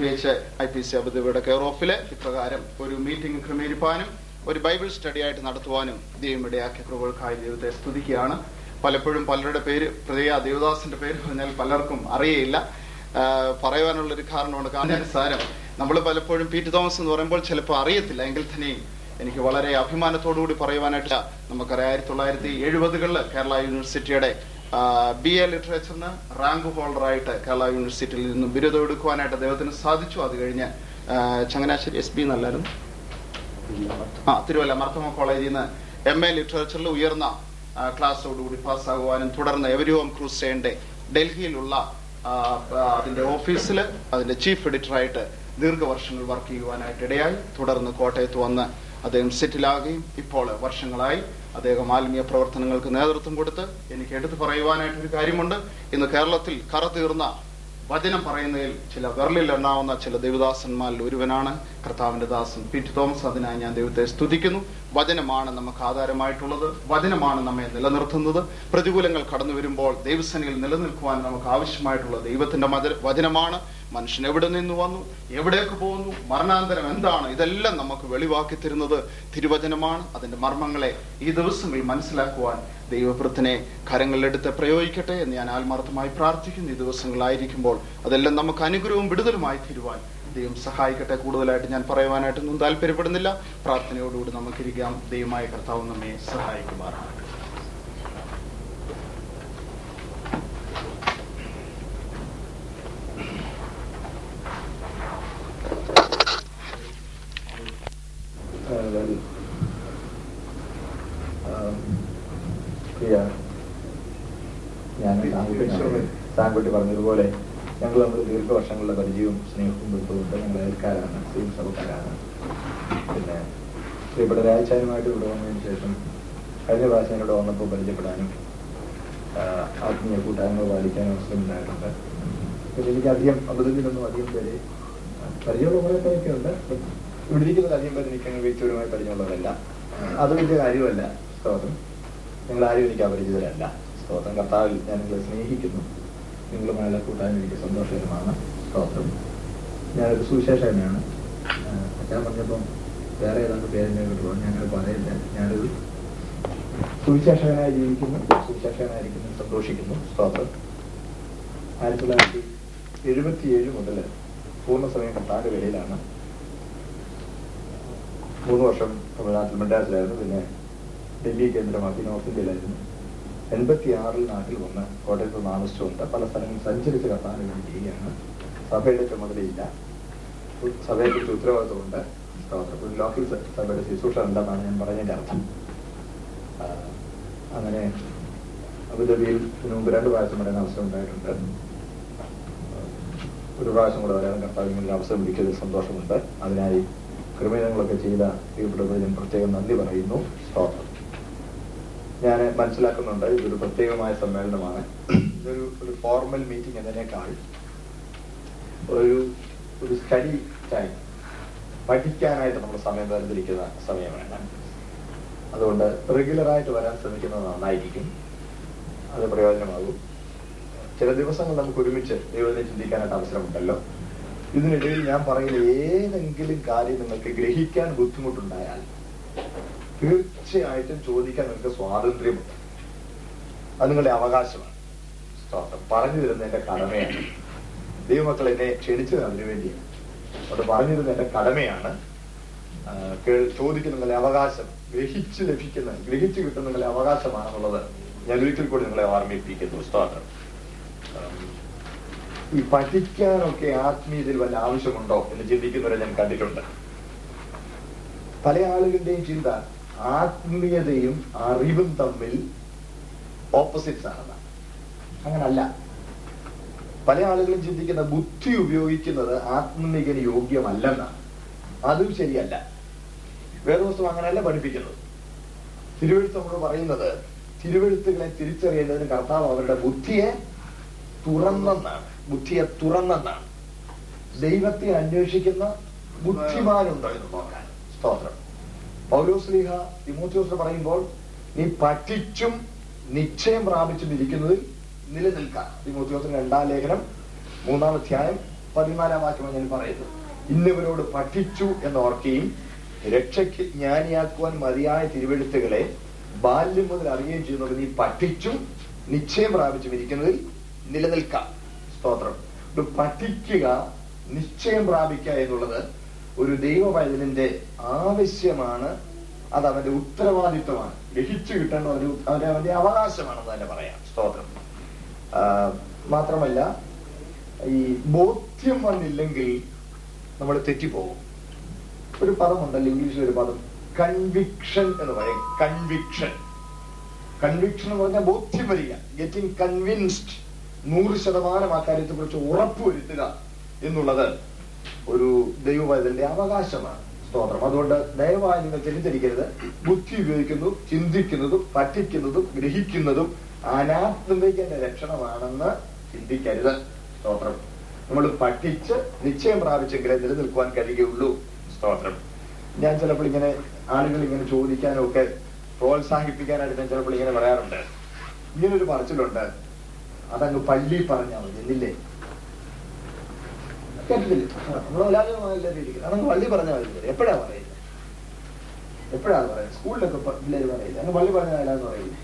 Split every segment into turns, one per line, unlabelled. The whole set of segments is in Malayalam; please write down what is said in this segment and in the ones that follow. പി കെയർ ഇപ്രകാരം ഒരു മീറ്റിംഗ് ക്രമീകരിക്കാനും ഒരു ബൈബിൾ സ്റ്റഡി ആയിട്ട് നടത്തുവാനും ദൈവമിടയാക്കിയ കൃപകൾക്കായി ദൈവത്തെ സ്തുതിക്കുകയാണ് പലപ്പോഴും പലരുടെ പേര് പ്രത്യേക ദേവദാസിന്റെ പേര് പറഞ്ഞാൽ പലർക്കും അറിയയില്ല ഒരു കാരണമാണ് കാരണം നമ്മൾ പലപ്പോഴും പി ടി തോമസ് എന്ന് പറയുമ്പോൾ ചിലപ്പോൾ അറിയത്തില്ല എങ്കിൽ തന്നെയും എനിക്ക് വളരെ അഭിമാനത്തോടു കൂടി പറയുവാനായിട്ട് നമുക്കറിയാം ആയിരത്തി തൊള്ളായിരത്തി എഴുപതുകളിൽ കേരള യൂണിവേഴ്സിറ്റിയുടെ ബി എ ലിറ്ററേച്ചറിന് റാങ്ക് ഹോൾഡറായിട്ട് കേരള യൂണിവേഴ്സിറ്റിയിൽ നിന്നും ബിരുദം എടുക്കുവാനായിട്ട് അദ്ദേഹത്തിന് സാധിച്ചു അത് കഴിഞ്ഞ് ചങ്ങനാശ്ശേരി എസ് ബി നല്ലാലും ആ തിരുവല്ല മർത്തമ കോളേജിൽ നിന്ന് എം എ ലിറ്ററേച്ചറിൽ ഉയർന്ന ക്ലാസ്സോടുകൂടി പാസ്സാകുവാനും തുടർന്ന് എവരിയോം ക്രൂസേന്റെ ഡൽഹിയിലുള്ള അതിന്റെ ഓഫീസിൽ അതിന്റെ ചീഫ് എഡിറ്ററായിട്ട് ദീർഘവർഷങ്ങൾ വർക്ക് ചെയ്യുവാനായിട്ട് ഇടയായി തുടർന്ന് കോട്ടയത്ത് വന്ന് അദ്ദേഹം സെറ്റിലാകുകയും ഇപ്പോൾ വർഷങ്ങളായി അദ്ദേഹം ആത്മീയ പ്രവർത്തനങ്ങൾക്ക് നേതൃത്വം കൊടുത്ത് എനിക്ക് എടുത്തു പറയുവാനായിട്ടൊരു കാര്യമുണ്ട് ഇന്ന് കേരളത്തിൽ തീർന്ന വചനം പറയുന്നതിൽ ചില വിരലിൽ എണ്ണാവുന്ന ചില ദേവദാസന്മാരിൽ ഒരുവനാണ് കർത്താവിന്റെ ദാസൻ പി ടി തോമസ് അതിനായി ഞാൻ ദൈവത്തെ സ്തുതിക്കുന്നു വചനമാണ് നമുക്ക് ആധാരമായിട്ടുള്ളത് വചനമാണ് നമ്മെ നിലനിർത്തുന്നത് പ്രതികൂലങ്ങൾ കടന്നു വരുമ്പോൾ ദൈവസേനയിൽ നിലനിൽക്കുവാൻ നമുക്ക് ആവശ്യമായിട്ടുള്ള ദൈവത്തിന്റെ വചനമാണ് മനുഷ്യൻ എവിടെ നിന്ന് വന്നു എവിടേക്ക് പോകുന്നു മരണാന്തരം എന്താണ് ഇതെല്ലാം നമുക്ക് വെളിവാക്കി തരുന്നത് തിരുവചനമാണ് അതിന്റെ മർമ്മങ്ങളെ ഈ ദിവസങ്ങളിൽ മനസ്സിലാക്കുവാൻ ദൈവവൃത്തിനെ കരങ്ങളിലെടുത്ത് പ്രയോഗിക്കട്ടെ എന്ന് ഞാൻ ആത്മാർത്ഥമായി പ്രാർത്ഥിക്കുന്നു ഈ ദിവസങ്ങളായിരിക്കുമ്പോൾ അതെല്ലാം നമുക്ക് അനുഗ്രഹവും വിടുതലുമായി തരുവാൻ ദൈവം സഹായിക്കട്ടെ കൂടുതലായിട്ട് ഞാൻ പറയുവാനായിട്ടൊന്നും താല്പര്യപ്പെടുന്നില്ല പ്രാർത്ഥനയോടുകൂടി നമുക്കിരിക്കാം ദൈവമായ കർത്താവ് നമ്മെ സഹായിക്കുമാറാണ്
സാൻകുട്ടി പറഞ്ഞതുപോലെ ഞങ്ങൾ നമ്മൾ ദീർഘവർഷങ്ങളുടെ പരിചയവും സ്നേഹവും ബന്ധവും ഞങ്ങൾ അയൽക്കാരാണ് സ്ത്രീ സഭക്കാരാണ് പിന്നെ ഇവിടെ രാജാനുമായിട്ട് ഇവിടെ വന്നതിന് ശേഷം കഴിഞ്ഞ പ്രാവശ്യം ഇവിടെ വന്നപ്പോൾ പരിചയപ്പെടാനും ആത്മീയ കൂട്ടായ്മ പാലിക്കാനും അവസരം ഉണ്ടായിട്ടുണ്ട് പിന്നെ എനിക്ക് അധികം അബദ്ധത്തിലൊന്നും അധികം പേര് പരിചയമുള്ള കുറേ ഉണ്ട് ഇവിടെ ഇരിക്കുന്നത് അധികം പേര് എനിക്ക് അങ്ങനെ വ്യക്തിപരമായി പരിചയമുള്ളവരല്ല അത് വലിയ കാര്യമല്ല സ്തോത്രം നിങ്ങളാരും എനിക്ക് അപരിചിതരല്ല സ്തോത്രം കർത്താവിൽ ഞാൻ നിങ്ങളെ സ്നേഹിക്കുന്നു നിങ്ങളുമായുള്ള കൂട്ടാൻ എനിക്ക് സന്തോഷകരമാണ് സ്തോത്രം ഞാനൊരു സുവിശേഷകനാണ് ഞാൻ പറഞ്ഞപ്പം വേറെ ഏതാണ്ട് പേരിനെ കിട്ടുമോ ഞാനത് പറയുന്നത് ഞാനൊരു സുവിശേഷകനായി ജീവിക്കുന്നു സുവിശേഷകനായിരിക്കുന്നു സന്തോഷിക്കുന്നു സ്തോത്രം ആയിരത്തി തൊള്ളായിരത്തി എഴുപത്തിയേഴ് മുതൽ പൂർണ്ണസമയം കത്താൻ്റെ വിലയിലാണ് മൂന്ന് വർഷം തമിഴ്നാട്ടിൽ മദ്രാസിലായിരുന്നു പിന്നെ ഡൽഹി കേന്ദ്രമാക്കി നോർത്ത് ഇന്ത്യയിലായിരുന്നു എൺപത്തി ആറിൽ നാട്ടിൽ വന്ന് കോട്ടയത്ത് താമസിച്ചുകൊണ്ട് പല സ്ഥലങ്ങളിൽ സഞ്ചരിച്ച് കർത്താനുകൾ ചെയ്യുകയാണ് സഭയുടെ ചുമതലയില്ല സഭയെക്കുറിച്ച് ഉത്തരവാദിത്വമുണ്ട് ഒരു ലോക്കൽ സഭയുടെ ശുശ്രൂഷ ഉണ്ടെന്നാണ് ഞാൻ പറഞ്ഞതിൻ്റെ അർത്ഥം അങ്ങനെ അബുദാബിയിൽ മുമ്പ് രണ്ട് പ്രാവശ്യം വരാൻ അവസരം ഉണ്ടായിട്ടുണ്ട് ഒരു പ്രാവശ്യം കൂടെ വരാൻ കർത്താവിനുള്ള അവസരം ലഭിച്ചതിൽ സന്തോഷമുണ്ട് അതിനായി ക്രമീകരണങ്ങളൊക്കെ ചെയ്ത ഈ പ്രത്യേകം നന്ദി പറയുന്നു സ്തോത്രം ഞാൻ മനസ്സിലാക്കുന്നുണ്ട് ഇതൊരു പ്രത്യേകമായ സമ്മേളനമാണ് ഇതൊരു ഒരു ഫോർമൽ മീറ്റിംഗ് എന്നതിനേക്കാൾ ഒരു ഒരു സ്റ്റഡി ടൈം പഠിക്കാനായിട്ട് നമ്മൾ സമയം വേർതിരിക്കുന്ന സമയമാണ് അതുകൊണ്ട് റെഗുലറായിട്ട് വരാൻ ശ്രമിക്കുന്നത് നന്നായിരിക്കും അത് പ്രയോജനമാകും ചില ദിവസങ്ങൾ നമുക്ക് ഒരുമിച്ച് ദൈവത്തെ ചിന്തിക്കാനായിട്ട് അവസരമുണ്ടല്ലോ ഇതിനിടയിൽ ഞാൻ പറയുന്ന ഏതെങ്കിലും കാര്യം നിങ്ങൾക്ക് ഗ്രഹിക്കാൻ ബുദ്ധിമുട്ടുണ്ടായാൽ തീർച്ചയായിട്ടും ചോദിക്കാൻ നിങ്ങൾക്ക് സ്വാതന്ത്ര്യമുണ്ട് അത് നിങ്ങളുടെ അവകാശമാണ് പറഞ്ഞു തരുന്ന എന്റെ കടമയാണ് ദൈവമക്കൾ എന്നെ ക്ഷണിച്ചത് വേണ്ടിയാണ് അത് പറഞ്ഞു തരുന്ന എന്റെ കടമയാണ് ചോദിക്കുന്ന നിങ്ങളുടെ അവകാശം ഗ്രഹിച്ചു ലഭിക്കുന്ന ഗ്രഹിച്ചു കിട്ടുന്ന നിങ്ങളുടെ അവകാശമാണെന്നുള്ളത് ഞാൻ ഒരിക്കൽ കൂടി നിങ്ങളെ ഓർമ്മിപ്പിക്കുന്നു സ്തോത്രം ഈ പഠിക്കാനൊക്കെ ആത്മീയതയിൽ വല്ല ആവശ്യമുണ്ടോ എന്ന് ചിന്തിക്കുന്നവരെ ഞാൻ കണ്ടിട്ടുണ്ട് പല ആളുകളുടെയും ചിന്ത ആത്മീയതയും അറിവും തമ്മിൽ ഓപ്പോസിറ്റ്സ് ആണ് അങ്ങനല്ല പല ആളുകളും ചിന്തിക്കുന്ന ബുദ്ധി ഉപയോഗിക്കുന്നത് ആത്മീയന് യോഗ്യമല്ലെന്നാണ് അതും ശരിയല്ല വേദവസ്തു അങ്ങനെയല്ല പഠിപ്പിക്കുന്നത് തിരുവെഴുത്ത് നമ്മൾ പറയുന്നത് തിരുവഴുത്തുകളെ തിരിച്ചറിയേണ്ടതിന് കർത്താവ് അവരുടെ ബുദ്ധിയെ തുറന്നെന്നാണ് ബുദ്ധിയെ തുറന്നെന്നാണ് ദൈവത്തെ അന്വേഷിക്കുന്ന ബുദ്ധിമാനുണ്ടോ എന്ന് നോക്കാൻ സ്തോത്രം സ്ലീഹ തിമോത്യോസ് പറയുമ്പോൾ നീ പറ്റിച്ചും നിശ്ചയം പ്രാപിച്ചും ഇരിക്കുന്നതിൽ നിലനിൽക്കാം തിമോത്യോസിന് രണ്ടാം ലേഖനം മൂന്നാം അധ്യായം പതിനാലാം വാക്യമാണ് ഞാൻ പറയുന്നത് ഇന്നവരോട് പഠിച്ചു ഓർക്കുകയും രക്ഷയ്ക്ക് ജ്ഞാനിയാക്കുവാൻ മതിയായ തിരുവെഴുത്തുകളെ ബാല്യം മുതൽ അറിയുകയും ചെയ്യുന്നത് നീ പഠിച്ചും നിശ്ചയം പ്രാപിച്ചും ഇരിക്കുന്നതിൽ നിലനിൽക്കാം സ്തോത്രം പഠിക്കുക നിശ്ചയം പ്രാപിക്കുക എന്നുള്ളത് ഒരു ദൈവവയലിന്റെ ആവശ്യമാണ് അത് അവന്റെ ഉത്തരവാദിത്വമാണ് ലഭിച്ചു കിട്ടേണ്ട ഒരു അവന്റെ അവന്റെ അവകാശമാണെന്ന് തന്നെ പറയാം സ്തോത്രം മാത്രമല്ല ഈ ബോധ്യം വന്നില്ലെങ്കിൽ നമ്മൾ തെറ്റിപ്പോകും ഒരു പദമുണ്ടല്ലോ ഇംഗ്ലീഷിൽ ഒരു പദം കൺവിക്ഷൻ എന്ന് പറയും കൺവിക്ഷൻ കൺവിക്ഷൻ എന്ന് പറഞ്ഞാൽ ബോധ്യം വരിക ഗെറ്റിംഗ് കൺവിൻസ്ഡ് നൂറ് ശതമാനം ആ കാര്യത്തെ കുറിച്ച് ഉറപ്പുവരുത്തുക എന്നുള്ളത് ഒരു ദൈവവൈതന്റെ അവകാശമാണ് സ്തോത്രം അതുകൊണ്ട് ദയവായി നിങ്ങൾ ചിന്തിച്ചിരിക്കരുത് ബുദ്ധി ഉപയോഗിക്കുന്നു ചിന്തിക്കുന്നതും പഠിക്കുന്നതും ഗ്രഹിക്കുന്നതും അനാത്മികന്റെ ലക്ഷണമാണെന്ന് ചിന്തിക്കരുത് സ്തോത്രം നമ്മൾ പഠിച്ച് നിശ്ചയം പ്രാപിച്ചെങ്കിലേ നിലനിൽക്കുവാൻ കഴിയുകയുള്ളൂ സ്തോത്രം ഞാൻ ചിലപ്പോൾ ഇങ്ങനെ ആളുകൾ ഇങ്ങനെ ചോദിക്കാനൊക്കെ പ്രോത്സാഹിപ്പിക്കാനായിട്ട് ഞാൻ ചിലപ്പോൾ ഇങ്ങനെ പറയാറുണ്ട് ഇങ്ങനൊരു പറച്ചിലുണ്ട് അതങ്ങ് പള്ളി പറഞ്ഞാൽ മതി എന്നില്ലേ കേട്ടിട്ടില്ല നമ്മുടെ മുലാലിമാരില്ല രീതിക്ക് അതൊക്കെ പള്ളി പറഞ്ഞ കാര്യം എപ്പോഴാ പറയുന്നത് എപ്പോഴാണ് പറയുന്നത് സ്കൂളിലൊക്കെ പിള്ളേര് പറയില്ല അങ്ങ് പള്ളി പറഞ്ഞ കാര്യമെന്ന് പറയില്ല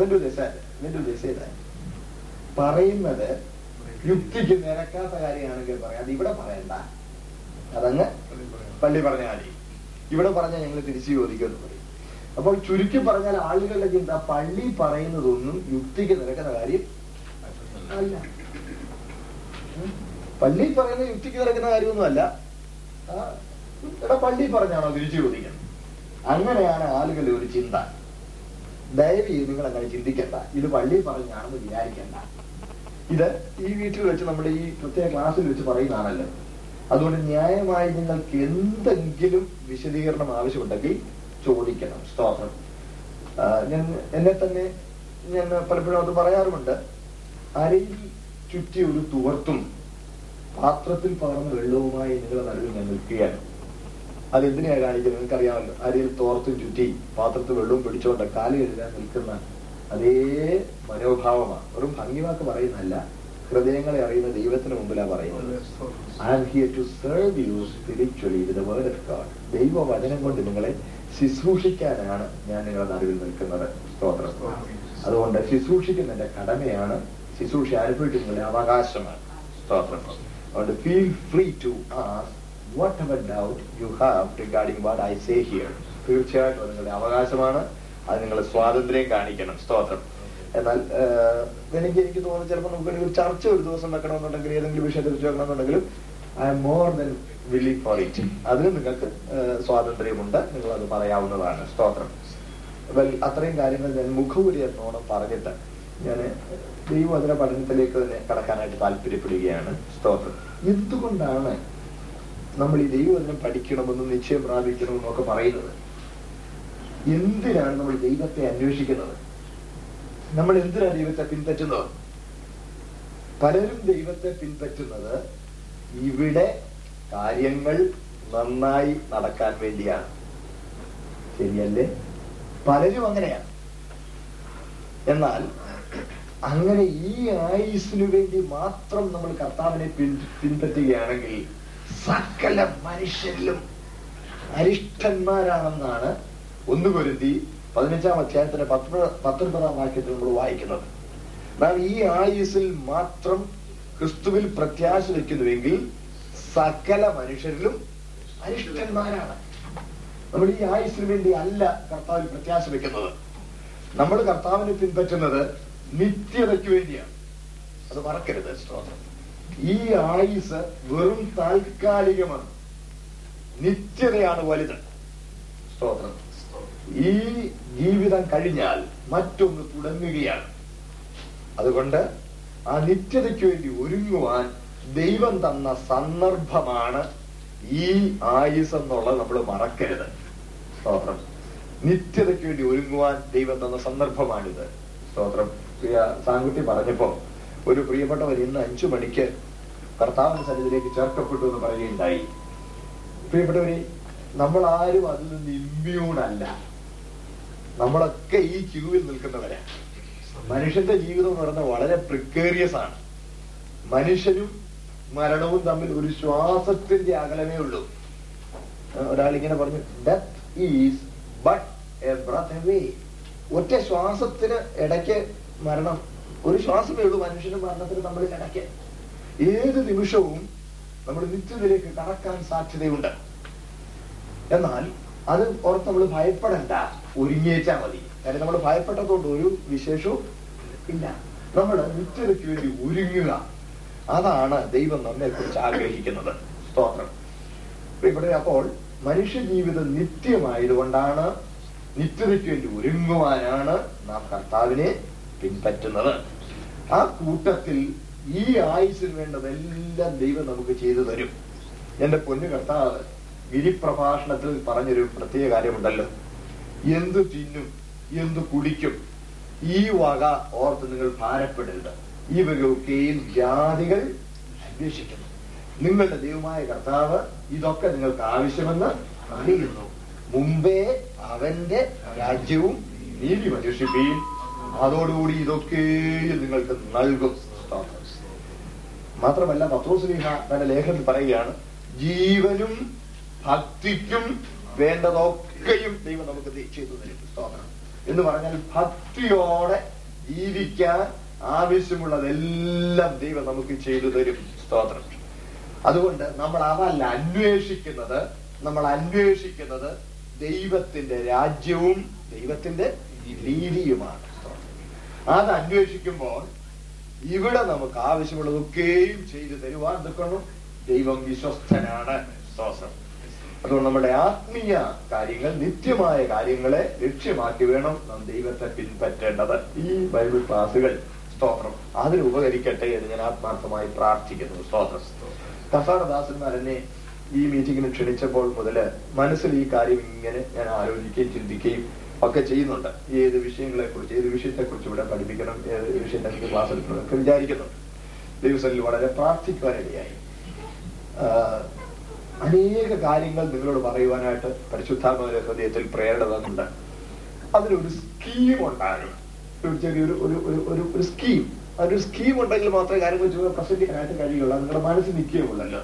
വെൻഡു ദശാൻ പറയുന്നത് യുക്തിക്ക് നിരക്കാത്ത കാര്യമാണെങ്കിൽ പറയാം അത് ഇവിടെ പറയണ്ട അതങ്ങ് പള്ളി പറഞ്ഞ കാര്യം ഇവിടെ പറഞ്ഞാൽ ഞങ്ങൾ തിരിച്ചു ചോദിക്കുമെന്ന് പറയും അപ്പോൾ ചുരുക്കി പറഞ്ഞാൽ ആളുകളുടെ ചിന്ത പള്ളി പറയുന്നതൊന്നും യുക്തിക്ക് നിരക്കുന്ന കാര്യം അല്ല പള്ളി പറയുന്ന യുക്തിക്ക് നടക്കുന്ന കാര്യമൊന്നുമല്ല എടാ പള്ളി പറഞ്ഞാണോ തിരിച്ചു ചോദിക്കുന്നത് അങ്ങനെയാണ് ആളുകളുടെ ഒരു ചിന്ത ദയവ് നിങ്ങൾ അങ്ങനെ ചിന്തിക്കണ്ട ഇത് പള്ളി പറഞ്ഞാണെന്ന് വിചാരിക്കണ്ട ഇത് ഈ വീട്ടിൽ വെച്ച് നമ്മുടെ ഈ പ്രത്യേക ക്ലാസ്സിൽ വെച്ച് പറയുന്നതാണല്ലോ അതുകൊണ്ട് ന്യായമായി നിങ്ങൾക്ക് എന്തെങ്കിലും വിശദീകരണം ആവശ്യമുണ്ടെങ്കിൽ ചോദിക്കണം സ്തോത്രം ഞാൻ എന്നെ തന്നെ ഞാൻ പലപ്പോഴും അത് പറയാറുമുണ്ട് അരയിൽ ചുറ്റി ഒരു തുവർത്തും പാത്രത്തിൽ പകർന്ന വെള്ളവുമായി നിങ്ങളുടെ നടുവിൽ ഞാൻ നിൽക്കുകയാണ് അതെന്തിനെയാണ് കാണിക്കുന്നത് അറിയാമല്ലോ അരിയിൽ തോർത്തും ചുറ്റി പാത്രത്തിൽ വെള്ളവും പിടിച്ചോണ്ട് കാലി എഴുതാൻ നിൽക്കുന്ന അതേ മനോഭാവമാണ് വെറും ഭംഗിവാക്ക് പറയുന്നല്ല ഹൃദയങ്ങളെ അറിയുന്ന ദൈവത്തിന് മുമ്പിലാണ് പറയുന്നത് ദൈവ വചനം കൊണ്ട് നിങ്ങളെ ശുശ്രൂഷിക്കാനാണ് ഞാൻ നിങ്ങളുടെ നടുവിൽ നിൽക്കുന്നത് സ്തോത്രം അതുകൊണ്ട് ശുശ്രൂഷിക്കുന്നതിന്റെ കടമയാണ് ശുശ്രൂഷ അനുഭവിക്കുന്നതിന്റെ അവകാശമാണ് സ്തോത്രം and feel free to ask whatever doubt you have regarding what I say here. തീർച്ചയായിട്ടും അത് നിങ്ങളുടെ അവകാശമാണ് അത് നിങ്ങൾ സ്വാതന്ത്ര്യം കാണിക്കണം സ്തോത്രം എന്നാൽ എനിക്ക് എനിക്ക് തോന്നുന്നു ചിലപ്പോൾ നമുക്ക് ഒരു ചർച്ച ഒരു ദിവസം വെക്കണമെന്നുണ്ടെങ്കിൽ ഏതെങ്കിലും വിഷയത്തെ കുറിച്ച് വെക്കണമെന്നുണ്ടെങ്കിലും ഐ എം മോർ ദൻ വില്ലി ഫോർ ഇറ്റ് അതിന് നിങ്ങൾക്ക് സ്വാതന്ത്ര്യമുണ്ട് നിങ്ങൾ അത് പറയാവുന്നതാണ് സ്തോത്രം അത്രയും കാര്യങ്ങൾ ഞാൻ മുഖപുരി എന്നോണം പറഞ്ഞിട്ട് ഞാൻ ദൈവവചന പഠനത്തിലേക്ക് തന്നെ കടക്കാനായിട്ട് താല്പര്യപ്പെടുകയാണ് സ്തോത്രം എന്തുകൊണ്ടാണ് നമ്മൾ ഈ ദൈവവചനം പഠിക്കണമെന്നും നിശ്ചയം പ്രാപിക്കണമെന്നും ഒക്കെ പറയുന്നത് എന്തിനാണ് നമ്മൾ ദൈവത്തെ അന്വേഷിക്കുന്നത് നമ്മൾ എന്തിനാണ് ദൈവത്തെ പിൻപറ്റുന്നത് പലരും ദൈവത്തെ പിൻപറ്റുന്നത് ഇവിടെ കാര്യങ്ങൾ നന്നായി നടക്കാൻ വേണ്ടിയാണ് ശരിയല്ലേ പലരും അങ്ങനെയാണ് എന്നാൽ അങ്ങനെ ഈ ആയുസിനു വേണ്ടി മാത്രം നമ്മൾ കർത്താവിനെ പിൻപറ്റുകയാണെങ്കിൽ സകല മനുഷ്യരിലും അരിഷ്ടന്മാരാണെന്നാണ് ഒന്ന് പൊരുത്തി പതിനഞ്ചാം അധ്യായത്തിന്റെ പത്തൊൻപതാം വാക്യത്തിൽ നമ്മൾ വായിക്കുന്നത് നാം ഈ ആയുസിൽ മാത്രം ക്രിസ്തുവിൽ പ്രത്യാശ വെക്കുന്നുവെങ്കിൽ സകല മനുഷ്യരിലും അരിഷ്ടന്മാരാണ് നമ്മൾ ഈ ആയുസിന് വേണ്ടി അല്ല കർത്താവിൽ പ്രത്യാശ വെക്കുന്നത് നമ്മൾ കർത്താവിനെ പിൻപറ്റുന്നത് നിത്യതയ്ക്ക് വേണ്ടിയാണ് അത് മറക്കരുത് സ്തോത്രം ഈ ആയുസ് വെറും താൽക്കാലികമാണ് നിത്യതയാണ് വലുത് സ്തോത്രം ഈ ജീവിതം കഴിഞ്ഞാൽ മറ്റൊന്ന് തുടങ്ങുകയാണ് അതുകൊണ്ട് ആ നിത്യതയ്ക്ക് വേണ്ടി ഒരുങ്ങുവാൻ ദൈവം തന്ന സന്ദർഭമാണ് ഈ ആയുസ് എന്നുള്ളത് നമ്മൾ മറക്കരുത് സ്തോത്രം നിത്യതയ്ക്ക് വേണ്ടി ഒരുങ്ങുവാൻ ദൈവം തന്ന സന്ദർഭമാണിത് സ്തോത്രം പ്രിയ സാങ്കുട്ടി പറഞ്ഞപ്പോൾ ഒരു പ്രിയപ്പെട്ടവർ ഇന്ന് അഞ്ചു മണിക്ക് കർത്താവിന്റെ സന്നിധിയിലേക്ക് ചേർക്കപ്പെട്ടു എന്ന് പറയുകയുണ്ടായി പ്രിയപ്പെട്ടവര് നമ്മൾ ആരും അതിൽ നിന്ന് ഇമ്മ്യൂൺ അല്ല നമ്മളൊക്കെ ഈ ക്യൂവിൽ നിൽക്കുന്നവരാണ് മനുഷ്യന്റെ ജീവിതം എന്ന് പറയുന്നത് വളരെ പ്രിക്കേറിയസ് ആണ് മനുഷ്യനും മരണവും തമ്മിൽ ഒരു ശ്വാസത്തിന്റെ അകലമേ ഉള്ളൂ ഒരാൾ ഇങ്ങനെ പറഞ്ഞു death is but a breath ഒറ്റ ശ്വാസത്തിന് ഇടയ്ക്ക് മരണം ഒരു ശ്വാസമേ ഉള്ളൂ മനുഷ്യന്റെ മരണത്തിന് നമ്മൾ കിടക്കാൻ ഏത് നിമിഷവും നമ്മൾ നിത്യത്തിലേക്ക് കടക്കാൻ സാധ്യതയുണ്ട് എന്നാൽ അത് ഓർത്ത് നമ്മൾ ഭയപ്പെടണ്ട ഒരുങ്ങിയേച്ചാ മതി കാര്യം നമ്മൾ ഭയപ്പെട്ടതുകൊണ്ട് ഒരു വിശേഷവും ഇല്ല നമ്മൾ നിത്യതയ്ക്ക് വേണ്ടി ഒരുങ്ങുക അതാണ് ദൈവം നമ്മെ കുറിച്ച് ആഗ്രഹിക്കുന്നത് സ്തോത്രം ഇവിടെ അപ്പോൾ ജീവിതം നിത്യമായതുകൊണ്ടാണ് നിത്യതയ്ക്ക് വേണ്ടി ഒരുങ്ങുവാനാണ് നാം കർത്താവിനെ പിൻപറ്റുന്നത് ആ കൂട്ടത്തിൽ ഈ ആയുസിന് വേണ്ടതെല്ലാം ദൈവം നമുക്ക് ചെയ്തു തരും എന്റെ പൊന്നു കർത്താവ് ഗിരിപ്രഭാഷണത്തിൽ പറഞ്ഞൊരു പ്രത്യേക കാര്യമുണ്ടല്ലോ എന്തു തിന്നും എന്തു കുടിക്കും ഈ വക ഓർത്ത് നിങ്ങൾ ഭാരപ്പെടരുത് ഈ വകയൊക്കെയും ജാതികൾ അന്വേഷിക്കുന്നു നിങ്ങളുടെ ദൈവമായ കർത്താവ് ഇതൊക്കെ നിങ്ങൾക്ക് ആവശ്യമെന്ന് അറിയുന്നു മുമ്പേ അവന്റെ രാജ്യവും നീതി മനുഷ്യപ്പീൻ അതോടുകൂടി ഇതൊക്കെയും നിങ്ങൾക്ക് നൽകും മാത്രമല്ല പത്രോസ്ലിഹ തന്റെ ലേഖനത്തിൽ പറയുകയാണ് ജീവനും ഭക്തിക്കും വേണ്ടതൊക്കെയും ദൈവം നമുക്ക് ചെയ്തു തരും സ്തോത്രം എന്ന് പറഞ്ഞാൽ ഭക്തിയോടെ ജീവിക്കാൻ ആവശ്യമുള്ളതെല്ലാം ദൈവം നമുക്ക് ചെയ്തു തരും സ്തോത്രം അതുകൊണ്ട് നമ്മൾ അതല്ല അന്വേഷിക്കുന്നത് നമ്മൾ അന്വേഷിക്കുന്നത് ദൈവത്തിന്റെ രാജ്യവും ദൈവത്തിന്റെ രീതിയുമാണ് അത് അന്വേഷിക്കുമ്പോൾ ഇവിടെ നമുക്ക് ആവശ്യമുള്ളതൊക്കെയും ചെയ്തു തരുവാൻ നിൽക്കണം ദൈവം വിശ്വസ്തനാണ് അതുകൊണ്ട് നമ്മുടെ ആത്മീയ കാര്യങ്ങൾ നിത്യമായ കാര്യങ്ങളെ ലക്ഷ്യമാക്കി വേണം നാം ദൈവത്തെ പിൻപറ്റേണ്ടത് ഈ ബൈബിൾ ക്ലാസുകൾ സ്തോത്രം അതിന് ഉപകരിക്കട്ടെ എന്ന് ഞാൻ ആത്മാർത്ഥമായി പ്രാർത്ഥിക്കുന്നു സ്തോത്രം കസാരദാസന്മാർ എന്നെ ഈ മീറ്റിങ്ങിന് ക്ഷണിച്ചപ്പോൾ മുതൽ മനസ്സിൽ ഈ കാര്യം ഇങ്ങനെ ഞാൻ ആലോചിക്കുകയും ചിന്തിക്കുകയും ഒക്കെ ചെയ്യുന്നുണ്ട് ഏത് കുറിച്ച് ഏത് വിഷയത്തെക്കുറിച്ച് ഇവിടെ പഠിപ്പിക്കണം ഏത് കുറിച്ച് ക്ലാസ് എടുക്കണം ഒക്കെ വിചാരിക്കുന്നുണ്ട് ദിവസങ്ങളിൽ വളരെ പ്രാർത്ഥിക്കുവാനിടയായി അനേക കാര്യങ്ങൾ നിങ്ങളോട് പറയുവാനായിട്ട് പരിശുദ്ധാത്മക ഹൃദയത്തിൽ പ്രേരണ അതിനൊരു സ്കീം ഉണ്ടായിരുന്നു ചെറിയൊരു ഒരു ഒരു ഒരു സ്കീം അതൊരു സ്കീം ഉണ്ടെങ്കിൽ മാത്രമേ കാര്യങ്ങൾ പ്രസന്റ് ചെയ്യാനായിട്ട് കഴിയുള്ളൂ നിങ്ങളുടെ മനസ്സിൽ നിൽക്കുകയുള്ളല്ലോ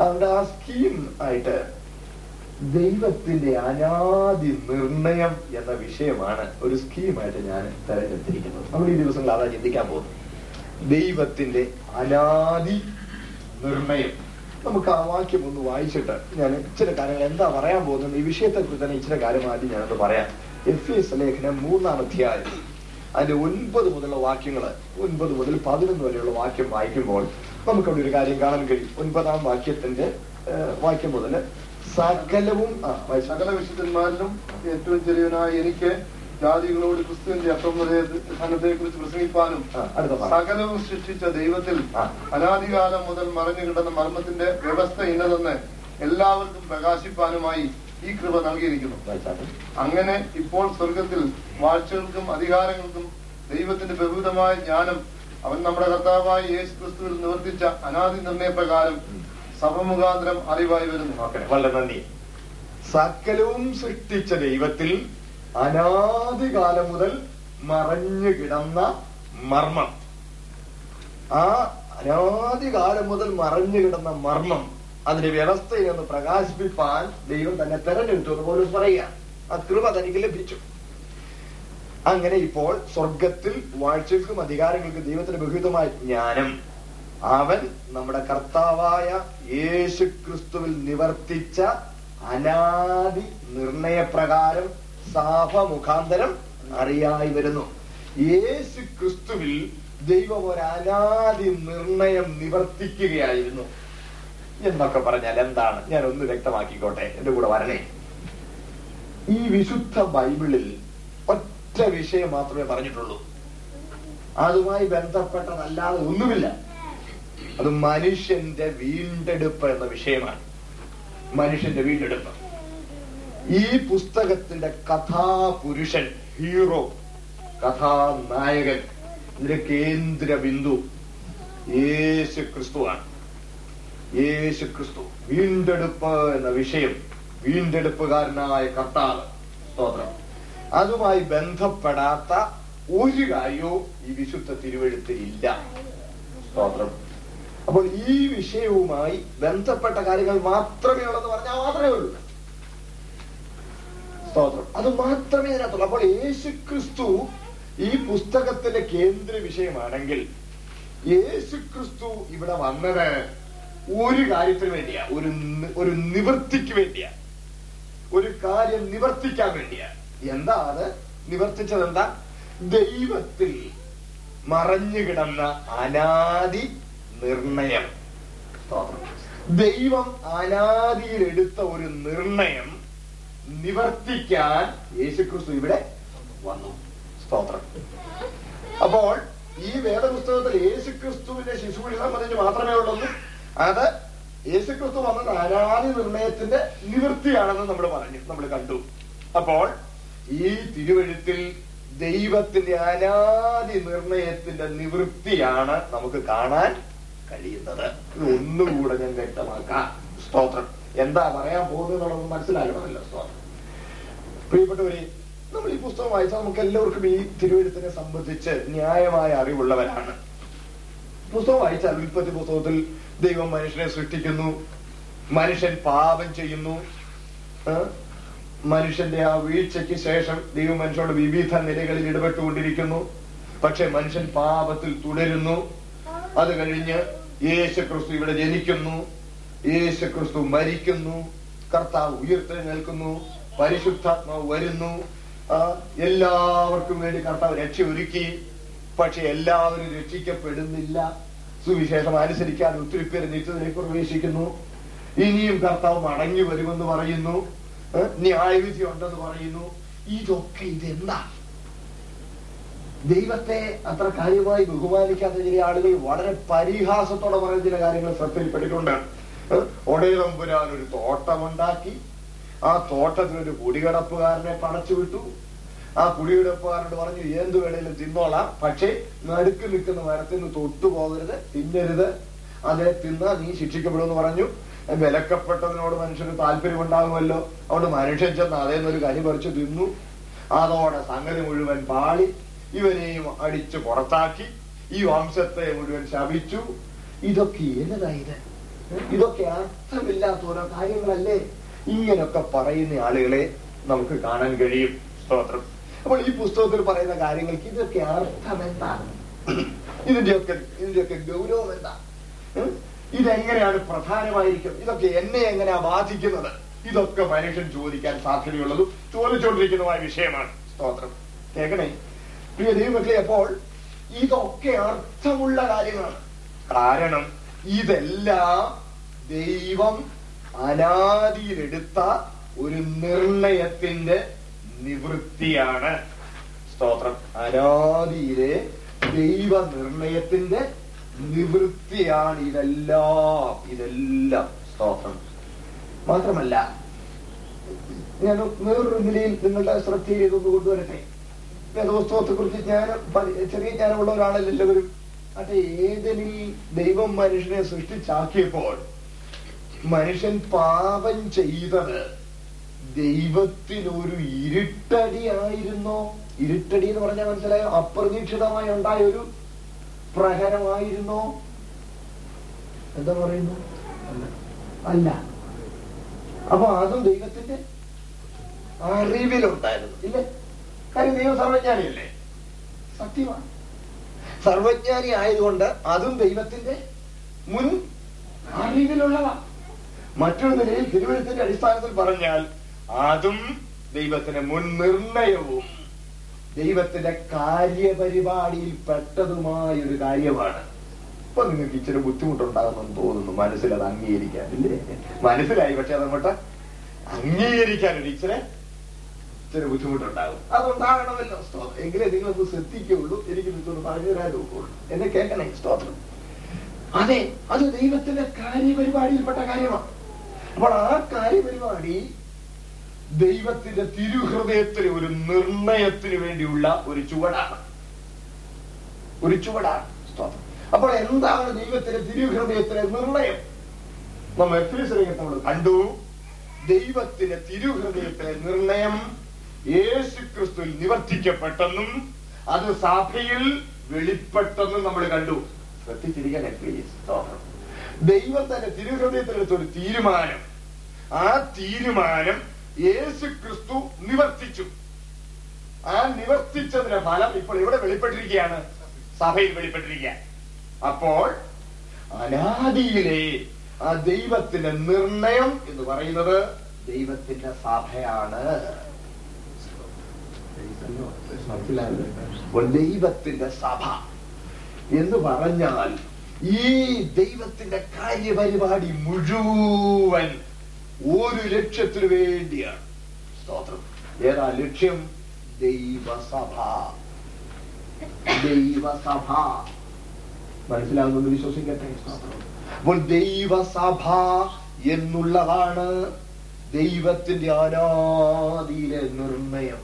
അതുകൊണ്ട് ആ സ്കീം ആയിട്ട് ദൈവത്തിന്റെ അനാദി നിർണയം എന്ന വിഷയമാണ് ഒരു സ്കീമായിട്ട് ഞാൻ തെരഞ്ഞെടുത്തിരിക്കുന്നത് നമ്മൾ ഈ ദിവസങ്ങൾ അതാ ചിന്തിക്കാൻ പോകുന്നു ദൈവത്തിന്റെ അനാദി നിർണയം നമുക്ക് ആ വാക്യം ഒന്ന് വായിച്ചിട്ട് ഞാൻ ഇച്ചിരി കാര്യങ്ങൾ എന്താ പറയാൻ പോകുന്നത് ഈ വിഷയത്തെ കുറിച്ച് തന്നെ ഇച്ചിരി കാര്യം ആദ്യം ഞാനത് പറയാം എഫ് എസ് ലേഖനം മൂന്നാം അധ്യായം അതിന്റെ ഒൻപത് മുതലുള്ള വാക്യങ്ങൾ ഒൻപത് മുതൽ പതിനൊന്ന് വരെയുള്ള വാക്യം വായിക്കുമ്പോൾ നമുക്ക് അവിടെ ഒരു കാര്യം കാണാൻ കഴിയും ഒൻപതാം വാക്യത്തിന്റെ വാക്യം മുതൽ സകലവും സകല വിശുദ്ധന്മാരിലും ഏറ്റവും ചെറിയവനായ എനിക്ക് ജാതികളോട് ക്രിസ്തുവിന്റെ അസംബന്ധത്തെ കുറിച്ച് പ്രസംഗിപ്പാനും സകലവും സൃഷ്ടിച്ച ദൈവത്തിൽ അനാദികാലം മുതൽ മറഞ്ഞു കിടന്ന മർമ്മത്തിന്റെ വ്യവസ്ഥ ഇന്നതെന്ന് എല്ലാവർക്കും പ്രകാശിപ്പാനുമായി ഈ കൃപ നൽകിയിരിക്കുന്നു അങ്ങനെ ഇപ്പോൾ സ്വർഗത്തിൽ വാഴ്ചകൾക്കും അധികാരങ്ങൾക്കും ദൈവത്തിന്റെ പ്രഭൂതമായ ജ്ഞാനം അവൻ നമ്മുടെ കർത്താവായ യേശു ക്രിസ്തുവിൽ നിവർത്തിച്ച അനാദി നിർണയപ്രകാരം സഭ മുഖാന്തരം അറിവായി വരുന്നു വളരെ നന്ദി സകലവും സൃഷ്ടിച്ച ദൈവത്തിൽ അനാദികാലം മുതൽ മറഞ്ഞു കിടന്ന മർമ്മം ആ അനാദികാലം മുതൽ മറഞ്ഞു കിടന്ന മർമ്മം അതിന്റെ വ്യവസ്ഥയിൽ നിന്ന് പ്രകാശിപ്പിപ്പാൻ ദൈവം തന്നെ തെരഞ്ഞെടുത്തു എന്ന് പോലും പറയുകയാണ് ആ കൃപ തനിക്ക് ലഭിച്ചു അങ്ങനെ ഇപ്പോൾ സ്വർഗത്തിൽ വാഴ്ചക്കും അധികാരങ്ങൾക്കും ദൈവത്തിന് ബഹുതമായ ജ്ഞാനം അവൻ നമ്മുടെ കർത്താവായ യേശു ക്രിസ്തുവിൽ നിവർത്തിച്ച അനാദി നിർണയപ്രകാരം സാഫ മുഖാന്തരം അറിയായി വരുന്നു യേശു ക്രിസ്തുവിൽ ദൈവം ഒരു അനാദി നിർണയം നിവർത്തിക്കുകയായിരുന്നു എന്നൊക്കെ പറഞ്ഞാൽ എന്താണ് ഞാൻ ഒന്ന് വ്യക്തമാക്കിക്കോട്ടെ എന്റെ കൂടെ വരണേ ഈ വിശുദ്ധ ബൈബിളിൽ ഒറ്റ വിഷയം മാത്രമേ പറഞ്ഞിട്ടുള്ളൂ അതുമായി ബന്ധപ്പെട്ടതല്ലാതെ ഒന്നുമില്ല അത് മനുഷ്യന്റെ വീണ്ടെടുപ്പ് എന്ന വിഷയമാണ് മനുഷ്യന്റെ വീണ്ടെടുപ്പ് ഈ പുസ്തകത്തിന്റെ കഥാപുരുഷൻ ഹീറോ കഥാനായകൻ ഇതിന്റെ കേന്ദ്ര ബിന്ദു യേശു ക്രിസ്തുവാണ് യേശു ക്രിസ്തു വീണ്ടെടുപ്പ് എന്ന വിഷയം വീണ്ടെടുപ്പുകാരനായ കർത്താവ് സ്തോത്രം അതുമായി ബന്ധപ്പെടാത്ത ഒരു കാര്യവും ഈ വിശുദ്ധ തിരുവഴുത്തിലില്ല സ്തോത്രം അപ്പോൾ ഈ വിഷയവുമായി ബന്ധപ്പെട്ട കാര്യങ്ങൾ മാത്രമേ ഉള്ളെന്ന് പറഞ്ഞാൽ മാത്രമേ ഉള്ളൂ സ്തോത്രം അത് മാത്രമേ അതിനകത്തുള്ളൂ അപ്പോൾ യേശു ക്രിസ്തു ഈ പുസ്തകത്തിന്റെ കേന്ദ്ര വിഷയമാണെങ്കിൽ യേശു ക്രിസ്തു ഇവിടെ വന്നത് ഒരു കാര്യത്തിന് വേണ്ടിയാ ഒരു ഒരു നിവൃത്തിക്ക് വേണ്ടിയാ ഒരു കാര്യം നിവർത്തിക്കാൻ വേണ്ടിയാ എന്താ അത് നിവർത്തിച്ചത് എന്താ ദൈവത്തിൽ മറഞ്ഞു കിടന്ന അനാദി നിർണയം ദൈവം അനാദിയിലെടുത്ത ഒരു നിർണയം നിവർത്തിക്കാൻ യേശുക്രിസ്തു ഇവിടെ വന്നു സ്തോത്രം അപ്പോൾ ഈ വേദപുസ്തകത്തിൽ യേശുക്രിസ്തുവിന്റെ ശിശുവിനെ സംബന്ധിച്ച് മാത്രമേ ഉള്ളൂ അത് യേശുക്രിസ്തു വന്നത് അനാദി നിർണയത്തിന്റെ നിവൃത്തിയാണെന്ന് നമ്മൾ പറഞ്ഞു നമ്മൾ കണ്ടു അപ്പോൾ ഈ തിരുവഴുത്തിൽ ദൈവത്തിന്റെ അനാദി നിർണയത്തിന്റെ നിവൃത്തിയാണ് നമുക്ക് കാണാൻ കഴിയുന്നത് ഒന്നുകൂടെ ഞാൻ വ്യക്തമാക്കാം സ്തോത്രം എന്താ പറയാൻ പോകുന്നത് എന്നുള്ളത് മനസ്സിലാകണമല്ലോ സ്തോത്രം പ്രിയപ്പെട്ടവരെ നമ്മൾ ഈ പുസ്തകം വായിച്ചാൽ നമുക്ക് എല്ലാവർക്കും ഈ തിരുവഴുത്തിനെ സംബന്ധിച്ച് ന്യായമായ അറിവുള്ളവരാണ് പുസ്തകം വായിച്ചാൽ ഉൽപ്പത്തി പുസ്തകത്തിൽ ദൈവം മനുഷ്യനെ സൃഷ്ടിക്കുന്നു മനുഷ്യൻ പാപം ചെയ്യുന്നു മനുഷ്യന്റെ ആ വീഴ്ചയ്ക്ക് ശേഷം ദൈവം മനുഷ്യനോട് വിവിധ നിലകളിൽ ഇടപെട്ടുകൊണ്ടിരിക്കുന്നു പക്ഷെ മനുഷ്യൻ പാപത്തിൽ തുടരുന്നു അത് കഴിഞ്ഞ് യേശു ക്രിസ്തു ഇവിടെ ജനിക്കുന്നു യേശു ക്രിസ്തു മരിക്കുന്നു കർത്താവ് ഉയർത്തെഴുന്നേൽക്കുന്നു പരിശുദ്ധാത്മാവ് വരുന്നു എല്ലാവർക്കും വേണ്ടി കർത്താവ് രക്ഷ ഒരുക്കി പക്ഷെ എല്ലാവരും രക്ഷിക്കപ്പെടുന്നില്ല സുവിശേഷം അനുസരിക്കാൻ ഒത്തിരി പേര് നിത്യത്തിലേക്ക് പ്രവേശിക്കുന്നു ഇനിയും കർത്താവ് മടങ്ങി വരുമെന്ന് പറയുന്നു ന്യായവിധി ഉണ്ടെന്ന് പറയുന്നു ഇതൊക്കെ ഇതെന്താ ദൈവത്തെ അത്ര കാര്യമായി ബഹുമാനിക്കാത്ത ചില ആളുകൾ വളരെ പരിഹാസത്തോടെ പറയുന്ന ചില കാര്യങ്ങൾ ശ്രദ്ധയിൽപ്പെട്ടിട്ടുണ്ട് ഒടയിലമ്പുരാൻ ഒരു തോട്ടമുണ്ടാക്കി ആ തോട്ടത്തിനൊരു കുടികടപ്പുകാരനെ പണച്ചു വിട്ടു ആ കുടികിടപ്പുകാരനോട് പറഞ്ഞു എന്തു വേണേലും തിന്നോളാം പക്ഷേ നടുക്ക് നിൽക്കുന്ന മരത്തിൽ നിന്ന് തൊട്ടുപോകരുത് തിന്നരുത് അതെ തിന്നാ നീ ശിക്ഷിക്കപ്പെടുമെന്ന് പറഞ്ഞു വിലക്കപ്പെട്ടതിനോട് മനുഷ്യന് താല്പര്യം ഉണ്ടാകുമല്ലോ അതുകൊണ്ട് മനുഷ്യൻ ചെന്ന് അതേന്നൊരു കനി പറിച്ചു തിന്നു അതോടെ സംഗതി മുഴുവൻ പാളി ഇവനെയും അടിച്ചു പുറത്താക്കി ഈ വംശത്തെ മുഴുവൻ ശപിച്ചു ഇതൊക്കെ ഏതായത് ഇതൊക്കെ അർത്ഥമില്ലാത്ത ഓരോ കാര്യങ്ങളല്ലേ ഇങ്ങനൊക്കെ പറയുന്ന ആളുകളെ നമുക്ക് കാണാൻ കഴിയും സ്തോത്രം അപ്പോൾ ഈ പുസ്തകത്തിൽ പറയുന്ന കാര്യങ്ങൾക്ക് ഇതൊക്കെ അർത്ഥം എന്താണ് ഇതിന്റെയൊക്കെ ഇതിന്റെയൊക്കെ ഗൗരവം എന്താ ഇതെങ്ങനെയാണ് പ്രധാനമായിരിക്കും ഇതൊക്കെ എന്നെ എങ്ങനെയാ ബാധിക്കുന്നത് ഇതൊക്കെ മനുഷ്യൻ ചോദിക്കാൻ സാധ്യതയുള്ളതും ചോദിച്ചുകൊണ്ടിരിക്കുന്നതുമായ വിഷയമാണ് സ്തോത്രം കേൾക്കണേ പ്രിയ ഇതൊക്കെ അർത്ഥമുള്ള കാര്യങ്ങളാണ് കാരണം ഇതെല്ലാം ദൈവം അനാദിയിലെടുത്ത ഒരു നിർണയത്തിന്റെ നിവൃത്തിയാണ് സ്തോത്രം അനാദിയിലെ ദൈവ നിർണയത്തിന്റെ നിവൃത്തിയാണ് ഇതെല്ലാം ഇതെല്ലാം സ്തോത്രം മാത്രമല്ല ഞാൻ വേറൊരു നിലയിൽ നിങ്ങളുടെ ശ്രദ്ധയിലേക്ക് കൊണ്ടുവരട്ടെ കുറിച്ച് ജ്ഞാനം ചെറിയ ജ്ഞാനമുള്ള ഒരാളല്ലല്ലവരും എല്ലാവരും അത് ദൈവം മനുഷ്യനെ സൃഷ്ടിച്ചാക്കിയപ്പോൾ മനുഷ്യൻ പാപം ചെയ്തത് ദൈവത്തിനൊരു ഇരുട്ടടി ആയിരുന്നോ ഇരുട്ടടി എന്ന് പറഞ്ഞാൽ മനസ്സിലായോ അപ്രതീക്ഷിതമായി ഉണ്ടായ ഒരു പ്രഹരമായിരുന്നോ എന്താ പറയുന്നു അല്ല അപ്പൊ അതും ദൈവത്തിന്റെ അറിവിലുണ്ടായിരുന്നു ഇല്ലേ കാര്യം ദൈവം സർവജ്ഞാനിയല്ലേ സത്യമാണ് സർവജ്ഞാനി ആയതുകൊണ്ട് അതും ദൈവത്തിന്റെ മുൻ അറിവിലുള്ളതാണ് മറ്റൊരു നിലയിൽ തിരുവനന്തപുരത്തിന്റെ അടിസ്ഥാനത്തിൽ പറഞ്ഞാൽ അതും ദൈവത്തിന്റെ മുൻ നിർണയവും ദൈവത്തിന്റെ കാര്യപരിപാടിയിൽ പെട്ടതുമായ ഒരു കാര്യമാണ് ഇപ്പൊ നിങ്ങൾക്ക് ഇച്ചിരി ബുദ്ധിമുട്ടുണ്ടാകുമെന്ന് തോന്നുന്നു മനസ്സിൽ അത് അംഗീകരിക്കാൻ ഇല്ലേ മനസ്സിലായി പക്ഷെ അതങ്ങോട്ട് അംഗീകരിക്കാൻ ഒരു ഇച്ചിരി ചില ബുദ്ധിമുട്ടുണ്ടാകും അതുണ്ടാകണമല്ലോ സ്തോത്രം എങ്കിലേ നിങ്ങളത് ശ്രദ്ധിക്കുകയുള്ളൂ എനിക്ക് നിങ്ങളോട് പറഞ്ഞു തരാൻ ഒക്കുള്ളൂ എന്നെ കേൾക്കണേ സ്തോത്രം അതെ അത് ദൈവത്തിന്റെ കാര്യപരിപാടിയിൽപ്പെട്ട കാര്യമാണ് അപ്പോൾ ആ കാര്യപരിപാടി ദൈവത്തിന്റെ തിരുഹൃദയത്തിന് ഒരു നിർണയത്തിന് വേണ്ടിയുള്ള ഒരു ചുവടാണ് ഒരു ചുവടാണ് സ്തോത്രം അപ്പോൾ എന്താണ് ദൈവത്തിന്റെ തിരുഹൃദയത്തിലെ നിർണയം നമ്മൾ എഫ്രീസ് നമ്മൾ കണ്ടു ദൈവത്തിന്റെ തിരുഹൃദയത്തിലെ നിർണയം യേശു ക്രിസ്തുവിൽ നിവർത്തിക്കപ്പെട്ടെന്നും അത് സഭയിൽ വെളിപ്പെട്ടെന്നും നമ്മൾ കണ്ടു ശ്രദ്ധിച്ചിരിക്കണേ ദൈവം തന്നെ തിരുഹൃദയത്തിൽ ഒരു തീരുമാനം ആ തീരുമാനം യേശു ക്രിസ്തു നിവർത്തിച്ചു ആ നിവർത്തിച്ചതിന്റെ ഫലം ഇപ്പോൾ ഇവിടെ വെളിപ്പെട്ടിരിക്കുകയാണ് സഭയിൽ വെളിപ്പെട്ടിരിക്കുക അപ്പോൾ അനാദിയിലെ ആ ദൈവത്തിന്റെ നിർണയം എന്ന് പറയുന്നത് ദൈവത്തിന്റെ സഭയാണ് ദൈവത്തിന്റെ സഭ എന്ന് പറഞ്ഞാൽ ഈ ദൈവത്തിന്റെ കാര്യപരിപാടി മുഴുവൻ ഒരു ലക്ഷ്യത്തിനു വേണ്ടിയാണ് സ്തോത്രം ഏതാ ലക്ഷ്യം ദൈവസഭ ദൈവസഭ മനസ്സിലാകുമെന്ന് വിശ്വസിക്കട്ടെ അപ്പോൾ ദൈവസഭ എന്നുള്ളതാണ് ദൈവത്തിന്റെ ആരാധിയിലെ നിർണയം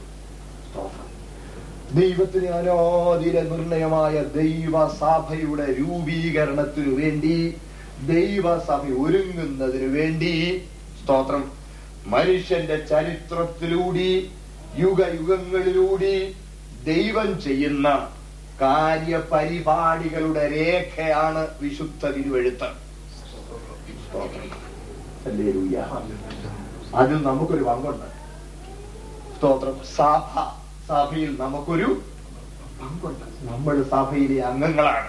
ദൈവത്തിന് അനോദിര നിർണയമായ ദൈവസഭയുടെ രൂപീകരണത്തിനു വേണ്ടി ദൈവസഭ ഒരുങ്ങുന്നതിനു വേണ്ടി സ്തോത്രം മനുഷ്യന്റെ ചരിത്രത്തിലൂടി യുഗയുഗങ്ങളിലൂടി ദൈവം ചെയ്യുന്ന കാര്യപരിപാടികളുടെ രേഖയാണ് വിശുദ്ധ തിരുവെഴുത്ത് അതിൽ നമുക്കൊരു പങ്കുണ്ട് സ്തോത്രം സഭ സഭയിൽ നമുക്കൊരു പങ്കുണ്ട് നമ്മൾ സഭയിലെ അംഗങ്ങളാണ്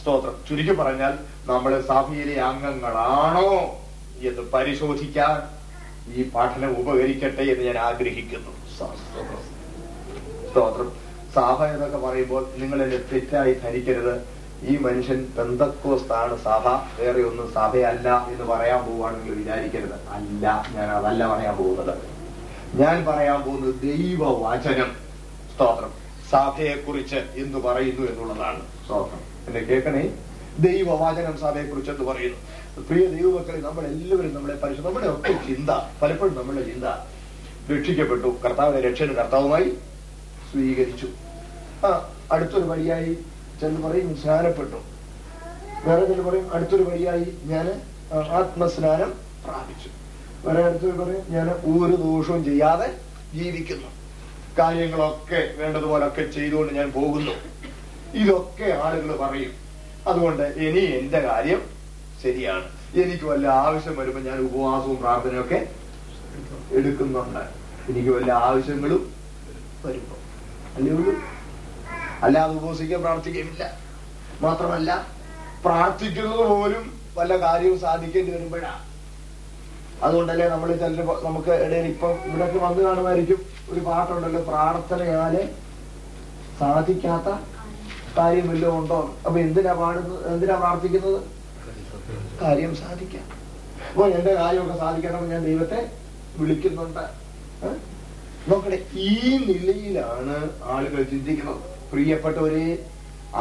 സ്തോത്രം ചുരുക്കി പറഞ്ഞാൽ നമ്മൾ സഭയിലെ അംഗങ്ങളാണോ എന്ന് പരിശോധിക്കാൻ ഈ പഠനം ഉപകരിക്കട്ടെ എന്ന് ഞാൻ ആഗ്രഹിക്കുന്നു സ്തോത്രം സഭ എന്നൊക്കെ പറയുമ്പോൾ നിങ്ങൾ എന്നെ തെറ്റായി ധരിക്കരുത് ഈ മനുഷ്യൻ ബന്ധക്കോസ്താണ് സഭ വേറെ ഒന്നും സഭയല്ല എന്ന് പറയാൻ പോവുകയാണെങ്കിൽ വിചാരിക്കരുത് അല്ല ഞാൻ അതല്ല പറയാൻ പോകുന്നത് ഞാൻ പറയാൻ പോകുന്നത് ദൈവവചനം സ്തോത്രം കുറിച്ച് എന്ന് പറയുന്നു എന്നുള്ളതാണ് സ്തോത്രം എന്നെ കേൾക്കണേ ദൈവവചനം കുറിച്ച് എന്ന് പറയുന്നു പ്രിയ ദൈവമക്കളെ നമ്മളെല്ലാവരും നമ്മളെ പരിശു നമ്മുടെ ഒക്കെ ചിന്ത പലപ്പോഴും നമ്മുടെ ചിന്ത രക്ഷിക്കപ്പെട്ടു കർത്താവിനെ രക്ഷന് കർത്താവുമായി സ്വീകരിച്ചു ആ അടുത്തൊരു വഴിയായി ചെന്ന് പറയും സ്നാനപ്പെട്ടു വേറെ ചെന്ന് പറയും അടുത്തൊരു വഴിയായി ഞാൻ ആത്മസ്നാനം പ്രാപിച്ചു വേറെ പറയും ഞാൻ ഒരു ദോഷവും ചെയ്യാതെ ജീവിക്കുന്നു കാര്യങ്ങളൊക്കെ വേണ്ടതുപോലൊക്കെ ചെയ്തുകൊണ്ട് ഞാൻ പോകുന്നു ഇതൊക്കെ ആളുകൾ പറയും അതുകൊണ്ട് ഇനി എന്റെ കാര്യം ശരിയാണ് എനിക്ക് വല്ല ആവശ്യം വരുമ്പോൾ ഞാൻ ഉപവാസവും പ്രാർത്ഥനയൊക്കെ എടുക്കുന്നുണ്ട് എനിക്ക് വല്ല ആവശ്യങ്ങളും വരുമ്പോൾ അല്ലേ അല്ലാതെ ഉപവസിക്കാൻ പ്രാർത്ഥിക്കുകയില്ല മാത്രമല്ല പ്രാർത്ഥിക്കുന്നത് പോലും വല്ല കാര്യവും സാധിക്കേണ്ടി വരുമ്പോഴാണ് അതുകൊണ്ടല്ലേ നമ്മൾ ചിലപ്പോൾ നമുക്ക് ഇടയിൽ ഇപ്പം ഇവിടേക്ക് വന്നു കാണുമായിരിക്കും ഒരു പാട്ടുണ്ടല്ലോ പ്രാർത്ഥനയാല് സാധിക്കാത്ത കാര്യം വല്ലതും ഉണ്ടോ അപ്പൊ എന്തിനാ പാടുന്നത് എന്തിനാ പ്രാർത്ഥിക്കുന്നത് കാര്യം സാധിക്കാം അപ്പൊ എന്റെ കാര്യമൊക്കെ സാധിക്കണം ഞാൻ ദൈവത്തെ വിളിക്കുന്നുണ്ട് നോക്കട്ടെ ഈ നിലയിലാണ് ആളുകൾ ചിന്തിക്കുന്നത് പ്രിയപ്പെട്ടവരെ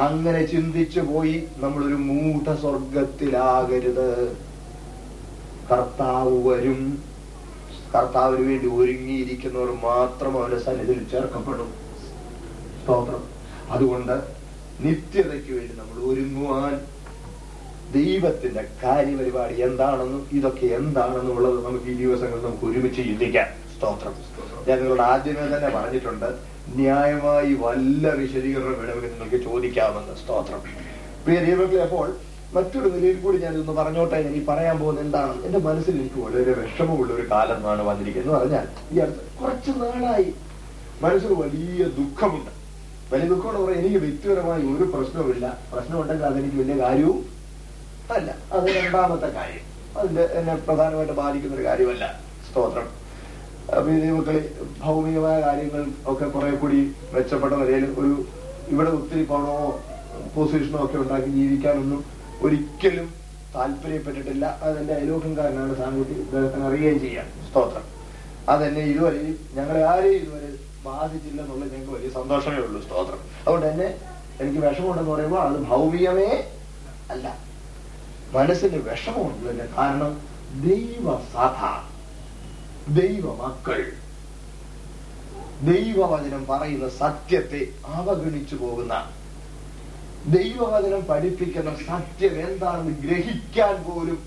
അങ്ങനെ ചിന്തിച്ചു പോയി നമ്മളൊരു മൂഢ സ്വർഗത്തിലാകരുത് കർത്താവ് വരും കർത്താവിന് വേണ്ടി ഒരുങ്ങിയിരിക്കുന്നവർ മാത്രം അവരുടെ സന്നിധിയിൽ ചേർക്കപ്പെടും സ്തോത്രം അതുകൊണ്ട് നിത്യതയ്ക്ക് വേണ്ടി നമ്മൾ ഒരുങ്ങുവാൻ ദൈവത്തിന്റെ കാര്യപരിപാടി എന്താണെന്നും ഇതൊക്കെ എന്താണെന്നും ഉള്ളത് നമുക്ക് ഈ ദിവസങ്ങളിൽ നമുക്ക് ഒരുമിച്ച് ചിന്തിക്കാം സ്തോത്രം ഞാൻ നിങ്ങളുടെ ആദ്യമേ തന്നെ പറഞ്ഞിട്ടുണ്ട് ന്യായമായി വല്ല വിശദീകരണം വേണമെങ്കിൽ നിങ്ങൾക്ക് ചോദിക്കാമെന്ന് സ്തോത്രം പ്രിയ ദൈവങ്ങളെ അപ്പോൾ മറ്റൊരു നിലയിൽ കൂടി ഞാനിതൊന്ന് പറഞ്ഞോട്ടെ ഇനി പറയാൻ പോകുന്നത് എന്താണ് എന്റെ മനസ്സിൽ എനിക്ക് വളരെ വിഷമമുള്ള ഒരു കാലം എന്നാണ് വന്നിരിക്കുന്നത് പറഞ്ഞാൽ ഈ അടുത്ത് കുറച്ച് നാളായി മനസ്സിൽ വലിയ ദുഃഖമുണ്ട് വലിയ ദുഃഖം എന്ന് പറയാൻ എനിക്ക് വ്യക്തിപരമായി ഒരു പ്രശ്നവുമില്ല പ്രശ്നമുണ്ടെങ്കിൽ അതെനിക്ക് വലിയ കാര്യവും അല്ല അത് രണ്ടാമത്തെ കാര്യം അതിന്റെ എന്നെ പ്രധാനമായിട്ട് ബാധിക്കുന്ന ഒരു കാര്യമല്ല സ്തോത്രം മക്കളെ ഭൗമികമായ കാര്യങ്ങൾ ഒക്കെ കുറെ കൂടി മെച്ചപ്പെട്ട നിലയിൽ ഒരു ഇവിടെ ഒത്തിരി പണമോ പൊസിഷനോ ഒക്കെ ഉണ്ടാക്കി ജീവിക്കാനൊന്നും ഒരിക്കലും താല്പര്യപ്പെട്ടിട്ടില്ല അതെന്റെ കാരനാണ് സാങ്കുട്ടി അദ്ദേഹത്തിന് അറിയുകയും ചെയ്യാം സ്തോത്രം അതെന്നെ ഇതുവരെ ഞങ്ങളെ ആരെയും ഇതുവരെ ബാധിച്ചില്ല എന്നുള്ളത് ഞങ്ങൾക്ക് വലിയ സന്തോഷമേ ഉള്ളൂ സ്തോത്രം അതുകൊണ്ട് തന്നെ എനിക്ക് വിഷമമുണ്ടെന്ന് പറയുമ്പോൾ അത് ഭൗമികമേ അല്ല മനസ്സിന് തന്നെ കാരണം സഭ ദൈവ മക്കൾ ദൈവവചനം പറയുന്ന സത്യത്തെ അവഗണിച്ചു പോകുന്ന ദൈവവചനം പഠിപ്പിക്കുന്ന സത്യം എന്താണെന്ന് ഗ്രഹിക്കാൻ പോലും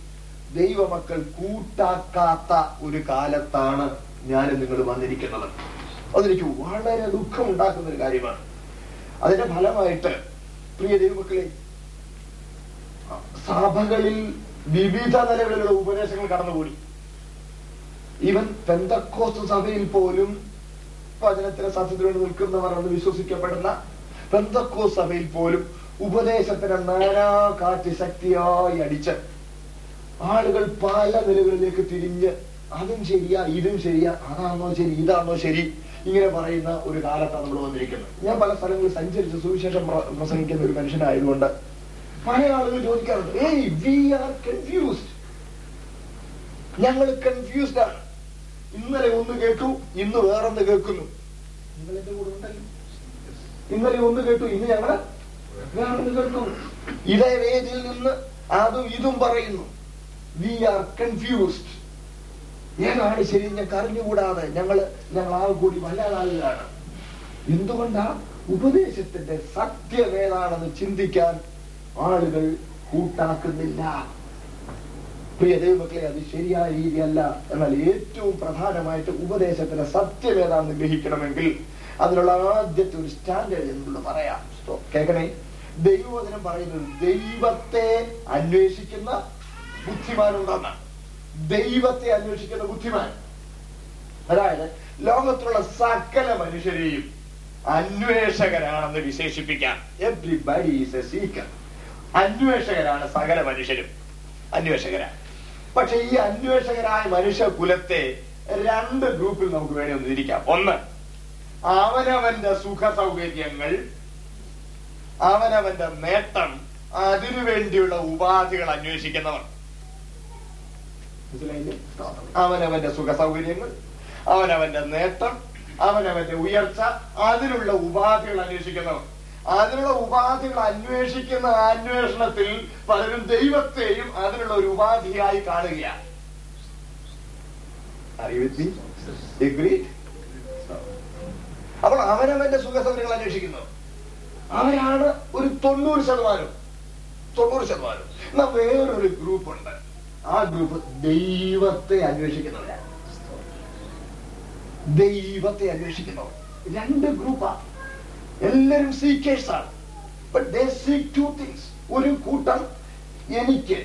ദൈവമക്കൾ കൂട്ടാക്കാത്ത ഒരു കാലത്താണ് ഞാൻ നിങ്ങൾ വന്നിരിക്കുന്നത് അതെനിക്ക് വളരെ ദുഃഖം ഉണ്ടാക്കുന്ന ഒരു കാര്യമാണ് അതിന്റെ ഫലമായിട്ട് പ്രിയ ദൈവമക്കളെ സഭകളിൽ വിവിധ നിലകളിലുള്ള ഉപദേശങ്ങൾ കടന്നുകൂടി ഈവൻ പെന്തക്കോസ് സഭയിൽ പോലും വചനത്തിന് സത്യത്തിനോട് നിൽക്കുന്നവർ എന്ന് വിശ്വസിക്കപ്പെടുന്ന പെന്തക്കോസ് സഭയിൽ പോലും ഉപദേശത്തിന് കാറ്റ് ശക്തിയായി അടിച്ച് ആളുകൾ പല നിലകളിലേക്ക് തിരിഞ്ഞ് അതും ശരിയാ ഇതും ശരിയാ അതാണോ ശരി ഇതാണോ ശരി ഇങ്ങനെ പറയുന്ന ഒരു കാലത്താണ് നമ്മൾ വന്നിരിക്കുന്നത് ഞാൻ പല സ്ഥലങ്ങളിൽ സഞ്ചരിച്ച് സുവിശേഷം പ്രസംഗിക്കുന്ന ഒരു മനുഷ്യനായതുകൊണ്ട് പല ആളുകൾ ചോദിക്കാറുണ്ട് ഏയ് വി ആർ കൺഫ്യൂസ്ഡ് ഞങ്ങൾ കൺഫ്യൂസ്ഡ് ആണ് ഇന്നലെ ഒന്ന് കേട്ടു ഇന്ന് വേറൊന്ന് കേൾക്കുന്നു നിങ്ങളെന്റെ കൂടെ ഉണ്ടല്ലോ ഇന്നലെ ഒന്ന് കേട്ടു ഇന്ന് ഞങ്ങള് ഇടവേദിൽ നിന്ന് അതും ഇതും പറയുന്നു വി ആർ കൺഫ്യൂസ്ഡ് ഏതാണ് ശരി ഞങ്ങൾക്ക് അറിഞ്ഞുകൂടാതെ ഞങ്ങള് ഞങ്ങൾ ആ കൂടി വല്ലാതാകുകയാണ് എന്തുകൊണ്ടാ ഉപദേശത്തിന്റെ സത്യം ഏതാണെന്ന് ചിന്തിക്കാൻ ആളുകൾ കൂട്ടാക്കുന്നില്ല പ്രിയ ദൈവമക്കളെ അത് ശരിയായ രീതിയല്ല എന്നാൽ ഏറ്റവും പ്രധാനമായിട്ട് ഉപദേശത്തിന്റെ സത്യം ഏതാണെന്ന് ഗ്രഹിക്കണമെങ്കിൽ അതിനുള്ള ആദ്യത്തെ ഒരു സ്റ്റാൻഡേർഡ് എന്നുള്ളത് പറയാം കേൾക്കണേ ദൈവവചനം പറയുന്നത് ദൈവത്തെ അന്വേഷിക്കുന്ന ബുദ്ധിമാനുണ്ടെന്ന് ദൈവത്തെ അന്വേഷിക്കുന്ന ബുദ്ധിമാൻ അതായത് ലോകത്തുള്ള സകല മനുഷ്യരെയും അന്വേഷകരാണെന്ന് വിശേഷിപ്പിക്കാം എവ്രിബഡി ഈസ് എ സീക്കർ അന്വേഷകരാണ് സകല മനുഷ്യരും അന്വേഷകരാണ് പക്ഷെ ഈ അന്വേഷകരായ മനുഷ്യ കുലത്തെ രണ്ട് ഗ്രൂപ്പിൽ നമുക്ക് വേണമെന്ന് ഇരിക്കാം ഒന്ന് അവനവന്റെ സുഖ സൗകര്യങ്ങൾ അവനവന്റെ നേട്ടം അതിനു വേണ്ടിയുള്ള ഉപാധികൾ അന്വേഷിക്കുന്നവർ അവനവന്റെ സുഖ സൗകര്യങ്ങൾ അവനവന്റെ നേട്ടം അവനവന്റെ ഉയർച്ച അതിനുള്ള ഉപാധികൾ അന്വേഷിക്കുന്നവർ അതിനുള്ള ഉപാധികൾ അന്വേഷിക്കുന്ന അന്വേഷണത്തിൽ പലരും ദൈവത്തെയും അതിനുള്ള ഒരു ഉപാധിയായി കാണുകയാണ് അപ്പോൾ അവനവന്റെ സൗകര്യങ്ങൾ അന്വേഷിക്കുന്നവർ അവരാണ് ഒരു തൊണ്ണൂറ് ശതമാനം തൊണ്ണൂറ് ശതമാനം എന്നാ വേറൊരു ഗ്രൂപ്പ് ഉണ്ട് ആ ഗ്രൂപ്പ് ദൈവത്തെ അന്വേഷിക്കുന്നവരാണ് ദൈവത്തെ അന്വേഷിക്കുന്നവർ രണ്ട് ഗ്രൂപ്പാണ് എല്ലാരും സീക്കേഴ്സ് ആണ് but they seek two things ഒരു കൂട്ടം എനിക്ക്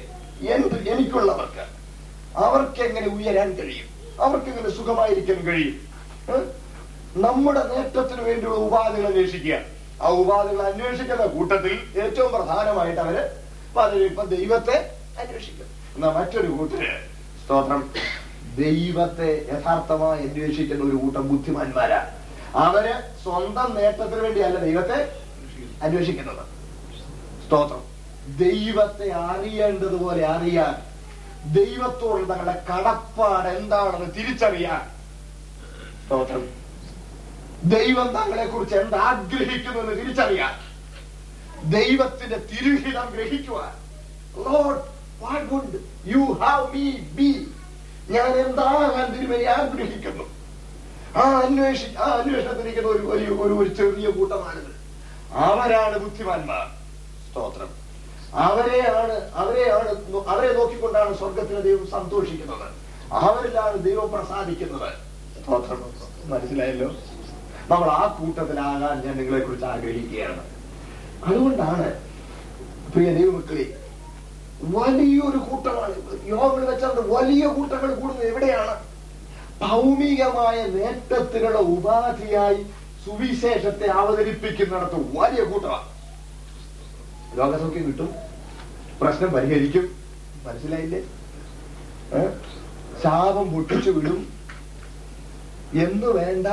എന്ത് എനിക്കുള്ളവർക്ക് അവർക്ക് എങ്ങനെ ഉയരാൻ കഴിയും അവർക്ക് എങ്ങനെ സുഖമായിരിക്കാൻ കഴിയും നമ്മുടെ നേട്ടത്തിന് വേണ്ടിയുള്ള ഉപാധികൾ അന്വേഷിക്കുക ആ ഉപാധികൾ അന്വേഷിക്കുന്ന കൂട്ടത്തിൽ ഏറ്റവും പ്രധാനമായിട്ട് അവര് ഇപ്പൊ ദൈവത്തെ അന്വേഷിക്കുന്നു എന്നാ മറ്റൊരു കൂട്ടര് സ്തോത്രം ദൈവത്തെ യഥാർത്ഥമായി അന്വേഷിക്കുന്ന ഒരു കൂട്ടം ബുദ്ധിമാന്മാരാണ് അവര് സ്വന്തം നേട്ടത്തിന് വേണ്ടിയല്ല ദൈവത്തെ അന്വേഷിക്കുന്നത് സ്തോത്രം ദൈവത്തെ അറിയേണ്ടതുപോലെ അറിയാൻ ദൈവത്തോടുള്ള തങ്ങളുടെ കടപ്പാട് എന്താണെന്ന് തിരിച്ചറിയാൻ സ്തോത്രം ദൈവം തങ്ങളെ കുറിച്ച് എന്താഗ്രഹിക്കുന്നു എന്ന് തിരിച്ചറിയാൻ ദൈവത്തിന്റെ തിരുഹിതം ഗ്രഹിക്കുവാൻ Lord what you have me be ഞാൻ എന്താകാൻ തിരുമനെ ആഗ്രഹിക്കുന്നു ആ അന്വേഷി ആ അന്വേഷണത്തിരിക്കുന്ന ഒരു വലിയ ഒരു ഒരു ചെറിയ കൂട്ടമാണിത് അവരാണ് ബുദ്ധിമാന്മാർ സ്തോത്രം അവരെയാണ് അവരെയാണ് അവരെ നോക്കിക്കൊണ്ടാണ് സ്വർഗത്തിലെ ദൈവം സന്തോഷിക്കുന്നത് അവരിലാണ് ദൈവം പ്രസാദിക്കുന്നത് സ്തോത്രം മനസ്സിലായല്ലോ നമ്മൾ ആ കൂട്ടത്തിലാകാൻ ഞാൻ നിങ്ങളെ കുറിച്ച് ആഗ്രഹിക്കുകയാണ് അതുകൊണ്ടാണ് പ്രിയ ദൈവമക്കളെ വലിയൊരു കൂട്ടമാണ് യോഗങ്ങൾ വെച്ചാൽ വലിയ കൂട്ടങ്ങൾ കൂടുന്നത് എവിടെയാണ് ഭൗമികമായ നേട്ടത്തിനുള്ള ഉപാധിയായി സുവിശേഷത്തെ അവതരിപ്പിക്കുന്നിടത്ത് വലിയ കൂട്ടമാണ് ലോകസൗഖ്യം കിട്ടും പ്രശ്നം പരിഹരിക്കും മനസ്സിലായില്ലേ ശാപം പൊട്ടിച്ചു വിടും എന്ന് വേണ്ട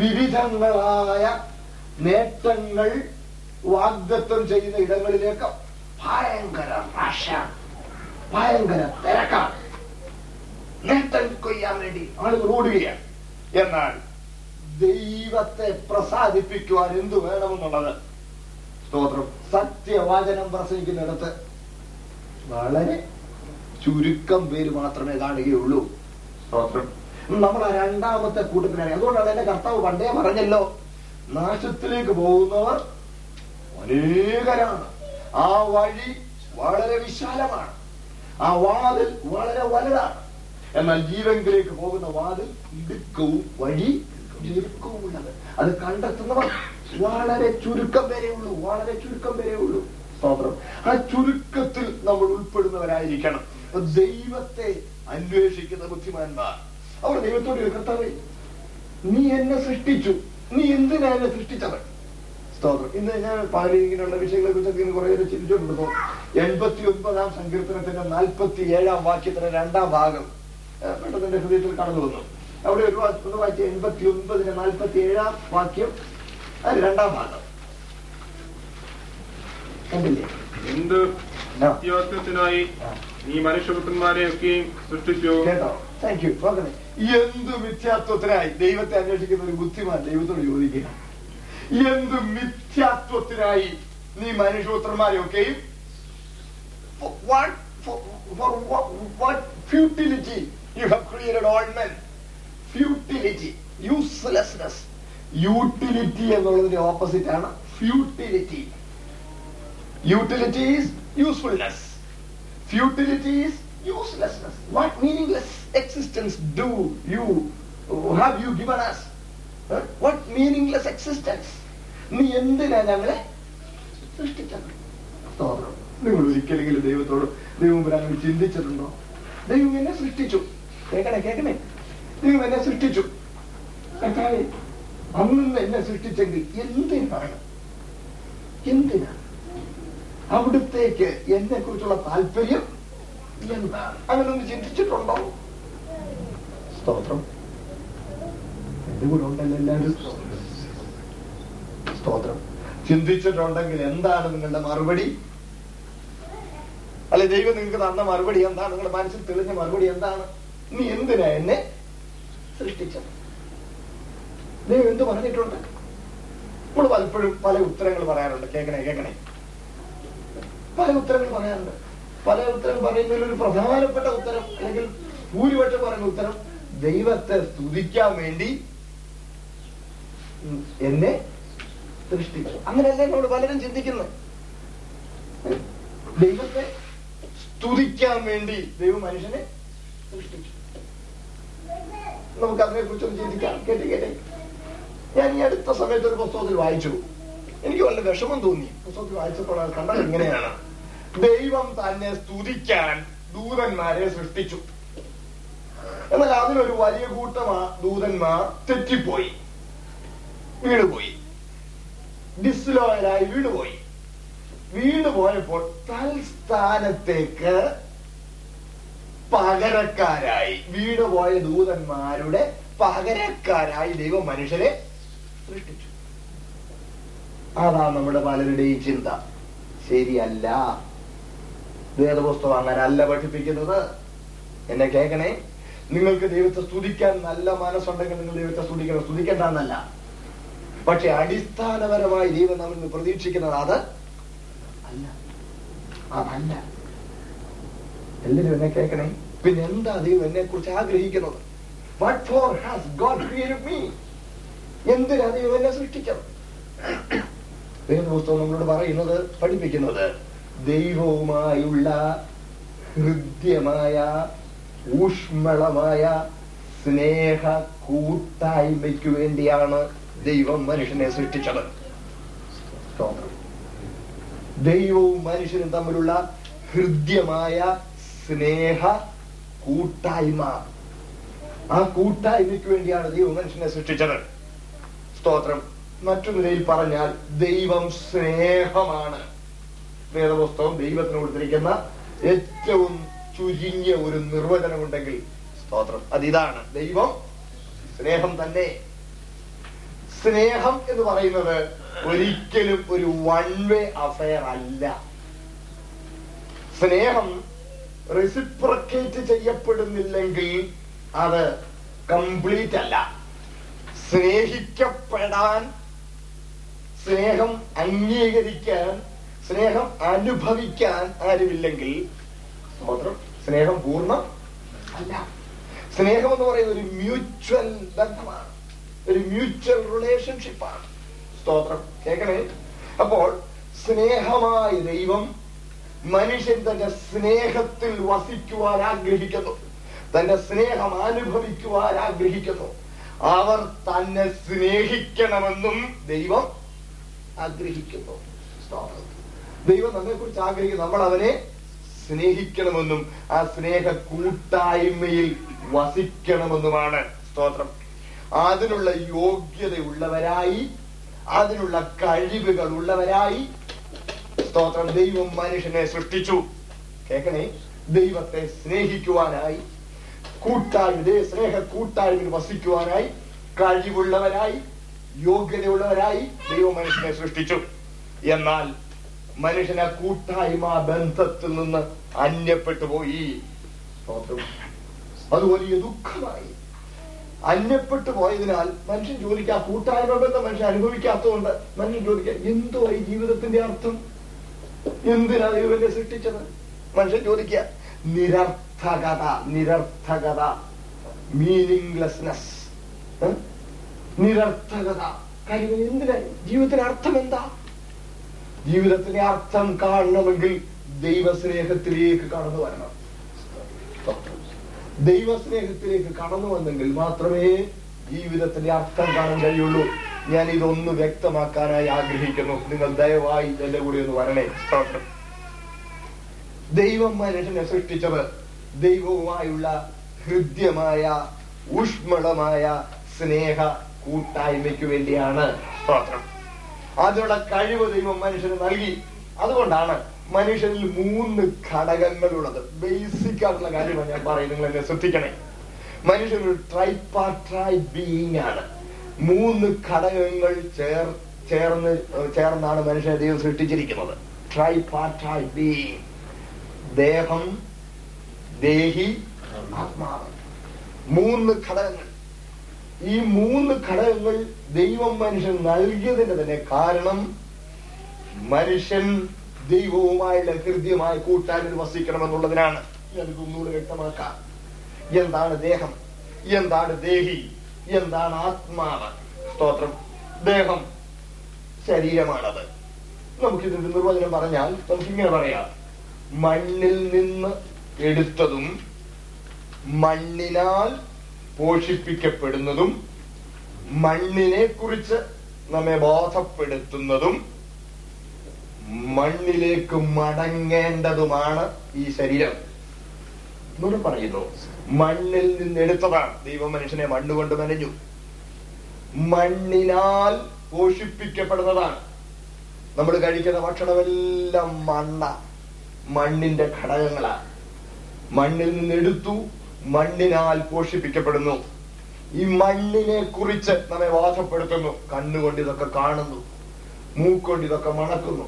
വിവിധങ്ങളായ നേട്ടങ്ങൾ വാഗ്ദത്വം ചെയ്യുന്ന ഇടങ്ങളിലേക്ക് ഭയങ്കര റഷാണ് ഭയങ്കര തിരക്കാണ് നേട്ടം കൊയ്യാൻ വേണ്ടി ആളുകൾ ഓടുകയാണ് എന്നാൽ ദൈവത്തെ പ്രസാദിപ്പിക്കുവാൻ എന്തു വേണമെന്നുള്ളത് സ്തോത്രം സത്യവാചനം പ്രസംഗിക്കുന്നിടത്ത് വളരെ ചുരുക്കം പേര് മാത്രമേ കാണുകയുള്ളൂ സ്തോത്രം നമ്മൾ ആ രണ്ടാമത്തെ കൂട്ടത്തിലാണ് അതുകൊണ്ടാണ് എന്റെ കർത്താവ് പണ്ടേ പറഞ്ഞല്ലോ നാശത്തിലേക്ക് പോകുന്നവർ അനേകരാണ് ആ വഴി വളരെ വിശാലമാണ് ആ വാതിൽ വളരെ വലുതാണ് എന്നാൽ ജീവങ്കിലേക്ക് പോകുന്ന വാതിൽ ഇടുക്കവും വഴി ഞെരുക്കവുമുള്ളത് അത് കണ്ടെത്തുന്നവർ വളരെ ചുരുക്കം വരെയുള്ളൂ വളരെ ചുരുക്കം വരെയുള്ളൂ സ്തോത്രം ആ ചുരുക്കത്തിൽ നമ്മൾ ഉൾപ്പെടുന്നവരായിരിക്കണം ദൈവത്തെ അന്വേഷിക്കുന്ന ബുദ്ധിമാന്മാർ അവർ ദൈവത്തോട് കർത്താവ് നീ എന്നെ സൃഷ്ടിച്ചു നീ എന്തിനാ എന്നെ സൃഷ്ടിച്ചത് സ്തോത്രം ഇന്ന് ഞാൻ പാലി ഇങ്ങനെയുള്ള വിഷയങ്ങളെ കുറിച്ചൊക്കെ കുറെ പേര് ചിന്തിച്ചുകൊണ്ടിരുന്നു എൺപത്തി ഒമ്പതാം സങ്കീർത്തനത്തിന്റെ നാൽപ്പത്തി ഏഴാം വാക്യത്തിന്റെ രണ്ടാം ഭാഗം പെട്ടെന്ന് എന്റെ ഹൃദയത്തിൽ കടന്നു വന്നു അവിടെ ഒരു ഒന്ന് വായിച്ച എൺപത്തി ഒമ്പതിന്റെ നാൽപ്പത്തി ഏഴാം വാക്യം അത് രണ്ടാം ഭാഗം കണ്ടില്ലേ എന്ത് നീ മനുഷ്യപുത്രന്മാരെ സൃഷ്ടിച്ചു കേട്ടോ താങ്ക് യു ഓക്കെ എന്ത് മിഥ്യാത്വത്തിനായി ദൈവത്തെ അന്വേഷിക്കുന്ന ഒരു ബുദ്ധിമാൻ ദൈവത്തോട് ചോദിക്കുക എന്ത് മിഥ്യാത്വത്തിനായി നീ മനുഷ്യപുത്രന്മാരെയൊക്കെയും ഫ്യൂട്ടിലിറ്റി യൂട്ടിലിറ്റി എന്നുള്ളതിന്റെ ഓപ്പോസിറ്റ് ആണ് futility utility usefulness futility Uselessness. What meaningless existence do you have you given us? Huh? What meaningless existence? നീ എന്തിനാ ഞങ്ങളെ സൃഷ്ടിച്ചത് നിങ്ങൾ ഒരിക്കലെങ്കിലും ദൈവത്തോട് ദൈവം അങ്ങനെ ചിന്തിച്ചിട്ടുണ്ടോ ദൈവം എന്നെ സൃഷ്ടിച്ചു കേക്കണേ കേക്കണേ ദൈവം എന്നെ സൃഷ്ടിച്ചു അന്ന് എന്നെ സൃഷ്ടിച്ചെങ്കിൽ എന്തിനാണ് എന്തിനാ അവിടുത്തേക്ക് എന്നെ കുറിച്ചുള്ള താല്പര്യം അങ്ങനൊന്ന് ചിന്തിച്ചിട്ടുണ്ടോ സ്തോത്രം എന്റെ കൂടെ ഉണ്ടല്ലോ എല്ലാവരും സ്തോത്രം ചിന്തിച്ചിട്ടുണ്ടെങ്കിൽ എന്താണ് നിങ്ങളുടെ മറുപടി അല്ലെ ദൈവം നിങ്ങൾക്ക് തന്ന മറുപടി എന്താണ് നിങ്ങളുടെ മനസ്സിൽ തെളിഞ്ഞ മറുപടി എന്താണ് നീ എന്തിനാ എന്നെ സൃഷ്ടിച്ചത് ദൈവം എന്ത് പറഞ്ഞിട്ടുണ്ട് നമ്മൾ പലപ്പോഴും പല ഉത്തരങ്ങൾ പറയാറുണ്ട് കേൾക്കണേ കേൾക്കണേ പല ഉത്തരങ്ങൾ പറയാറുണ്ട് പല ഉത്തരം പറയുന്നതിൽ ഒരു പ്രധാനപ്പെട്ട ഉത്തരം അല്ലെങ്കിൽ ഭൂരിപക്ഷം പറയുന്ന ഉത്തരം ദൈവത്തെ സ്തുതിക്കാൻ വേണ്ടി എന്നെ സൃഷ്ടിച്ചു അങ്ങനെയല്ല എന്നോട് പലരും ചിന്തിക്കുന്നു ദൈവത്തെ സ്തുതിക്കാൻ വേണ്ടി ദൈവം മനുഷ്യനെ സൃഷ്ടിച്ചു നമുക്ക് അതിനെ കുറിച്ചൊന്ന് ചിന്തിക്കാം കേട്ടി കേട്ടെ ഞാൻ ഈ അടുത്ത സമയത്ത് ഒരു പുസ്തകത്തിൽ വായിച്ചു എനിക്ക് വളരെ വിഷമം തോന്നി പുസ്തകത്തിൽ വായിച്ചപ്പോൾ കണ്ടത് ഇങ്ങനെയാണ് ദൈവം തന്നെ സ്തുതിക്കാൻ ദൂതന്മാരെ സൃഷ്ടിച്ചു എന്നാൽ അതിനൊരു വലിയ കൂട്ടം ദൂതന്മാർ തെറ്റിപ്പോയി വീണുപോയി ഡിസ്ലോയരായി വീണുപോയി വീണുപോയപ്പോൾ തൽസ്ഥാനത്തേക്ക് പകരക്കാരായി വീണുപോയ ദൂതന്മാരുടെ പകരക്കാരായി ദൈവം മനുഷ്യരെ സൃഷ്ടിച്ചു അതാണ് നമ്മുടെ പലരുടെയും ചിന്ത ശരിയല്ല വേദപുസ്തകം അങ്ങനല്ല പഠിപ്പിക്കുന്നത് എന്നെ കേൾക്കണേ നിങ്ങൾക്ക് ദൈവത്തെ സ്തുതിക്കാൻ നല്ല മനസ്സുണ്ടെങ്കിൽ നിങ്ങൾ ദൈവത്തെ സ്തുതിക്കണം സ്തുതിക്കേണ്ടെന്നല്ല പക്ഷെ അടിസ്ഥാനപരമായി ദൈവം നമ്മൾ പ്രതീക്ഷിക്കുന്നത് അത് അല്ല അതല്ല എല്ലാരും എന്നെ കേൾക്കണേ പിന്നെ എന്താ ദൈവം എന്നെ കുറിച്ച് ആഗ്രഹിക്കുന്നത് what for has God created me എന്തിനാ ദൈവം എന്നെ സൃഷ്ടിച്ചത് ദൈവം പുസ്തകം നമ്മളോട് പറയുന്നത് പഠിപ്പിക്കുന്നത് ദൈവവുമായുള്ള ഹൃദ്യമായ ഊഷ്മളമായ സ്നേഹ കൂട്ടായ്മയ്ക്കു വേണ്ടിയാണ് ദൈവം മനുഷ്യനെ സൃഷ്ടിച്ചത് ദൈവവും മനുഷ്യനും തമ്മിലുള്ള ഹൃദ്യമായ സ്നേഹ കൂട്ടായ്മ ആ കൂട്ടായ്മയ്ക്ക് വേണ്ടിയാണ് ദൈവം മനുഷ്യനെ സൃഷ്ടിച്ചത് സ്തോത്രം മറ്റു നിലയിൽ പറഞ്ഞാൽ ദൈവം സ്നേഹമാണ് വേദപുസ്തകം ദൈവത്തിന് കൊടുത്തിരിക്കുന്ന ഏറ്റവും ചുരുങ്ങിയ ഒരു നിർവചനം ഉണ്ടെങ്കിൽ സ്തോത്രം അതിതാണ് ദൈവം സ്നേഹം തന്നെ സ്നേഹം എന്ന് പറയുന്നത് ഒരിക്കലും ഒരു വൺ വേ അഫയർ അല്ല സ്നേഹം റെസിപ്രക്കേറ്റ് ചെയ്യപ്പെടുന്നില്ലെങ്കിൽ അത് കംപ്ലീറ്റ് അല്ല സ്നേഹിക്കപ്പെടാൻ സ്നേഹം അംഗീകരിക്കാൻ സ്നേഹം അനുഭവിക്കാൻ ആരുമില്ലെങ്കിൽ മാത്രം സ്നേഹം പൂർണ്ണം അല്ല സ്നേഹം എന്ന് പറയുന്നത് ഒരു മ്യൂച്വൽ ബന്ധമാണ് ഒരു മ്യൂച്വൽ റിലേഷൻഷിപ്പാണ് സ്തോത്രം കേൾക്കണേ അപ്പോൾ സ്നേഹമായ ദൈവം മനുഷ്യൻ തന്റെ സ്നേഹത്തിൽ വസിക്കുവാൻ ആഗ്രഹിക്കുന്നു തന്റെ സ്നേഹം അനുഭവിക്കുവാൻ ആഗ്രഹിക്കുന്നു അവർ തന്നെ സ്നേഹിക്കണമെന്നും ദൈവം ആഗ്രഹിക്കുന്നു സ്തോത്രം ദൈവം കുറിച്ച് ആഗ്രഹിക്കുന്നു നമ്മൾ അവനെ സ്നേഹിക്കണമെന്നും ആ സ്നേഹ കൂട്ടായ്മയിൽ വസിക്കണമെന്നുമാണ് സ്തോത്രം അതിനുള്ള യോഗ്യതയുള്ളവരായി അതിനുള്ള കഴിവുകൾ ഉള്ളവരായി സ്തോത്രം ദൈവം മനുഷ്യനെ സൃഷ്ടിച്ചു കേക്കണേ ദൈവത്തെ സ്നേഹിക്കുവാനായി കൂട്ടായ്മ സ്നേഹ കൂട്ടായ്മയിൽ വസിക്കുവാനായി കഴിവുള്ളവരായി യോഗ്യതയുള്ളവരായി ദൈവം മനുഷ്യനെ സൃഷ്ടിച്ചു എന്നാൽ മനുഷ്യനെ കൂട്ടായ്മ ബന്ധത്തിൽ നിന്ന് അന്യപ്പെട്ടു പോയി അത് വലിയ ദുഃഖമായി അന്യപ്പെട്ടു പോയതിനാൽ മനുഷ്യൻ ജോലിക്ക് കൂട്ടായ്മ ബന്ധം മനുഷ്യൻ അനുഭവിക്കാത്തതുകൊണ്ട് മനുഷ്യൻ ചോദിക്കാം എന്തോ ഈ ജീവിതത്തിന്റെ അർത്ഥം എന്തിനാ ദൈവനെ സൃഷ്ടിച്ചത് മനുഷ്യൻ ചോദിക്കുക നിരർത്ഥകത നിരർത്ഥകത മീനിങ്ലെസ്നെസ് നിരർത്ഥകത കാര്യങ്ങൾ എന്തിനാ ജീവിതത്തിന് അർത്ഥം എന്താ ജീവിതത്തിലെ അർത്ഥം കാണണമെങ്കിൽ ദൈവസ്നേഹത്തിലേക്ക് കടന്നു വരണം ദൈവസ്നേഹത്തിലേക്ക് കടന്നു വന്നെങ്കിൽ മാത്രമേ ജീവിതത്തിന്റെ അർത്ഥം കാണാൻ കഴിയുള്ളൂ ഞാൻ ഇതൊന്ന് വ്യക്തമാക്കാനായി ആഗ്രഹിക്കുന്നു നിങ്ങൾ ദയവായി എന്റെ കൂടി ഒന്ന് വരണേ ദൈവം മനുഷ്യനെ സൃഷ്ടിച്ചത് ദൈവവുമായുള്ള ഹൃദ്യമായ ഊഷ്മളമായ സ്നേഹ കൂട്ടായ്മയ്ക്ക് വേണ്ടിയാണ് സ്തോത്രം അതിനുള്ള കഴിവ് ദൈവം മനുഷ്യന് നൽകി അതുകൊണ്ടാണ് മനുഷ്യനിൽ മൂന്ന് ഘടകങ്ങളുള്ളത് ബേസിക് ആയിട്ടുള്ള കാര്യമാണ് ഞാൻ പറയുന്നത് നിങ്ങൾ എന്നെ ശ്രദ്ധിക്കണേ മനുഷ്യൻ ഒരു ട്രൈപ്പാട്രായ് ബീങ് ആണ് മൂന്ന് ഘടകങ്ങൾ ചേർ ചേർന്ന് ചേർന്നാണ് മനുഷ്യനെ ദൈവം സൃഷ്ടിച്ചിരിക്കുന്നത് ട്രൈപ്പാട്രായ് ബീങ് ദേഹം ദേഹി ആത്മാവ് മൂന്ന് ഘടകങ്ങൾ ഈ മൂന്ന് ഘടകങ്ങൾ ദൈവം മനുഷ്യൻ നൽകിയതിന്റെ തന്നെ കാരണം മനുഷ്യൻ ദൈവവുമായുള്ള ഹൃദ്യമായ കൂട്ടാനിൽ വസിക്കണമെന്നുള്ളതിനാണ് ഞാൻ ഒന്നുകൂടെ വ്യക്തമാക്കാം എന്താണ് ദേഹം എന്താണ് ദേഹി എന്താണ് ആത്മാവ് സ്തോത്രം ദേഹം ശരീരമാണത് നമുക്കിതിന്റെ നിർവചനം പറഞ്ഞാൽ നമുക്കിങ്ങനെ പറയാം മണ്ണിൽ നിന്ന് എടുത്തതും മണ്ണിനാൽ പോഷിപ്പിക്കപ്പെടുന്നതും മണ്ണിനെ കുറിച്ച് നമ്മെ ബോധപ്പെടുത്തുന്നതും മണ്ണിലേക്ക് മടങ്ങേണ്ടതുമാണ് ഈ ശരീരം എന്നോട് പറയുന്നു മണ്ണിൽ നിന്നെടുത്തതാണ് ദൈവം മനുഷ്യനെ മണ്ണുകൊണ്ട് മനഞ്ഞു മണ്ണിനാൽ പോഷിപ്പിക്കപ്പെടുന്നതാണ് നമ്മൾ കഴിക്കുന്ന ഭക്ഷണമെല്ലാം മണ്ണ മണ്ണിന്റെ ഘടകങ്ങളാണ് മണ്ണിൽ നിന്നെടുത്തു മണ്ണിനാൽ പോഷിപ്പിക്കപ്പെടുന്നു ഈ മണ്ണിനെ കുറിച്ച് നമ്മെ വാസപ്പെടുത്തുന്നു കണ്ണുകൊണ്ട് ഇതൊക്കെ കാണുന്നു മൂക്കൊണ്ട് ഇതൊക്കെ മണക്കുന്നു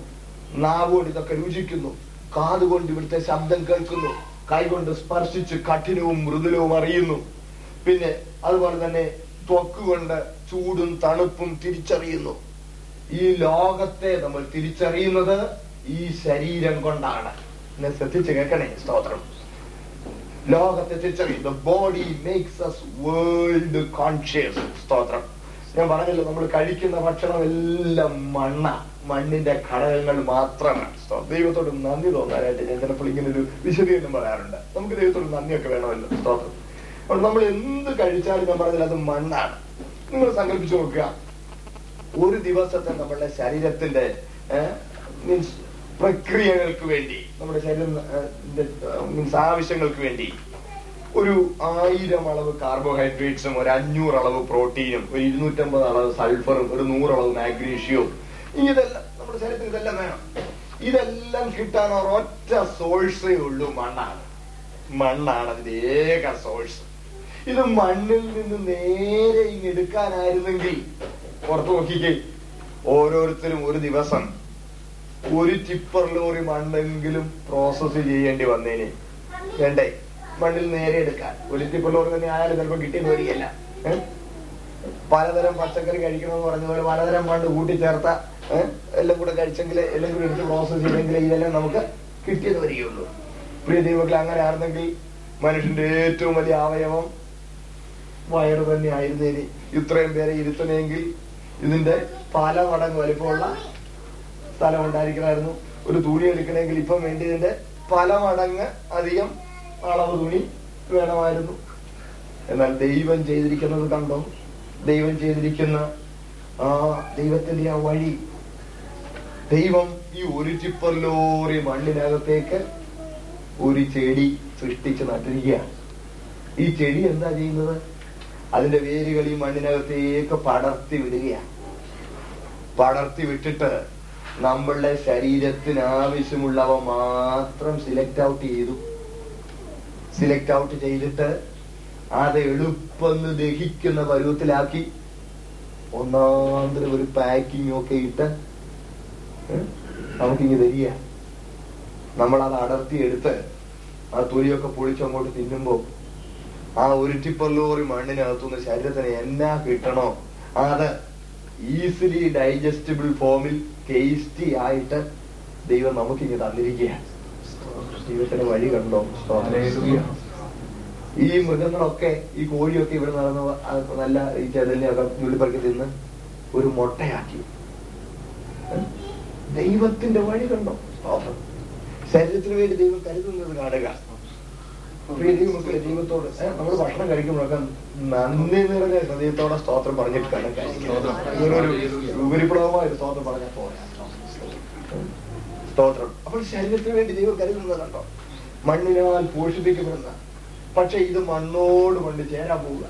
നാവുകൊണ്ട് ഇതൊക്കെ രുചിക്കുന്നു കാതുകൊണ്ട് ഇവിടുത്തെ ശബ്ദം കേൾക്കുന്നു കൈകൊണ്ട് സ്പർശിച്ച് കഠിനവും മൃദുലവും അറിയുന്നു പിന്നെ അതുപോലെ തന്നെ ത്വക്കുകൊണ്ട് ചൂടും തണുപ്പും തിരിച്ചറിയുന്നു ഈ ലോകത്തെ നമ്മൾ തിരിച്ചറിയുന്നത് ഈ ശരീരം കൊണ്ടാണ് എന്നെ ശ്രദ്ധിച്ചു കേൾക്കണേ സ്തോത്രം ലോകത്തെ തിരിച്ചറിയും the body makes us world conscious സ്തോത്രം ഞാൻ പറഞ്ഞല്ലോ നമ്മൾ കഴിക്കുന്ന ഭക്ഷണം എല്ലാം മണ്ണ മണ്ണിന്റെ ഘടകങ്ങൾ മാത്രമാണ് ദൈവത്തോട് നന്ദി തോന്നാനായിട്ട് ഞാൻ ചിലപ്പോൾ ഇങ്ങനെ ഒരു വിശദീകരണം പറയാറുണ്ട് നമുക്ക് ദൈവത്തോട് നന്ദിയൊക്കെ വേണമല്ലോ സ്തോത്രം അപ്പോൾ നമ്മൾ എന്ത് കഴിച്ചാലും ഞാൻ പറഞ്ഞില്ല അത് മണ്ണാണ് നിങ്ങൾ
സങ്കല്പിച്ചു നോക്കുക ഒരു ദിവസത്തെ നമ്മളുടെ ശരീരത്തിന്റെ മീൻസ് പ്രക്രിയകൾക്ക് വേണ്ടി നമ്മുടെ ശരീരം ആവശ്യങ്ങൾക്ക് വേണ്ടി ഒരു ആയിരം അളവ് കാർബോഹൈഡ്രേറ്റ്സും ഒരു അഞ്ഞൂറ് അളവ് പ്രോട്ടീനും ഒരു ഇരുന്നൂറ്റമ്പത് അളവ് സൾഫറും ഒരു നൂറളവ് മാഗ്നീഷ്യവും ഇതെല്ലാം നമ്മുടെ ശരീരത്തിൽ ഇതെല്ലാം വേണം ഇതെല്ലാം കിട്ടാൻ ഒരൊറ്റ സോഴ്സേ ഉള്ളൂ മണ്ണാണ് മണ്ണാണ് അതിന്റെ ഏക സോഴ്സ് ഇത് മണ്ണിൽ നിന്ന് നേരെ ഇങ്ങെടുക്കാനായിരുന്നെങ്കിൽ പുറത്തു നോക്കിക്കേ ഓരോരുത്തരും ഒരു ദിവസം ഒരു ടിപ്പർ ലോറി മണ്ണെങ്കിലും പ്രോസസ്സ് ചെയ്യേണ്ടി വന്നേന് വേണ്ടേ മണ്ണിൽ നേരെ എടുക്കാൻ ഒരു ടിപ്പർ ലോറി തന്നെ ആയാലും ചിലപ്പോൾ കിട്ടിയെന്ന് വരികയല്ല പലതരം പച്ചക്കറി കഴിക്കണമെന്ന് പറഞ്ഞതുപോലെ പലതരം മണ്ണ് കൂട്ടിച്ചേർത്ത എല്ലാം കൂടെ കഴിച്ചെങ്കിൽ എല്ലാം കൂടി എടുത്ത് പ്രോസസ്സ് ചെയ്തെങ്കിൽ ഇതെല്ലാം നമുക്ക് കിട്ടിയെന്ന് വരികയുള്ളൂ പ്രിയ ദൈവങ്ങളെ അങ്ങനെ ആയിരുന്നെങ്കിൽ മനുഷ്യന്റെ ഏറ്റവും വലിയ അവയവം വയറ് തന്നെ ആയിരുന്നേനി ഇത്രയും പേരെ ഇരുത്തണമെങ്കിൽ ഇതിന്റെ പല മടങ്ങ് വലിപ്പമുള്ള സ്ഥലം ഉണ്ടായിരിക്കണമായിരുന്നു ഒരു തുണി എടുക്കണമെങ്കിൽ ഇപ്പം വേണ്ടിയതിന്റെ പല മടങ്ങ് അധികം അളവ് തുണി വേണമായിരുന്നു എന്നാൽ ദൈവം ചെയ്തിരിക്കുന്നത് കണ്ടോ ദൈവം ചെയ്തിരിക്കുന്ന ആ ദൈവത്തിന്റെ ആ വഴി ദൈവം ഈ ഒരു ചിപ്പർ ലോറി മണ്ണിനകത്തേക്ക് ഒരു ചെടി സൃഷ്ടിച്ച് നട്ടിരിക്കുകയാണ് ഈ ചെടി എന്താ ചെയ്യുന്നത് അതിന്റെ വേരുകൾ ഈ മണ്ണിനകത്തേക്ക് പടർത്തി വിടുകയാണ് പടർത്തി വിട്ടിട്ട് നമ്മളുടെ ശരീരത്തിന് ആവശ്യമുള്ളവ മാത്രം സിലക്ട് ഔട്ട് ചെയ്തു സിലക്ട് ഔട്ട് ചെയ്തിട്ട് അത് എളുപ്പം ദഹിക്കുന്ന പരുവത്തിലാക്കി ഒന്നാന്തരം ഒരു പാക്കിംഗ് ഒക്കെ ഇട്ട് നമുക്കിങ്ങ് തരിക അടർത്തി എടുത്ത് ആ തൊലിയൊക്കെ പൊളിച്ചങ്ങോട്ട് തിന്നുമ്പോ ആ ഉരുട്ടിപ്പല്ലോറി മണ്ണിനകത്തുനിന്ന് ശരീരത്തിന് എന്നാ കിട്ടണോ അത് ഈസിലി ഡൈജസ്റ്റബിൾ ഫോമിൽ ടേസ്റ്റി ആയിട്ട് ദൈവം നമുക്ക് ഇനി തന്നിരിക്കുകയാണ് ദൈവത്തിന്റെ വഴി കണ്ടോ ഈ മൃഗങ്ങളൊക്കെ ഈ കോഴിയൊക്കെ ഇവിടെ നടന്ന് നല്ല ഈ ചെതലിനെയൊക്കെ ജൂലിപ്പറക്കി തിന്ന് ഒരു മുട്ടയാക്കി ദൈവത്തിന്റെ വഴി കണ്ടോ ശരീരത്തിന് വേണ്ടി ദൈവം കരുതുന്നത് കാണുക ദൈവത്തോട് നമ്മൾ ഭക്ഷണം കഴിക്കുമ്പോഴൊക്കെ നന്ദി നിറഞ്ഞ ഹൃദയത്തോടെ സ്തോത്രം പറഞ്ഞിട്ട് ഉപരിപ്ലവമായ ഒരു സ്തോത്രം പറഞ്ഞ പോരാ സ്തോത്രം അപ്പോൾ ശരീരത്തിന് വേണ്ടി ദൈവം കരുതുന്നതുണ്ടോ മണ്ണിനാൽ പോഷിപ്പിക്കപ്പെടുന്ന പക്ഷെ ഇത് മണ്ണോട് കൊണ്ട് ചേരാൻ പോവുക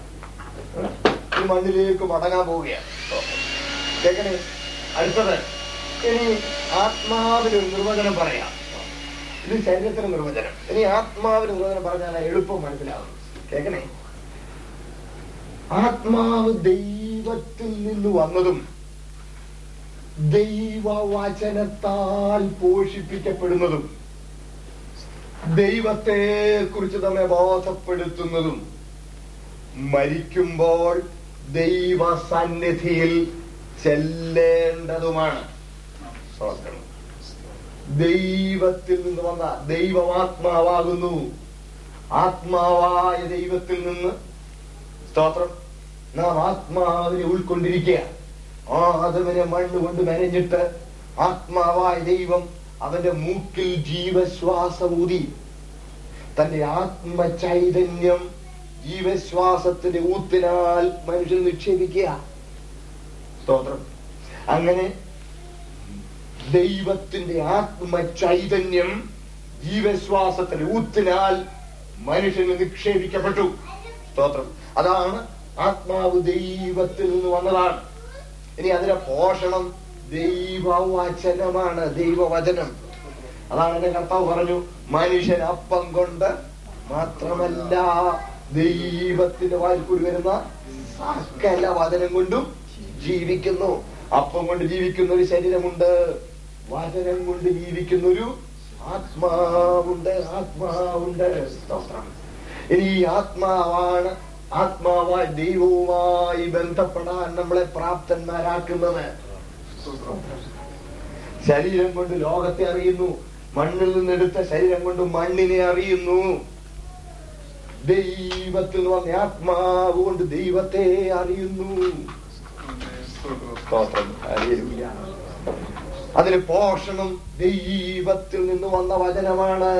ഈ മണ്ണിലേക്ക് മടങ്ങാൻ പോവുകയാണ് അടുത്തത് ഇനി ആത്മാവിന് നിർവചനം പറയാം ഇത് ശരീരത്തിന് നിർവചനം ഇനി ആത്മാവിന് നിർവചനം പറഞ്ഞാൽ എളുപ്പം മനസ്സിലാവും കേക്കണേ ആത്മാവ് ദൈവത്തിൽ നിന്ന് വന്നതും വചനത്താൽ പോഷിപ്പിക്കപ്പെടുന്നതും ദൈവത്തെ കുറിച്ച് തമ്മെ ബോധപ്പെടുത്തുന്നതും മരിക്കുമ്പോൾ സന്നിധിയിൽ ചെല്ലേണ്ടതുമാണ് സ്വാതന്ത്ര്യം ദൈവത്തിൽ നിന്ന് വന്ന ദൈവമാത്മാവാകുന്നു ആത്മാവായ ദൈവത്തിൽ നിന്ന് സ്തോത്രം നാം ആത്മാവിനെ ഉൾക്കൊണ്ടിരിക്കുക ആദവനെ മണ്ണ് കൊണ്ട് മെനഞ്ഞിട്ട് ആത്മാവായ ദൈവം അവന്റെ മൂക്കിൽ ജീവശ്വാസമൂതി തന്റെ ചൈതന്യം ജീവശ്വാസത്തിന്റെ ഊത്തിനാൽ മനുഷ്യൻ നിക്ഷേപിക്കുക സ്തോത്രം അങ്ങനെ ദൈവത്തിന്റെ ആത്മ ചൈതന്യം ജീവശ്വാസത്തിന്റെ ഊത്തിനാൽ മനുഷ്യന് നിക്ഷേപിക്കപ്പെട്ടു സ്തോത്രം അതാണ് ആത്മാവ് ദൈവത്തിൽ നിന്ന് വന്നതാണ് ഇനി അതിന്റെ പോഷണം ദൈവവചനമാണ് ദൈവവചനം അതാണ് എന്റെ കർത്താവ് പറഞ്ഞു മനുഷ്യൻ അപ്പം കൊണ്ട് മാത്രമല്ല ദൈവത്തിന്റെ വാൽക്കൂടി വരുന്ന സകല വചനം കൊണ്ടും ജീവിക്കുന്നു അപ്പം കൊണ്ട് ജീവിക്കുന്ന ഒരു ശരീരമുണ്ട് വാചനം കൊണ്ട് ജീവിക്കുന്ന ഒരു ആത്മാവുണ്ട് ആത്മാവുണ്ട് സ്തോത്രം ഇനി ഈ ആത്മാവാണ് ആത്മാവായി ദൈവവുമായി ബന്ധപ്പെടാൻ നമ്മളെ പ്രാപ്തന്മാരാക്കുന്നത് ശരീരം കൊണ്ട് ലോകത്തെ അറിയുന്നു മണ്ണിൽ നിന്നെടുത്ത ശരീരം കൊണ്ട് മണ്ണിനെ അറിയുന്നു ദൈവത്തിൽ വന്ന ആത്മാവ് കൊണ്ട് ദൈവത്തെ അറിയുന്നു അതിന് പോഷണം ദൈവത്തിൽ നിന്ന് വന്ന വചനമാണ്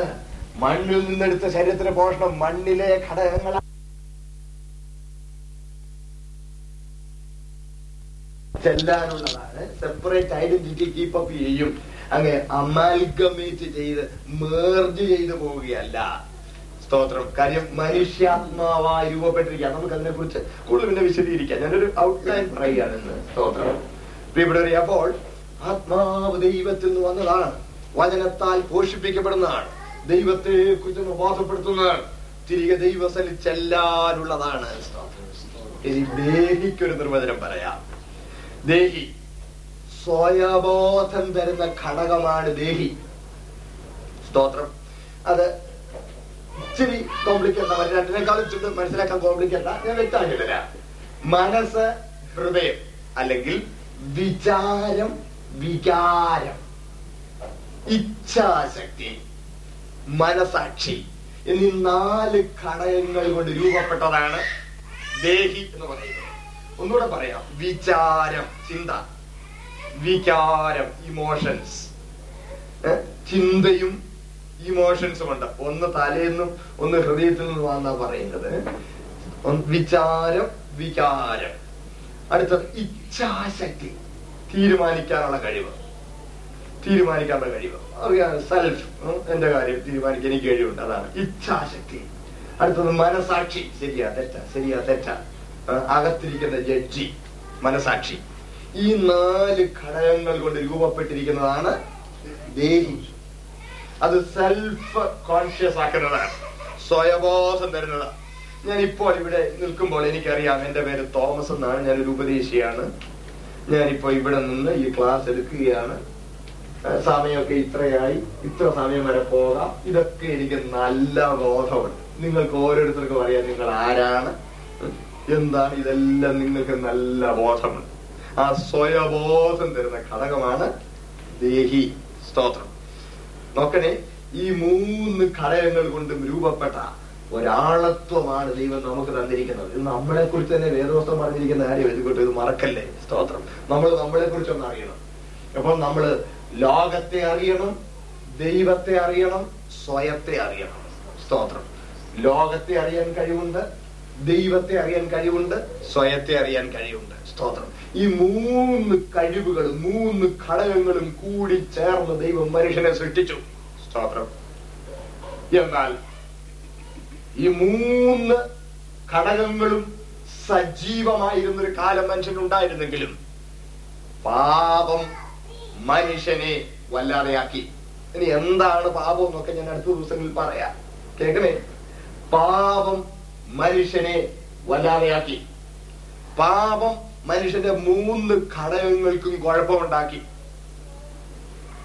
മണ്ണിൽ നിന്നെടുത്ത ശരീരത്തിന് പോഷണം മണ്ണിലെ ഘടകങ്ങളാണ് ചെല്ലാനുള്ളതാണ് സെപ്പറേറ്റ് ഐഡന്റിറ്റി കീപ്പ് അപ്പ് ചെയ്യും അങ്ങനെ അമാലിഗമേറ്റ് ചെയ്ത് മേർജ് ചെയ്ത് പോവുകയല്ല സ്തോത്രം കാര്യം മനുഷ്യാത്മാവായി രൂപപ്പെട്ടിരിക്കുക നമുക്ക് അതിനെ കുറിച്ച് കൂടുതൽ പിന്നെ വിശദീകരിക്കാം ഞാനൊരു ഔട്ട്ലൈൻ പറയുകയാണ് സ്തോത്രം ഇവിടെ അപ്പോൾ ആത്മാവ് ദൈവത്തിൽ നിന്ന് വന്നതാണ് വചനത്താൽ പോഷിപ്പിക്കപ്പെടുന്നതാണ് ദൈവത്തെ കുറിച്ച് ബോധപ്പെടുത്തുന്നതാണ് തിരികെ ദൈവസലി ചെല്ലാനുള്ളതാണ് ഇനി ദേഹിക്കൊരു നിർവചനം പറയാം ദേഹി സ്വയബോധം തരുന്ന ഘടകമാണ് ദേഹി സ്തോത്രം അത് ഇച്ചിരി കോംപ്ലിക്കേറ്റ രണ്ടിനെ കളിച്ചിട്ട് മനസ്സിലാക്കാൻ കോംപ്ലിക്കേറ്റ ഞാൻ തരാം മനസ്സ് ഹൃദയം അല്ലെങ്കിൽ വിചാരം വികാരം ഇച്ഛാശക്തി മനസാക്ഷി എന്നീ നാല് ഘടകങ്ങൾ കൊണ്ട് രൂപപ്പെട്ടതാണ് ദേഹി എന്ന് പറയുന്നത് ഒന്നുകൂടെ പറയാം വിചാരം ചിന്ത വികാരം ഇമോഷൻസ് ചിന്തയും ഇമോഷൻസും ഉണ്ട് ഒന്ന് തലേന്നും ഒന്ന് ഹൃദയത്തിൽ നിന്നും ആണെന്നാ പറയുന്നത് വിചാരം വികാരം അടുത്തത് ഇച്ഛാശക്തി തീരുമാനിക്കാനുള്ള കഴിവ് തീരുമാനിക്കാനുള്ള കഴിവ് അറിയാം സെൽഫ് എന്റെ കാര്യം തീരുമാനിക്കാൻ എനിക്ക് കഴിവുണ്ട് അതാണ് ഇച്ഛാശക്തി അടുത്തത് മനസാക്ഷി ശരിയാ തെറ്റ ശരിയാ തെറ്റ അകത്തിരിക്കുന്ന ജഡ്ജി മനസാക്ഷി ഈ നാല് ഘടകങ്ങൾ കൊണ്ട് രൂപപ്പെട്ടിരിക്കുന്നതാണ് ദേഹി അത് സെൽഫ് കോൺഷ്യസ് ആക്കുന്നതാണ് സ്വയബോധം തരുന്നതാണ് ഞാൻ ഇപ്പോൾ ഇവിടെ നിൽക്കുമ്പോൾ എനിക്കറിയാം എൻ്റെ പേര് തോമസ് എന്നാണ് ഞാനൊരു ഉപദേശിയാണ് ഞാനിപ്പോ ഇവിടെ നിന്ന് ഈ ക്ലാസ് എടുക്കുകയാണ് സമയമൊക്കെ ഇത്രയായി ഇത്ര സമയം വരെ പോകാം ഇതൊക്കെ എനിക്ക് നല്ല ബോധമുണ്ട് നിങ്ങൾക്ക് ഓരോരുത്തർക്കും അറിയാം നിങ്ങൾ ആരാണ് എന്താണ് ഇതെല്ലാം നിങ്ങൾക്ക് നല്ല ബോധമുണ്ട് ആ സ്വയബോധം തരുന്ന ഘടകമാണ് ദേഹി സ്തോത്രം നോക്കണേ ഈ മൂന്ന് ഘടകങ്ങൾ കൊണ്ടും രൂപപ്പെട്ട ഒരാളത്വമാണ് ദൈവം നമുക്ക് തന്നിരിക്കുന്നത് ഇത് നമ്മളെ കുറിച്ച് തന്നെ വേദവസ്ത്രം പറഞ്ഞിരിക്കുന്ന കാര്യം എഴുതിക്കോട്ടെ ഇത് മറക്കല്ലേ സ്തോത്രം നമ്മൾ നമ്മളെ കുറിച്ചൊന്ന് അറിയണം അപ്പൊ നമ്മൾ ലോകത്തെ അറിയണം ദൈവത്തെ അറിയണം സ്വയത്തെ അറിയണം സ്തോത്രം ലോകത്തെ അറിയാൻ കഴിവുണ്ട് ദൈവത്തെ അറിയാൻ കഴിവുണ്ട് സ്വയത്തെ അറിയാൻ കഴിവുണ്ട് സ്തോത്രം ഈ മൂന്ന് കഴിവുകളും മൂന്ന് ഘടകങ്ങളും കൂടി ചേർന്ന് ദൈവം മനുഷ്യനെ സൃഷ്ടിച്ചു സ്തോത്രം എന്നാൽ ഈ മൂന്ന് ഘടകങ്ങളും സജീവമായിരുന്ന ഒരു കാലം മനുഷ്യനുണ്ടായിരുന്നെങ്കിലും പാപം മനുഷ്യനെ വല്ലാതെയാക്കി ഇനി എന്താണ് പാപം എന്നൊക്കെ ഞാൻ അടുത്ത ദിവസങ്ങളിൽ പറയാം കേൾക്കണേ പാപം മനുഷ്യനെ വല്ലാതെയാക്കി പാപം മനുഷ്യന്റെ മൂന്ന് ഘടകങ്ങൾക്കും കുഴപ്പമുണ്ടാക്കി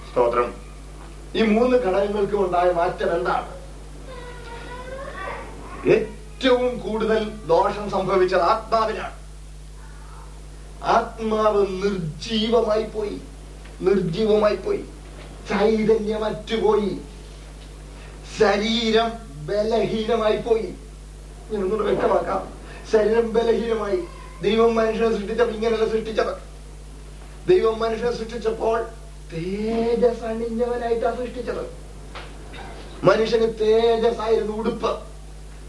സ്തോത്രം ഈ മൂന്ന് ഘടകങ്ങൾക്കും ഉണ്ടായ മാറ്റം എന്താണ് ഏറ്റവും കൂടുതൽ ദോഷം സംഭവിച്ചത് ആത്മാവിനാണ് ആത്മാവ് നിർജീവമായി പോയി നിർജീവമായി പോയി പോയി ശരീരം ബലഹീനമായി പോയി ഞാനൊന്നുകൂടെ വ്യക്തമാക്കാം ശരീരം ബലഹീനമായി ദൈവം മനുഷ്യനെ സൃഷ്ടിച്ചപ്പോൾ ഇങ്ങനെയല്ല സൃഷ്ടിച്ചത് ദൈവം മനുഷ്യനെ സൃഷ്ടിച്ചപ്പോൾ തേജസ് അണിഞ്ഞവനായിട്ടാണ് സൃഷ്ടിച്ചത് മനുഷ്യന് ആയിരുന്നു ഉടുപ്പ്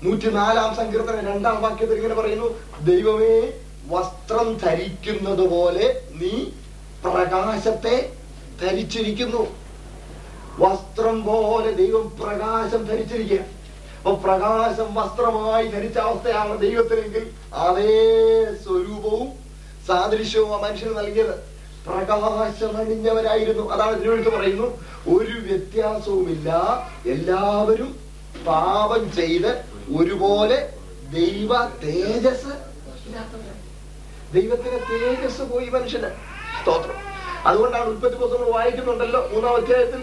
നൂറ്റിനാലാം സങ്കീർത്തനം രണ്ടാം വാക്യത്തിൽ ഇങ്ങനെ പറയുന്നു ദൈവമേ വസ്ത്രം ധരിക്കുന്നത് പോലെ നീ പ്രകാശത്തെ ധരിച്ചിരിക്കുന്നു വസ്ത്രം പോലെ ദൈവം പ്രകാശം ധരിച്ചിരിക്കുക അപ്പൊ പ്രകാശം വസ്ത്രമായി ധരിച്ച അവസ്ഥയാണ് ദൈവത്തിനെങ്കിൽ അതേ സ്വരൂപവും സാദൃശ്യവും മനുഷ്യന് നൽകിയത് പ്രകാശമണിഞ്ഞവരായിരുന്നു അതാണ് തിരുവഴുത്ത് പറയുന്നു ഒരു വ്യത്യാസവുമില്ല എല്ലാവരും പാപം ചെയ്ത് ഒരുപോലെ ദൈവ തേജസ് ദൈവത്തിന് തേജസ് പോയി മനുഷ്യന് സ്തോത്രം അതുകൊണ്ടാണ് ഉൽപ്പത്തി പുസ്തകം വായിക്കുന്നുണ്ടല്ലോ മൂന്നാം അധ്യായത്തിൽ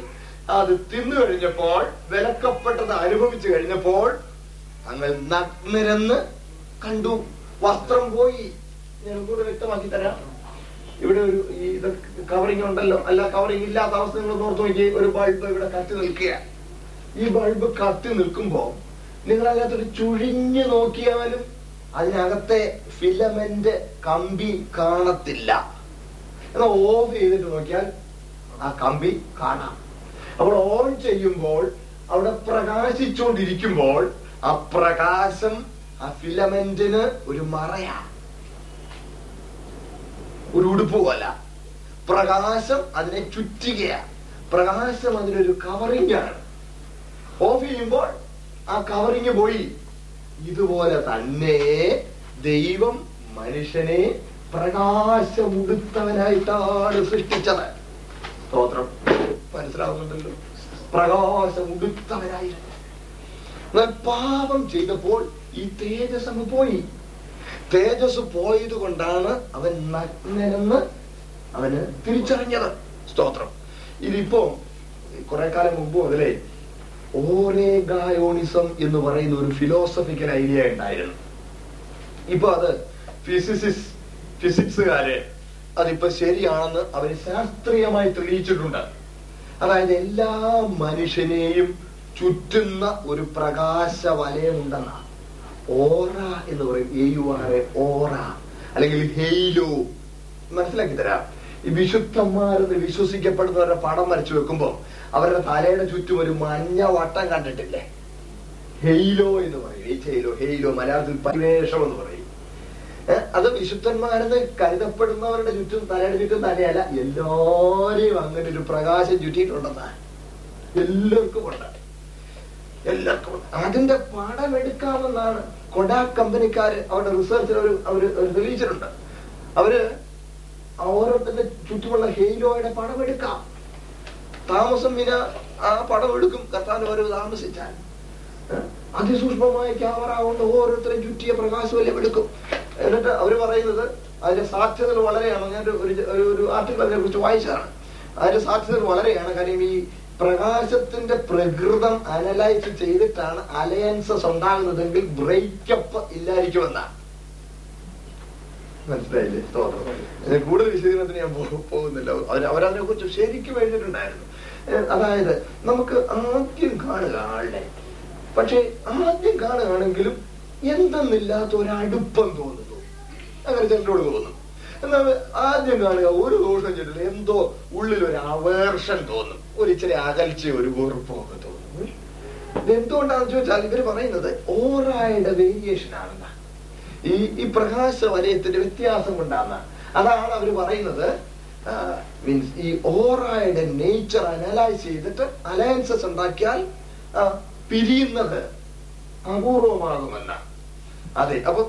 അത് തിന്നു കഴിഞ്ഞപ്പോൾ വിലക്കപ്പെട്ടത് അനുഭവിച്ചു കഴിഞ്ഞപ്പോൾ അങ്ങ് നഗ്നരെന്ന് കണ്ടു വസ്ത്രം പോയി ഞാൻ കൂടെ വ്യക്തമാക്കി തരാം ഇവിടെ ഒരു ഈ ഇത് കവറിങ് ഉണ്ടല്ലോ അല്ല കവറിങ് ഇല്ലാത്ത അവസ്ഥ നിങ്ങൾ ഓർത്ത് നോക്കി ഒരു ബൾബ് ഇവിടെ കത്തി നിൽക്കുക ഈ ബൾബ് കത്തി നിൽക്കുമ്പോൾ നിങ്ങൾ അതിനകത്തൊരു ചുഴിഞ്ഞു നോക്കിയാലും അതിനകത്തെ ഫിലമെന്റ് കമ്പി കാണത്തില്ല എന്നാൽ ഓഫ് ചെയ്തിട്ട് നോക്കിയാൽ ആ കമ്പി കാണാം അപ്പോൾ ഓൺ ചെയ്യുമ്പോൾ അവിടെ പ്രകാശിച്ചുകൊണ്ടിരിക്കുമ്പോൾ ആ പ്രകാശം ആ ഫിലമെന്റിന് ഒരു മറയാ ഒരു ഉടുപ്പ് പോല പ്രകാശം അതിനെ ചുറ്റുകയാണ് പ്രകാശം അതിനൊരു കവറിംഗ് ആണ് ഓഫ് ചെയ്യുമ്പോൾ ആ കവറിങ് പോയി ഇതുപോലെ തന്നെ ദൈവം മനുഷ്യനെ പ്രകാശമുടുത്തവനായിട്ടാണ് സൃഷ്ടിച്ചത് സ്തോത്രം മനസ്സിലാവുന്നുണ്ടല്ലോ പ്രകാശമുടുത്തവനായിരുന്നു പാപം ചെയ്തപ്പോൾ ഈ തേജസ് അങ്ങ് പോയി തേജസ് പോയത് കൊണ്ടാണ് അവൻ നഗ്നനെന്ന് അവന് തിരിച്ചറിഞ്ഞത് സ്തോത്രം ഇതിപ്പോ കുറെ കാലം മുമ്പ് മുതലേ ഓരേ ഗായോണിസം എന്ന് പറയുന്ന ഒരു ഫിലോസഫിക്കൽ ഐഡിയ ഉണ്ടായിരുന്നു ഇപ്പൊ അത് ഫിസിസിസ് ഫിസിക്സുകാര് അതിപ്പോ ശരിയാണെന്ന് അവർ ശാസ്ത്രീയമായി തെളിയിച്ചിട്ടുണ്ട് അതായത് എല്ലാ മനുഷ്യനെയും ചുറ്റുന്ന ഒരു പ്രകാശ വലയമുണ്ടെന്നാണ് ഓറ എന്ന് പറയും a you are a aura അല്ലെങ്കിൽ ഹെയ്ലോ മനസ്സിലാക്കി തരാം ഈ വിശുദ്ധന്മാരെന്ന് വിശ്വസിക്കപ്പെടുന്നവരുടെ പടം വരച്ചു വെക്കുമ്പോൾ അവരുടെ തലയുടെ ചുറ്റും ഒരു മഞ്ഞ വട്ടം കണ്ടിട്ടില്ലേ ഹെയ്ലോ എന്ന് പറയും ഹെയ്ലോ മലയാളത്തിൽ പരിവേഷം എന്ന് പറയും അത് വിശുദ്ധന്മാരെന്ന് കരുതപ്പെടുന്നവരുടെ ചുറ്റും തലയുടെ ചുറ്റും തലയല്ല എല്ലാരെയും അങ്ങനെ ഒരു പ്രകാശം ചുറ്റിയിട്ടുണ്ടെന്നാ എല്ലാവർക്കും ഉണ്ട് എല്ലാവർക്കും അതിന്റെ പടം എടുക്കാമെന്നാണ് കൊടാ കമ്പനിക്കാര് അവരുടെ റിസർച്ചിൽ ഒരു അവര് തെളിയിച്ചിട്ടുണ്ട് അവര് ഓരോരുത്തരുടെ ചുറ്റുമുള്ള ഹെയ്ലോയുടെ പടം എടുക്കാം താമസം വിന ആ പടം എടുക്കും കർത്താവിന് ഓരോ താമസിച്ചാൽ അതിസൂക്ഷ്മമായ ക്യാമറ കൊണ്ട് ഓരോരുത്തരും ചുറ്റിയ പ്രകാശം പ്രകാശവല്യം എടുക്കും എന്നിട്ട് അവര് പറയുന്നത് അതിന്റെ സാധ്യതകൾ വളരെയാണ് ഞാൻ ഒരു ഒരു ആർട്ടിക്കിൾ അതിനെ കുറിച്ച് വായിച്ചതാണ് അതിന്റെ സാധ്യതകൾ വളരെയാണ് കാര്യം ഈ പ്രകാശത്തിന്റെ പ്രകൃതം അനലൈസ് ചെയ്തിട്ടാണ് അലയൻസസ് ഉണ്ടാകുന്നതെങ്കിൽ ബ്രേക്കപ്പ് ഇല്ലായിരിക്കുമെന്നാണ് മനസ്സിലായില്ലേ തോന്നുന്നു കൂടുതൽ വിശദീകരണത്തിന് ഞാൻ പോകുന്നില്ല അവരതിനെ കുറിച്ച് ശരിക്കും എഴുതിയിട്ടുണ്ടായിരുന്നു അതായത് നമുക്ക് ആദ്യം കാണുക ആളെ പക്ഷെ ആദ്യം കാണുകയാണെങ്കിലും എന്തെന്നില്ലാത്ത ഒരടുപ്പം തോന്നുന്നു അങ്ങനെ ചിലരോട് തോന്നും എന്നാൽ ആദ്യം കാണുക ഒരു ദോഷം ചെയ്തില്ല എന്തോ ഉള്ളിൽ ഒരു അവേർഷൻ തോന്നും ഒരു ഇച്ചിരി അകൽച്ച ഒരു വെറുപ്പൊക്കെ തോന്നും എന്തുകൊണ്ടാണെന്ന് ചോദിച്ചാൽ ഇവര് പറയുന്നത് ഓറായുടെ വേരിയേഷൻ ആണെന്ന ഈ ഈ പ്രകാശ വലയത്തിന്റെ വ്യത്യാസം കൊണ്ടാണ് അതാണ് അവര് പറയുന്നത് മീൻസ് ഈ ഓറയുടെ നേച്ചർ അനലൈസ് ചെയ്തിട്ട് അലയൻസസ് ഉണ്ടാക്കിയാൽ പിരിയുന്നത് അപൂർവമാകുമല്ല അതെ അപ്പൊ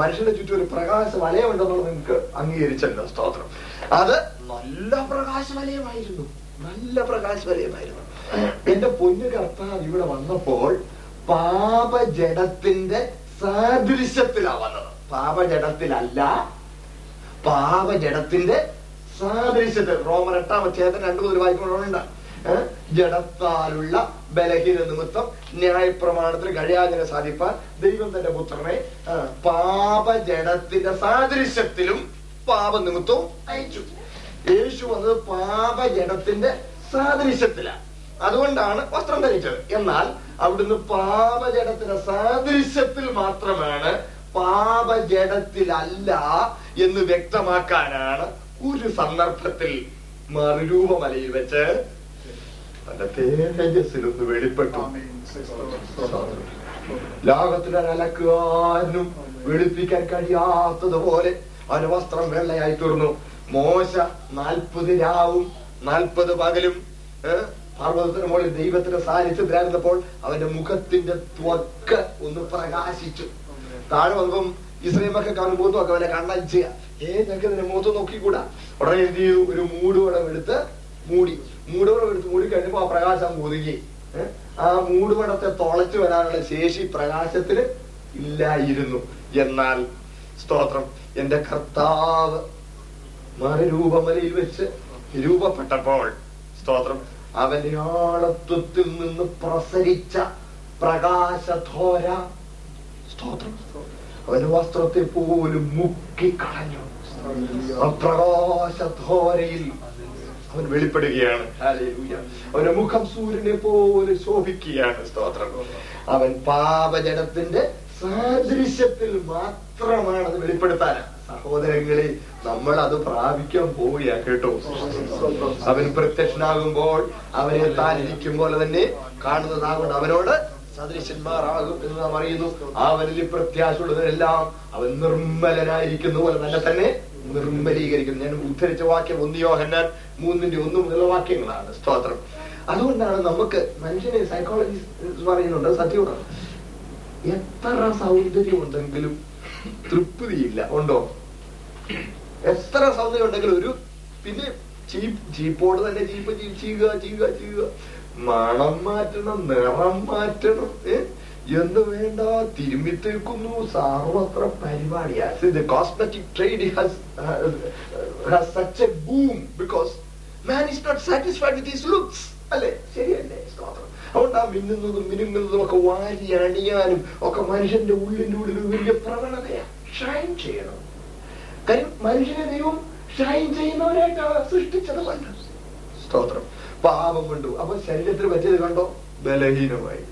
മനുഷ്യന്റെ ചുറ്റും ഒരു പ്രകാശ വലയമുണ്ടെന്നുള്ളത് നിങ്ങൾക്ക് അംഗീകരിച്ചല്ലോ സ്തോത്രം അത് നല്ല പ്രകാശ വലയമായിരുന്നു നല്ല പ്രകാശ വലയമായിരുന്നു എന്റെ പൊന്നു കർത്താവ് ഇവിടെ വന്നപ്പോൾ പാപജടത്തിന്റെ സാദൃശ്യത്തിലാ വന്നത് പാപജടത്തിലല്ല പാപജടത്തിന്റെ സാദൃശ്യത്തിൽ റോമൻ എട്ടാം അധ്യായത്തിന് രണ്ടു മുതൽ വായിക്കുന്നുണ്ട് ജഡത്താലുള്ള ബലഹീന നിമിത്തം ന്യായപ്രമാണത്തിന് കഴിയാതിനെ സാധിപ്പാൻ ദൈവം തന്റെ പുത്രനെ പാപജടത്തിന്റെ സാദൃശ്യത്തിലും പാപനിമിത്തവും അയച്ചു യേശു വന്നത് പാപജടത്തിന്റെ സാദൃശ്യത്തിലാണ് അതുകൊണ്ടാണ് വസ്ത്രം ധരിച്ചത് എന്നാൽ അവിടുന്ന് പാപജടത്തിന്റെ സാദൃശ്യത്തിൽ മാത്രമാണ് പാപജടത്തിലല്ല എന്ന് വ്യക്തമാക്കാനാണ് ഒരു സന്ദർഭത്തിൽ മറുരൂപമലയിൽ വെച്ച് തേജസ്സിലൊന്ന് വെളിപ്പെട്ടു ലോകത്തിലെ വെളുപ്പിക്കാൻ കഴിയാത്തതുപോലെ അവന് വസ്ത്രം വെള്ളയായി തീർന്നു മോശ നാൽപ്പത് രാവും നാൽപ്പത് പകലും പർവ്വതത്തിന് മുകളിൽ ദൈവത്തിന്റെ സാന്നിധ്യത്തിലായിരുന്നപ്പോൾ അവന്റെ മുഖത്തിന്റെ ത്വക്ക് ഒന്ന് പ്രകാശിച്ചു താഴെ വന്നപ്പം ഈ സിനിമയൊക്കെ കാണും അവനെ വല്ല ചെയ്യാം ഏ നിനക്ക് നിന്നെ മൂത്ത് നോക്കിക്കൂടാ ഉടനെ എന്ത് ചെയ്തു ഒരു മൂടുവടം എടുത്ത് മൂടി മൂടുവടം എടുത്ത് മൂടി കഴിഞ്ഞപ്പോ ആ പ്രകാശം ഒതുങ്ങി ആ മൂടുവടത്തെ തുളച്ചു വരാനുള്ള ശേഷി പ്രകാശത്തിന് ഇല്ലായിരുന്നു എന്നാൽ സ്തോത്രം എന്റെ കർത്താവ് മരരൂപമലയിൽ വെച്ച് രൂപപ്പെട്ടപ്പോൾ സ്തോത്രം അവന്റെ ആളത്വത്തിൽ നിന്ന് പ്രസരിച്ച പ്രകാശധോര സ്തോത്രം സ്തോത്രം ഒരു വസ്ത്രത്തെ പോലും മുക്കിക്കളഞ്ഞു പ്രകാശധോരയിൽ അവൻ വെളിപ്പെടുകയാണ് അവന്റെ മുഖം സൂര്യനെ പോലെ ശോഭിക്കുകയാണ് സ്തോത്രം അവൻ പാപജനത്തിന്റെ സാദൃശ്യത്തിൽ മാത്രമാണ് അത് വെളിപ്പെടുത്താൻ സഹോദരങ്ങളെ നമ്മൾ അത് പ്രാപിക്കാൻ പോവുക കേട്ടോ അവൻ പ്രത്യക്ഷനാകുമ്പോൾ അവനെ താൻ പോലെ തന്നെ കാണുന്നതാകൊണ്ട് അവനോട് സദൃശന്മാരാകും എന്ന് നാം അറിയുന്നു അവനിൽ പ്രത്യാശയുള്ളവരെല്ലാം അവൻ നിർമ്മലനായിരിക്കുന്ന പോലെ തന്നെ തന്നെ നിർമ്മലീകരിക്കുന്നു ഞാൻ ഉദ്ധരിച്ച വാക്യം ഒന്ന് യോഹന്നാൻ മൂന്നിന്റെ ഒന്നും മുതലുള്ള വാക്യങ്ങളാണ് സ്തോത്രം അതുകൊണ്ടാണ് നമുക്ക് മനുഷ്യനെ സൈക്കോളജി പറയുന്നുണ്ട് സത്യം എത്ര സൗന്ദര്യം ഉണ്ടെങ്കിലും തൃപ്തിയില്ല ഉണ്ടോ എത്ര സൗന്ദര്യം ഉണ്ടെങ്കിലും ഒരു പിന്നെ ചീപ്പോട് തന്നെ ചീപ്പ് ചീ ചെയ്യുക ചെയ്യുക ചീക മണം മാറ്റണം നിറം മാറ്റണം എന്ന് വേണ്ട തിരുമിത്തേക്കുന്നു സർവത്ര
പരിപാടിയാണ് cosmetic trade has has such a boom because man is not satisfied with his looks അല്ലേ ശരിയല്ലേ അതുകൊണ്ട് ആ മിന്നുന്നതും മിനുങ്ങുന്നതും ഒക്കെ വാരി അണിയാനും ഒക്കെ മനുഷ്യന്റെ ഉള്ളിൻ്റെ ഉള്ളിൽ വലിയ പ്രവണതയാണ് ഷൈൻ ചെയ്യണം കാര്യം മനുഷ്യനെ ദൈവം ഷൈൻ ചെയ്യുന്നവരായിട്ടാണ് സൃഷ്ടിച്ചത് സ്തോത്രം പാപം കൊണ്ടു അപ്പൊ ശരീരത്തിന് പറ്റിയത് കണ്ടോ ബലഹീനമായി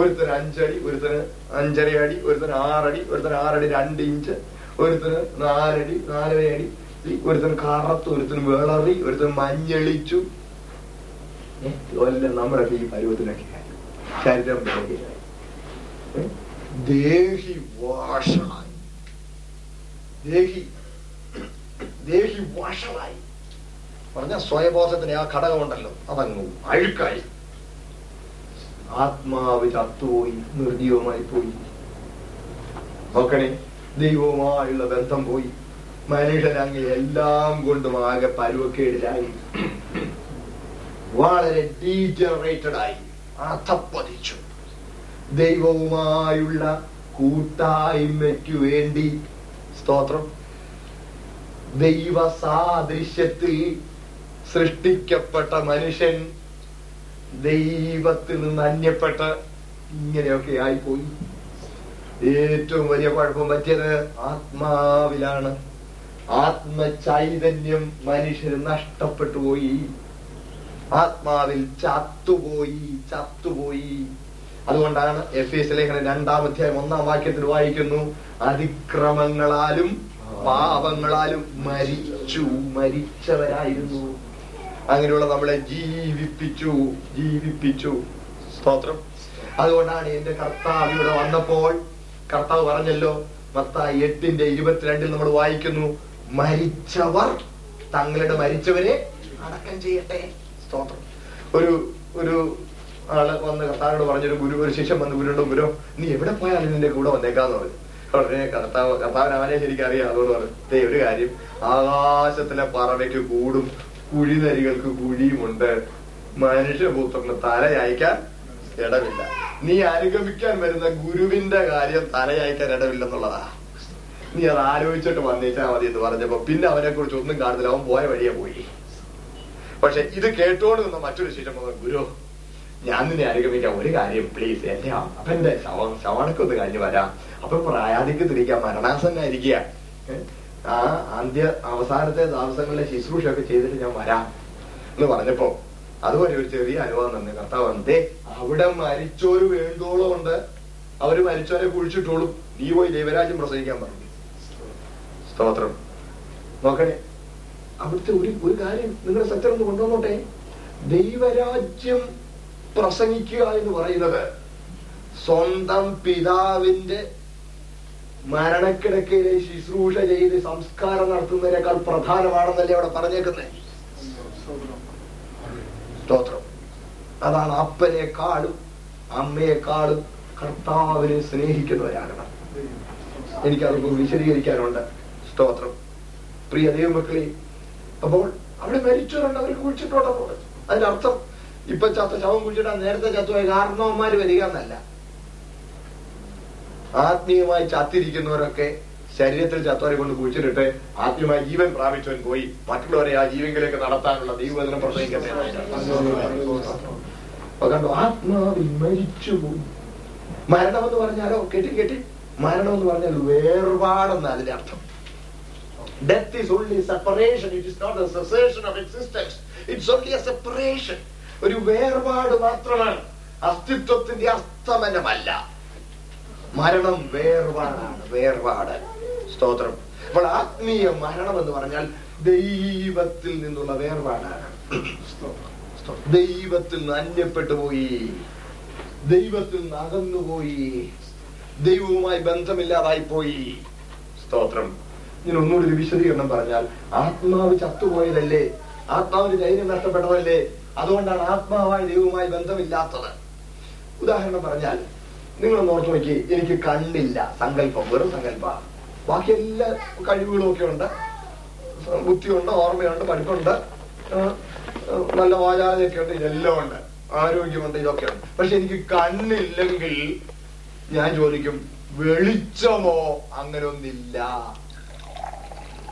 ഒരുത്തന് അഞ്ചടി ഒരുത്തന് അഞ്ചര അടി ഒരുത്തന് ആറടി ഒരുത്തന് ആറടി രണ്ട് ഇഞ്ച് ഒരുത്തന് നാലടി നാലര അടി ഒരുത്തൻ കറത്ത് ഒരുത്തൻ വേളറി ഒരുത്തൻ മഞ്ഞളിച്ചു എല്ലാം നമ്മളൊക്കെ ഈ പരുവത്തിനൊക്കെ ശരീരം ബലഹീനായി ദേഹി ദേഹി ദേഹി വാഷമായി പറഞ്ഞ സ്വയബോധത്തിന് ആ ഘടകമുണ്ടല്ലോ അതങ്ങ് അഴുക്കായി ആത്മാവ് ചത്തുപോയി നിർജീവമായി പോയി നോക്കണേ ദൈവവുമായുള്ള ബന്ധം പോയി മനുഷ്യനങ്ങ് എല്ലാം കൊണ്ടും ആകെ പരുവക്കേടിലായി വളരെ ഡീജനറേറ്റഡ് ആയി അധപ്പതിച്ചു ദൈവവുമായുള്ള കൂട്ടായ്മയ്ക്കു വേണ്ടി സ്തോത്രം ദൈവ സാദൃശ്യത്തിൽ സൃഷ്ടിക്കപ്പെട്ട മനുഷ്യൻ ദൈവത്തിൽ നിന്ന് അന്യപ്പെട്ട ഇങ്ങനെയൊക്കെ ആയിപ്പോയി ഏറ്റവും വലിയ കുഴപ്പം പറ്റിയത് ആത്മാവിലാണ് ആത്മചൈതന്യം മനുഷ്യന് നഷ്ടപ്പെട്ടു പോയി ആത്മാവിൽ ചത്തുപോയി ചത്തുപോയി അതുകൊണ്ടാണ് എഫ് എസ് ലേഖനം രണ്ടാം ഒന്നാം വാക്യത്തിൽ വായിക്കുന്നു അതിക്രമങ്ങളാലും പാപങ്ങളാലും മരിച്ചു മരിച്ചവരായിരുന്നു അങ്ങനെയുള്ള നമ്മളെ ജീവിപ്പിച്ചു ജീവിപ്പിച്ചു സ്തോത്രം അതുകൊണ്ടാണ് എന്റെ കർത്താവ് ഇവിടെ വന്നപ്പോൾ കർത്താവ് പറഞ്ഞല്ലോ മത്തായി എട്ടിന്റെ ഇരുപത്തിരണ്ടിൽ നമ്മൾ വായിക്കുന്നു മരിച്ചവർ തങ്ങളുടെ മരിച്ചവരെ അടക്കം ചെയ്യട്ടെ സ്തോത്രം ഒരു ഒരു ആള് വന്ന് കർത്താവിനോട് പറഞ്ഞൊരു ഗുരു ഒരു ശിഷ്യൻ വന്ന് ഗുരുവിനോട് ഗുരു നീ എവിടെ പോയാലും നിന്റെ കൂടെ വന്നേക്കാന്ന് പറഞ്ഞു ഉടനെ കർത്താവ് കർത്താവിനെ അവനെ ശരിക്കും അറിയാം അതുകൊണ്ട് പറഞ്ഞു ഒരു കാര്യം ആകാശത്തിലെ പറവയ്ക്ക് കൂടും കുഴിനരികൾക്ക് കുഴിയുമുണ്ട് മനുഷ്യപുത്രന് തലയായിക്കാൻ ഇടമില്ല നീ അനുഗമിക്കാൻ വരുന്ന ഗുരുവിന്റെ കാര്യം തലയായിക്കാൻ ഇടമില്ലെന്നുള്ളതാ നീ അത് ആലോചിച്ചിട്ട് വന്നേച്ചാ മതി എന്ന് പറഞ്ഞപ്പോ പിന്നെ അവനെ കുറിച്ച് ഒന്നും കാണുന്നില്ല അവൻ പോയ വഴിയെ പോയി പക്ഷെ ഇത് കേട്ടോണ്ട് നിന്ന മറ്റൊരു ശേഷം പറഞ്ഞു ഗുരു ഞാൻ നിന്നെ അനുഗമിക്കാം ഒരു കാര്യം പ്ലീസ് എന്റെ അപ്പന്റെ ശവ ശവണക്കൊന്ന് കഴിഞ്ഞു വരാം അപ്പൊ പ്രായാധിക്ക് മരണാസന്നായിരിക്കുക ആ അന്ത്യ അവസാനത്തെ താമസങ്ങളിലെ ശുശ്രൂഷയൊക്കെ ചെയ്തിട്ട് ഞാൻ വരാം എന്ന് പറഞ്ഞപ്പോ അതുപോലെ ഒരു ചെറിയ അനുഭവം തന്നെ കർത്താവ് വന്നിട്ടേ അവിടെ മരിച്ചോര് വേണ്ടോളം ഉണ്ട് അവര് മരിച്ചവരെ കുഴിച്ചിട്ടോളും നീ പോയി ദൈവരാജ്യം പ്രസംഗിക്കാൻ പറഞ്ഞു സ്തോത്രം നോക്കണേ അവിടുത്തെ ഒരു ഒരു കാര്യം നിങ്ങളുടെ സെക്ടർ ഒന്ന് കൊണ്ടുവന്നോട്ടെ ദൈവരാജ്യം പ്രസംഗിക്കുക എന്ന് പറയുന്നത് സ്വന്തം പിതാവിന്റെ മരണക്കിടക്കയിലെ ശുശ്രൂഷ ചെയ്ത് സംസ്കാരം നടത്തുന്നതിനേക്കാൾ പ്രധാനമാണെന്നല്ലേ അവിടെ പറഞ്ഞേക്കുന്നത് സ്തോത്രം അതാണ് അപ്പനെക്കാളും അമ്മയെക്കാളും കർത്താവിനെ സ്നേഹിക്കുന്നവരാകണം എനിക്കതൊക്കെ വിശദീകരിക്കാനുണ്ട് സ്തോത്രം പ്രിയ ദൈവമക്കളെ അപ്പോൾ അവിടെ മരിച്ചവരുണ്ട് അവർ കുഴിച്ചിട്ടുണ്ടെന്നുള്ളത് അതിന്റെ അർത്ഥം ഇപ്പൊ ചത്ത ശവം കുഴിച്ചിട്ടാ നേരത്തെ ചത്തുപോയ കാരണവന്മാര് വരിക എന്നല്ല ആത്മീയമായി ചത്തിരിക്കുന്നവരൊക്കെ ശരീരത്തിൽ ചത്തവരെ കൊണ്ട് കുഴിച്ചിട്ടിട്ട് ആദ്യമായി ജീവൻ പ്രാപിച്ചവൻ പോയി മറ്റുള്ളവരെ ആ ജീവങ്കിലേക്ക് നടത്താനുള്ള ദൈവവചനം പ്രസംഗിക്കട്ടെ കണ്ടു ആത്മാവിൽ മരിച്ചുപോയി മരണം എന്ന് പറഞ്ഞാലോ കേട്ടി കേട്ടി മരണം എന്ന് പറഞ്ഞാൽ വേർപാടെന്ന് അതിന്റെ അർത്ഥം Death is only separation. It is not a cessation of existence. It's only a separation. ഒരു വേർപാട് മാത്രമാണ് അസ്തിത്വത്തിന്റെ അസ്തമനമല്ല മരണം വേർപാടാണ് വേർപാട് സ്തോത്രം അപ്പോൾ ആത്മീയ മരണം എന്ന് പറഞ്ഞാൽ ദൈവത്തിൽ നിന്നുള്ള വേർപാടാണ് ദൈവത്തിൽ നിന്ന് അന്യപ്പെട്ടു പോയി ദൈവത്തിൽ നിന്ന് അകന്നുപോയി ദൈവവുമായി ബന്ധമില്ലാതായി പോയി സ്തോത്രം ഇങ്ങനെ ഒന്നുകൂടി ഒരു വിശദീകരണം പറഞ്ഞാൽ ആത്മാവ് ചത്തുപോയതല്ലേ ആത്മാവിന് ധൈര്യം നഷ്ടപ്പെട്ടതല്ലേ അതുകൊണ്ടാണ് ആത്മാവായി ദൈവവുമായി ബന്ധമില്ലാത്തത് ഉദാഹരണം പറഞ്ഞാൽ നിങ്ങൾ ഓർത്തു നോക്കി എനിക്ക് കണ്ണില്ല സങ്കല്പം വെറും സങ്കല്പ ബാക്കി എല്ലാ കഴിവുകളും ഒക്കെ ഉണ്ട് ബുദ്ധിയുണ്ട് ഓർമ്മയുണ്ട് പഠിപ്പുണ്ട് നല്ല വാചാലയൊക്കെ ഉണ്ട് ഇതെല്ലാം ഉണ്ട് ആരോഗ്യമുണ്ട് ഇതൊക്കെ ഉണ്ട് പക്ഷെ എനിക്ക് കണ്ണില്ലെങ്കിൽ ഞാൻ ചോദിക്കും വെളിച്ചമോ അങ്ങനെ ഒന്നില്ല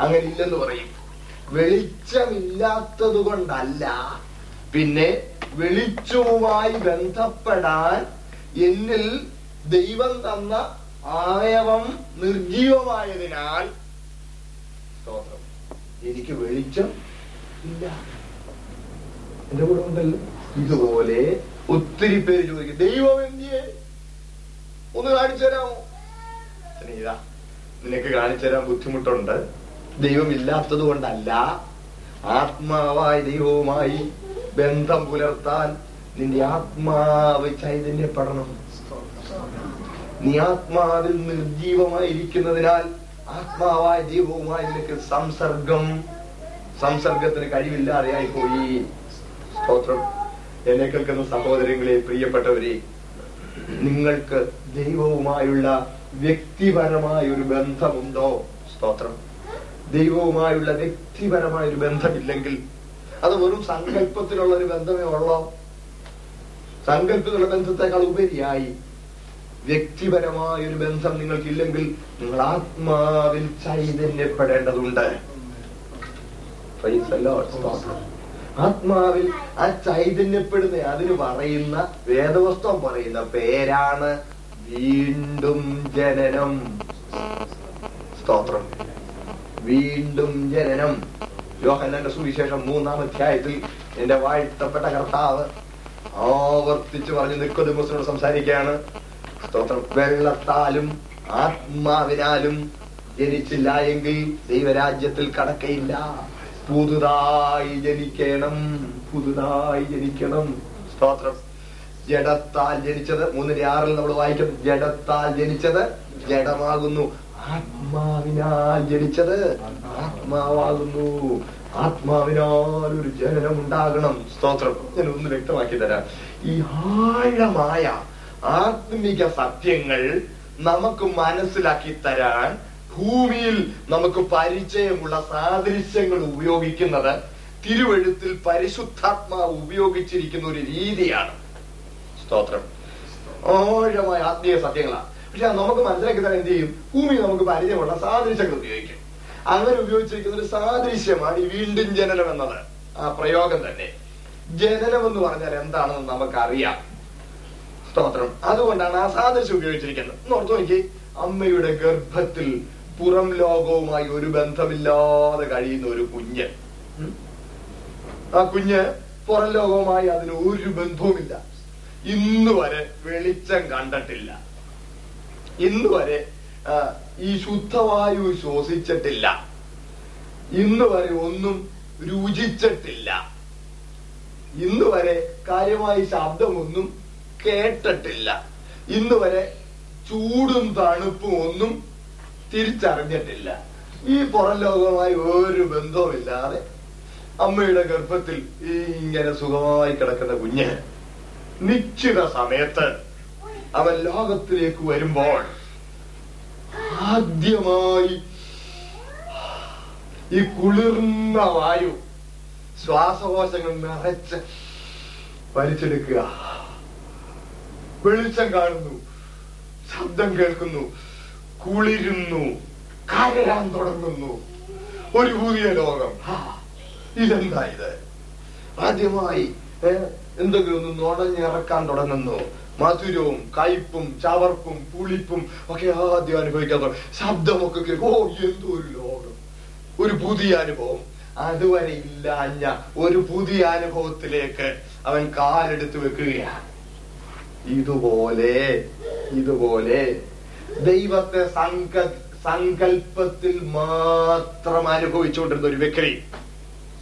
അങ്ങനെ ഇല്ലെന്ന് പറയും വെളിച്ചമില്ലാത്തത് കൊണ്ടല്ല പിന്നെ വെളിച്ചവുമായി ബന്ധപ്പെടാൻ എന്നിൽ ദൈവം തന്ന ആയവം നിർജീവമായതിനാൽ സ്തോത്രം എനിക്ക് വെളിച്ചം ഇല്ല എന്റെ കൂടെ ഉണ്ടല്ലോ ഇതുപോലെ ഒത്തിരി പേര് ചോദിക്കും ദൈവം എന്തിയെ ഒന്ന് കാണിച്ചു തരാമോ നിനക്ക് കാണിച്ചു തരാൻ ബുദ്ധിമുട്ടുണ്ട് ദൈവം ഇല്ലാത്തത് കൊണ്ടല്ല ആത്മാവായി ദൈവവുമായി ബന്ധം പുലർത്താൻ നിന്റെ ആത്മാവ് ചൈതന്യപ്പെടണം നീ ആത്മാവിൽ നിർജീവമായിരിക്കുന്നതിനാൽ ആത്മാവായ ജീവവുമായി നിനക്ക് സംസർഗം സംസർഗത്തിന് കഴിവില്ലാതെയായി പോയി സ്തോത്രം എന്നെ കേൾക്കുന്ന സഹോദരങ്ങളെ പ്രിയപ്പെട്ടവരെ നിങ്ങൾക്ക് ദൈവവുമായുള്ള വ്യക്തിപരമായ ഒരു ബന്ധമുണ്ടോ സ്തോത്രം ദൈവവുമായുള്ള വ്യക്തിപരമായ ഒരു ബന്ധമില്ലെങ്കിൽ അത് വെറും സങ്കല്പത്തിലുള്ള ഒരു ബന്ധമേ ഉള്ളോ സങ്കല്പത്തിലുള്ള ബന്ധത്തെക്കാൾ ഉപരിയായി വ്യക്തിപരമായ ഒരു ബന്ധം നിങ്ങൾക്കില്ലെങ്കിൽ നിങ്ങൾ ആത്മാവിൽ ചൈതന്യപ്പെടേണ്ടതുണ്ട് ആത്മാവിൽ ആ ചൈതന്യപ്പെടുന്ന അതിന് പറയുന്ന വേദവസ്തുവം പറയുന്ന പേരാണ് വീണ്ടും ജനനം സ്തോത്രം വീണ്ടും ജനനം യോഹനന്റെ സുവിശേഷം മൂന്നാം അധ്യായത്തിൽ എന്റെ വാഴ്ത്തപ്പെട്ട കർത്താവ് ആവർത്തിച്ച് പറഞ്ഞു നിക്കോദിമോസിനോട് സംസാരിക്കുകയാണ് സ്തോത്രം വെള്ളത്താലും ആത്മാവിനാലും ജനിച്ചില്ല എങ്കിൽ ദൈവരാജ്യത്തിൽ കടക്കയില്ല പുതുതായി ജനിക്കണം പുതുതായി ജനിക്കണം സ്തോത്രം ജഡത്താൽ ജനിച്ചത് മൂന്നിന്റെ ആറിൽ നമ്മൾ വായിക്കും ജഡത്താൽ ജനിച്ചത് ജഡമാകുന്നു ആത്മാവിനാൽ ജനിച്ചത് ആത്മാവാകുന്നു ആത്മാവിനാൽ ഒരു ജനനം ഉണ്ടാകണം സ്തോത്രം ഞാൻ ഒന്ന് വ്യക്തമാക്കി തരാം ഈ ആഴമായ ആത്മീക സത്യങ്ങൾ നമുക്ക് മനസ്സിലാക്കി തരാൻ ഭൂമിയിൽ നമുക്ക് പരിചയമുള്ള സാദൃശ്യങ്ങൾ ഉപയോഗിക്കുന്നത് തിരുവഴുത്തിൽ പരിശുദ്ധാത്മാവ് ഉപയോഗിച്ചിരിക്കുന്ന ഒരു രീതിയാണ് സ്തോത്രം ആഴമായ ആത്മീയ സത്യങ്ങളാണ് പക്ഷെ നമുക്ക് മനസ്സിലാക്കി തരാൻ എന്ത് ചെയ്യും ഭൂമി നമുക്ക് പരിചയമുള്ള സാദൃശ്യങ്ങൾ ഉപയോഗിക്കും അങ്ങനെ ഉപയോഗിച്ചിരിക്കുന്ന ഒരു സാദൃശ്യമാണ് ഈ വീണ്ടും ജനനം എന്നത് ആ പ്രയോഗം തന്നെ ജനനം എന്ന് പറഞ്ഞാൽ എന്താണെന്ന് നമുക്കറിയാം സ്തോത്രം അതുകൊണ്ടാണ് ആ സാദൃശ്യം ഉപയോഗിച്ചിരിക്കുന്നത് എന്ന് ഓർത്തു നോക്കി അമ്മയുടെ ഗർഭത്തിൽ പുറം ലോകവുമായി ഒരു ബന്ധമില്ലാതെ കഴിയുന്ന ഒരു കുഞ്ഞ് ആ കുഞ്ഞ് പുറം ലോകവുമായി അതിന് ഒരു ബന്ധവുമില്ല ഇന്നു വരെ വെളിച്ചം കണ്ടിട്ടില്ല ഇന്നു വരെ ഈ ശുദ്ധവായു ശ്വസിച്ചിട്ടില്ല ഇന്ന് വരെ ഒന്നും രുചിച്ചിട്ടില്ല ഇന്ന് വരെ കാര്യമായി ശബ്ദമൊന്നും കേട്ടിട്ടില്ല ഇന്ന് വരെ ചൂടും തണുപ്പും ഒന്നും തിരിച്ചറിഞ്ഞിട്ടില്ല ഈ പുറം ലോകവുമായി ഒരു ബന്ധവുമില്ലാതെ അമ്മയുടെ ഗർഭത്തിൽ ഇങ്ങനെ സുഖമായി കിടക്കുന്ന കുഞ്ഞ് നിശ്ചിത സമയത്ത് അവൻ ലോകത്തിലേക്ക് വരുമ്പോൾ ആദ്യമായി ഈ കുളിർന്ന വായു ശ്വാസകോശങ്ങൾ നിറച്ച് വലിച്ചെടുക്കുക വെളിച്ചം കാണുന്നു ശബ്ദം കേൾക്കുന്നു കുളിരുന്നു കരയാൻ തുടങ്ങുന്നു ഒരു പുതിയ ലോകം ഇതെന്താ ഇത് ആദ്യമായി എന്തെങ്കിലും ഒന്ന് നുടഞ്ഞിറക്കാൻ തുടങ്ങുന്നു മധുരവും കയ്പും ചവർപ്പും പുളിപ്പും ഒക്കെ ആദ്യം അനുഭവിക്കാൻ തുടങ്ങും ശബ്ദമൊക്കെ കേൾക്കും ഓ എന്തോ ഒരു ലോകം ഒരു പുതിയ അനുഭവം അതുവരെ ഇല്ലാഞ്ഞ ഒരു പുതിയ അനുഭവത്തിലേക്ക് അവൻ കാലെടുത്ത് വെക്കുകയാണ് ഇതുപോലെ ഇതുപോലെ ദൈവത്തെ സങ്ക സങ്കല്പത്തിൽ മാത്രം അനുഭവിച്ചുകൊണ്ടിരുന്ന ഒരു വ്യക്തി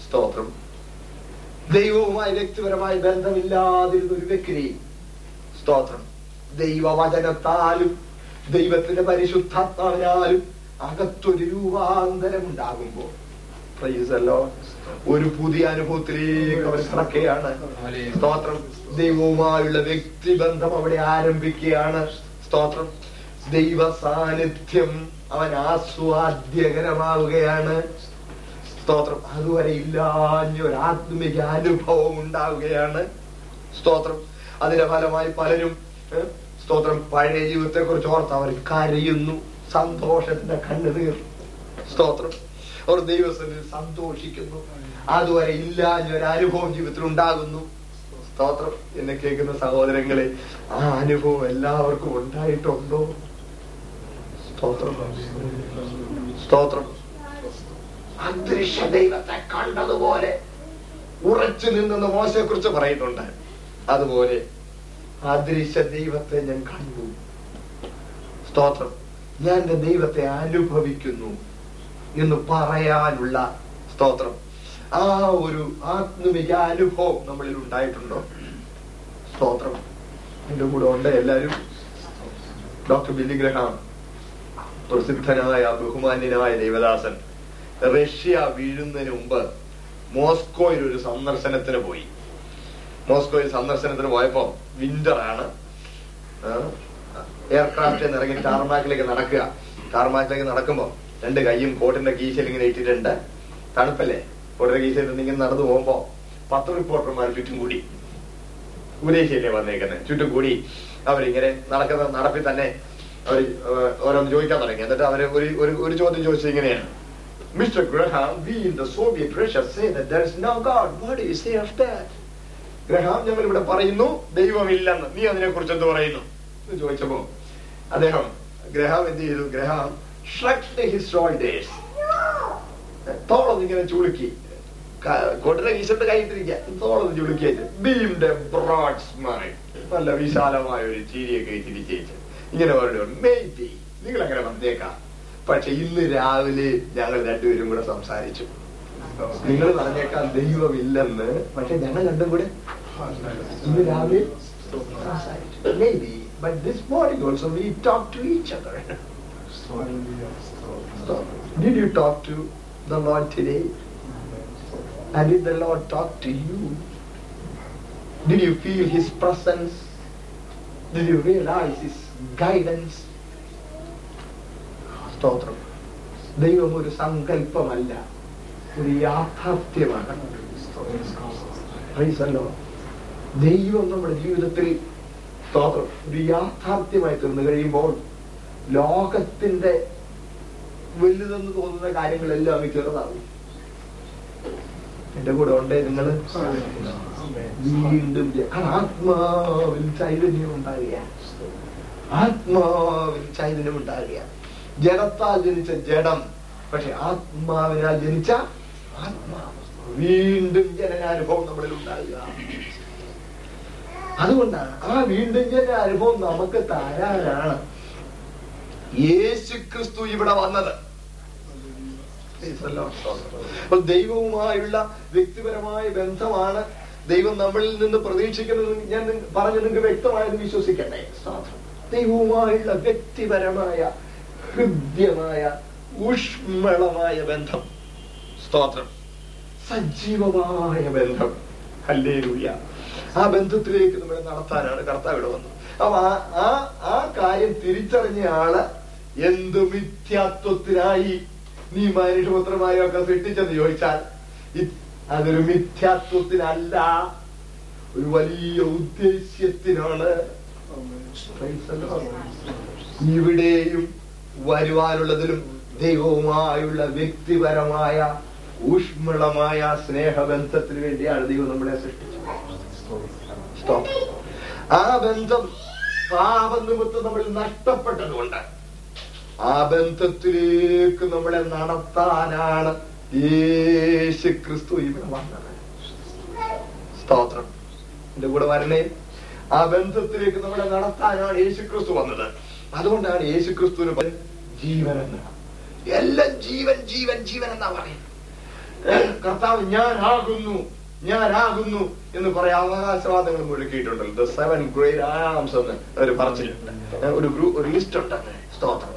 സ്തോത്രം ദൈവവുമായി വ്യക്തിപരമായ ബന്ധമില്ലാതിരുന്ന ഒരു വ്യക്തി സ്തോത്രം ദൈവവചനത്താലും ദൈവത്തിന്റെ പരിശുദ്ധാത്മാവിനാലും അകത്തൊരു രൂപാന്തരം ഉണ്ടാകുമ്പോൾ ഒരു പുതിയ അനുഭവത്തിലേക്ക് അവർ സ്തോത്രം ദൈവവുമായുള്ള വ്യക്തിബന്ധം അവിടെ ആരംഭിക്കുകയാണ് സ്തോത്രം ദൈവ സാന്നിധ്യം അവൻ ആസ്വാദ്യകരമാവുകയാണ് സ്തോത്രം അതുവരെ ഇല്ലാഞ്ഞൊരു ആത്മിക അനുഭവം ഉണ്ടാവുകയാണ് സ്തോത്രം അതിന്റെ ഫലമായി പലരും സ്തോത്രം പഴയ ജീവിതത്തെ കുറിച്ച് ഓർത്ത് അവർ കരയുന്നു സന്തോഷത്തിന്റെ കണ്ണുനീർ സ്തോത്രം അവർ ദൈവസ്ഥനിൽ സന്തോഷിക്കുന്നു അതുവരെ ഒരു അനുഭവം ജീവിതത്തിൽ ഉണ്ടാകുന്നു സ്തോത്രം എന്നെ കേൾക്കുന്ന സഹോദരങ്ങളെ ആ അനുഭവം എല്ലാവർക്കും ഉണ്ടായിട്ടുണ്ടോ സ്തോത്രം സ്തോത്രം അന്തരീക്ഷ ദൈവത്തെ കണ്ടതുപോലെ ഉറച്ചു നിന്നെന്ന് മോശയെ കുറിച്ച് പറയുന്നുണ്ട് അതുപോലെ അദൃശ്യ ദൈവത്തെ ഞാൻ കണ്ടു സ്തോത്രം ഞാൻ എന്റെ ദൈവത്തെ അനുഭവിക്കുന്നു എന്ന് പറയാനുള്ള സ്തോത്രം ആ ഒരു ആത്മീയ അനുഭവം നമ്മളിൽ ഉണ്ടായിട്ടുണ്ടോ സ്തോത്രം എന്റെ കൂടെ ഉണ്ട് എല്ലാരും ഡോക്ടർ ബില്ലി ഗ്രഹാം പ്രസിദ്ധനായ ബഹുമാന്യനായ ദേവദാസൻ റഷ്യ വീഴുന്നതിന് മുമ്പ് മോസ്കോയിൽ ഒരു സന്ദർശനത്തിന് പോയി മോസ്കോയിൽ സന്ദർശനത്തിന് പോയപ്പോ വിന്റർ ആണ് എയർക്രാഫ്റ്റ് ഇറങ്ങി ടാർമാക്കിലേക്ക് നടക്കുക ടാർമാക്കിലേക്ക് നടക്കുമ്പോൾ രണ്ട് കൈയും കോട്ടിന്റെ കീശയിൽ ഇങ്ങനെ ഇട്ടിട്ടുണ്ട് തണുപ്പല്ലേ കോട്ടിന്റെ കീശയിൽ ഇങ്ങനെ നടന്നു പോകുമ്പോ പത്ത് റിപ്പോർട്ടർമാർ ചുറ്റും കൂടി ഉപദേശിയല്ലേ വന്നേക്കുന്നത് ചുറ്റും കൂടി അവരിങ്ങനെ നടക്കുന്ന നടപ്പിൽ തന്നെ അവർ ഓരോന്ന് ചോദിക്കാൻ തുടങ്ങി എന്നിട്ട് അവര് ഒരു ഒരു ചോദ്യം ചോദിച്ചത് ഇങ്ങനെയാണ് mister Graham we in the Soviet Russia say that is no God what you say of that Graham ഞങ്ങൾ ഇവിടെ പറയുന്നു ദൈവമില്ലെന്ന് നീ അതിനെ കുറിച്ച് എന്ത് പറയുന്നു എന്ന് ചോദിച്ചപ്പോ അദ്ദേഹം ഗ്രഹാം എന്ത് ചെയ്തു ഗ്രഹാം ഷഡ് ഹിസ് ഷോൾഡേഴ്സ് തോളൊന്ന് ഇങ്ങനെ ചുളുക്കി കൊടുത്ത വീശിട്ട് കൈയിട്ടിരിക്കുക തോളം ചുളുക്കി ബീംഡ് ബ്രോഡ് സ്മൈൽ നല്ല വിശാലമായ ഒരു ചീരിയൊക്കെ ചിരിച്ചേച്ച് ഇങ്ങനെ പറഞ്ഞു മേറ്റി നിങ്ങൾ അങ്ങനെ വന്നേക്കാം പക്ഷെ ഇന്ന് രാവിലെ ഞങ്ങൾ രണ്ടുപേരും കൂടെ സംസാരിച്ചു നിങ്ങൾ പറഞ്ഞേക്കാം ദൈവമില്ലെന്ന് പക്ഷെ ഞങ്ങൾ രണ്ടും കൂടെ ഇന്ന് രാവിലെ സംസാരിച്ചു maybe but this morning also we talk to each other So, Did you talk to the Lord today? And did the Lord talk to you? Did you feel His presence? Did you realize His guidance? സ്തോത്രം ദൈവം ഒരു സങ്കല്പമല്ല ഒരു യാഥാർത്ഥ്യമാണ് ദൈവം നമ്മുടെ ജീവിതത്തിൽ സ്തോത്രം ഒരു യാഥാർത്ഥ്യമായി തീർന്നു കഴിയുമ്പോൾ ലോകത്തിന്റെ വലുതെന്ന് തോന്നുന്ന കാര്യങ്ങളെല്ലാം മിക്കവാറും എന്റെ കൂടെ ഉണ്ടേ നിങ്ങള് വീണ്ടും ആത്മാവിൽ ചൈതന്യം ഉണ്ടാകുക ആത്മാവിൽ ചൈതന്യം ഉണ്ടാകുക ജഡത്താൽ ജനിച്ച ജഡം പക്ഷെ ആത്മാവിനാൽ ജനിച്ച ആത്മാവ് വീണ്ടും ജനനാനുഭവം നമ്മളിൽ ഉണ്ടാകുക അതുകൊണ്ടാണ് ആ വീണ്ടും ജനനാനുഭവം നമുക്ക് താരാനാണ് യേശു ക്രിസ്തു ഇവിടെ വന്നത് ദൈവവുമായുള്ള വ്യക്തിപരമായ ബന്ധമാണ് ദൈവം നമ്മളിൽ നിന്ന് പ്രതീക്ഷിക്കുന്നത് ഞാൻ പറഞ്ഞു നിങ്ങൾക്ക് വ്യക്തമായത് വിശ്വസിക്കട്ടെ ദൈവവുമായുള്ള വ്യക്തിപരമായ ഹൃദ്യമായ ഊഷ്മളമായ ബന്ധം സ്തോത്രം സജീവമായ ബന്ധം ഹല്ലേലൂയ ആ ബന്ധത്തിലേക്ക് നമ്മൾ നടത്താനാണ് കർത്താവ് ഇവിടെ വന്നത് അപ്പൊ ആ ആ കാര്യം തിരിച്ചറിഞ്ഞ ആള് എന്ത് മിഥ്യാത്വത്തിനായി നീ മനുഷ്യപുത്രമായോ ഒക്കെ സൃഷ്ടിച്ചെന്ന് ചോദിച്ചാൽ അതൊരു മിഥ്യാത്വത്തിനല്ല ഒരു വലിയ ഉദ്ദേശ്യത്തിനാണ് ഇവിടെയും വരുവാനുള്ളതിലും ദൈവവുമായുള്ള വ്യക്തിപരമായ ഊഷ്മളമായ സ്നേഹബന്ധത്തിന് വേണ്ടിയാണ് ദൈവം നമ്മളെ സൃഷ്ടിച്ചത് ആ ബന്ധം പാപനിമിത്തം നമ്മൾ നഷ്ടപ്പെട്ടതുകൊണ്ടാണ് ആ ബന്ധത്തിലേക്ക് നമ്മളെ നടത്താനാണ് യേശു ക്രിസ്തു ഇവിടെ വന്നത് സ്തോത്രം എന്റെ കൂടെ വരണേ ആ ബന്ധത്തിലേക്ക് നമ്മളെ നടത്താനാണ് യേശു ക്രിസ്തു വന്നത് അതുകൊണ്ടാണ് യേശു ക്രിസ്തുവിന് ജീവൻ എന്ന് എല്ലാം ജീവൻ ജീവൻ ജീവൻ എന്നാ പറയുന്നത് കർത്താവ് ഞാനാകുന്നു ഞാനാകുന്നു എന്ന് പറയാൻ അവകാശവാദങ്ങൾ മുഴുക്കിയിട്ടുണ്ടല്ലോ ദ സെവൻ ഗ്രേറ്റ് ആംസ് എന്ന് അവർ പറഞ്ഞിട്ടുണ്ട് ഒരു ഗ്രൂപ്പ് ഒരു ലിസ്റ്റ് ഉണ്ട് സ്തോത്രം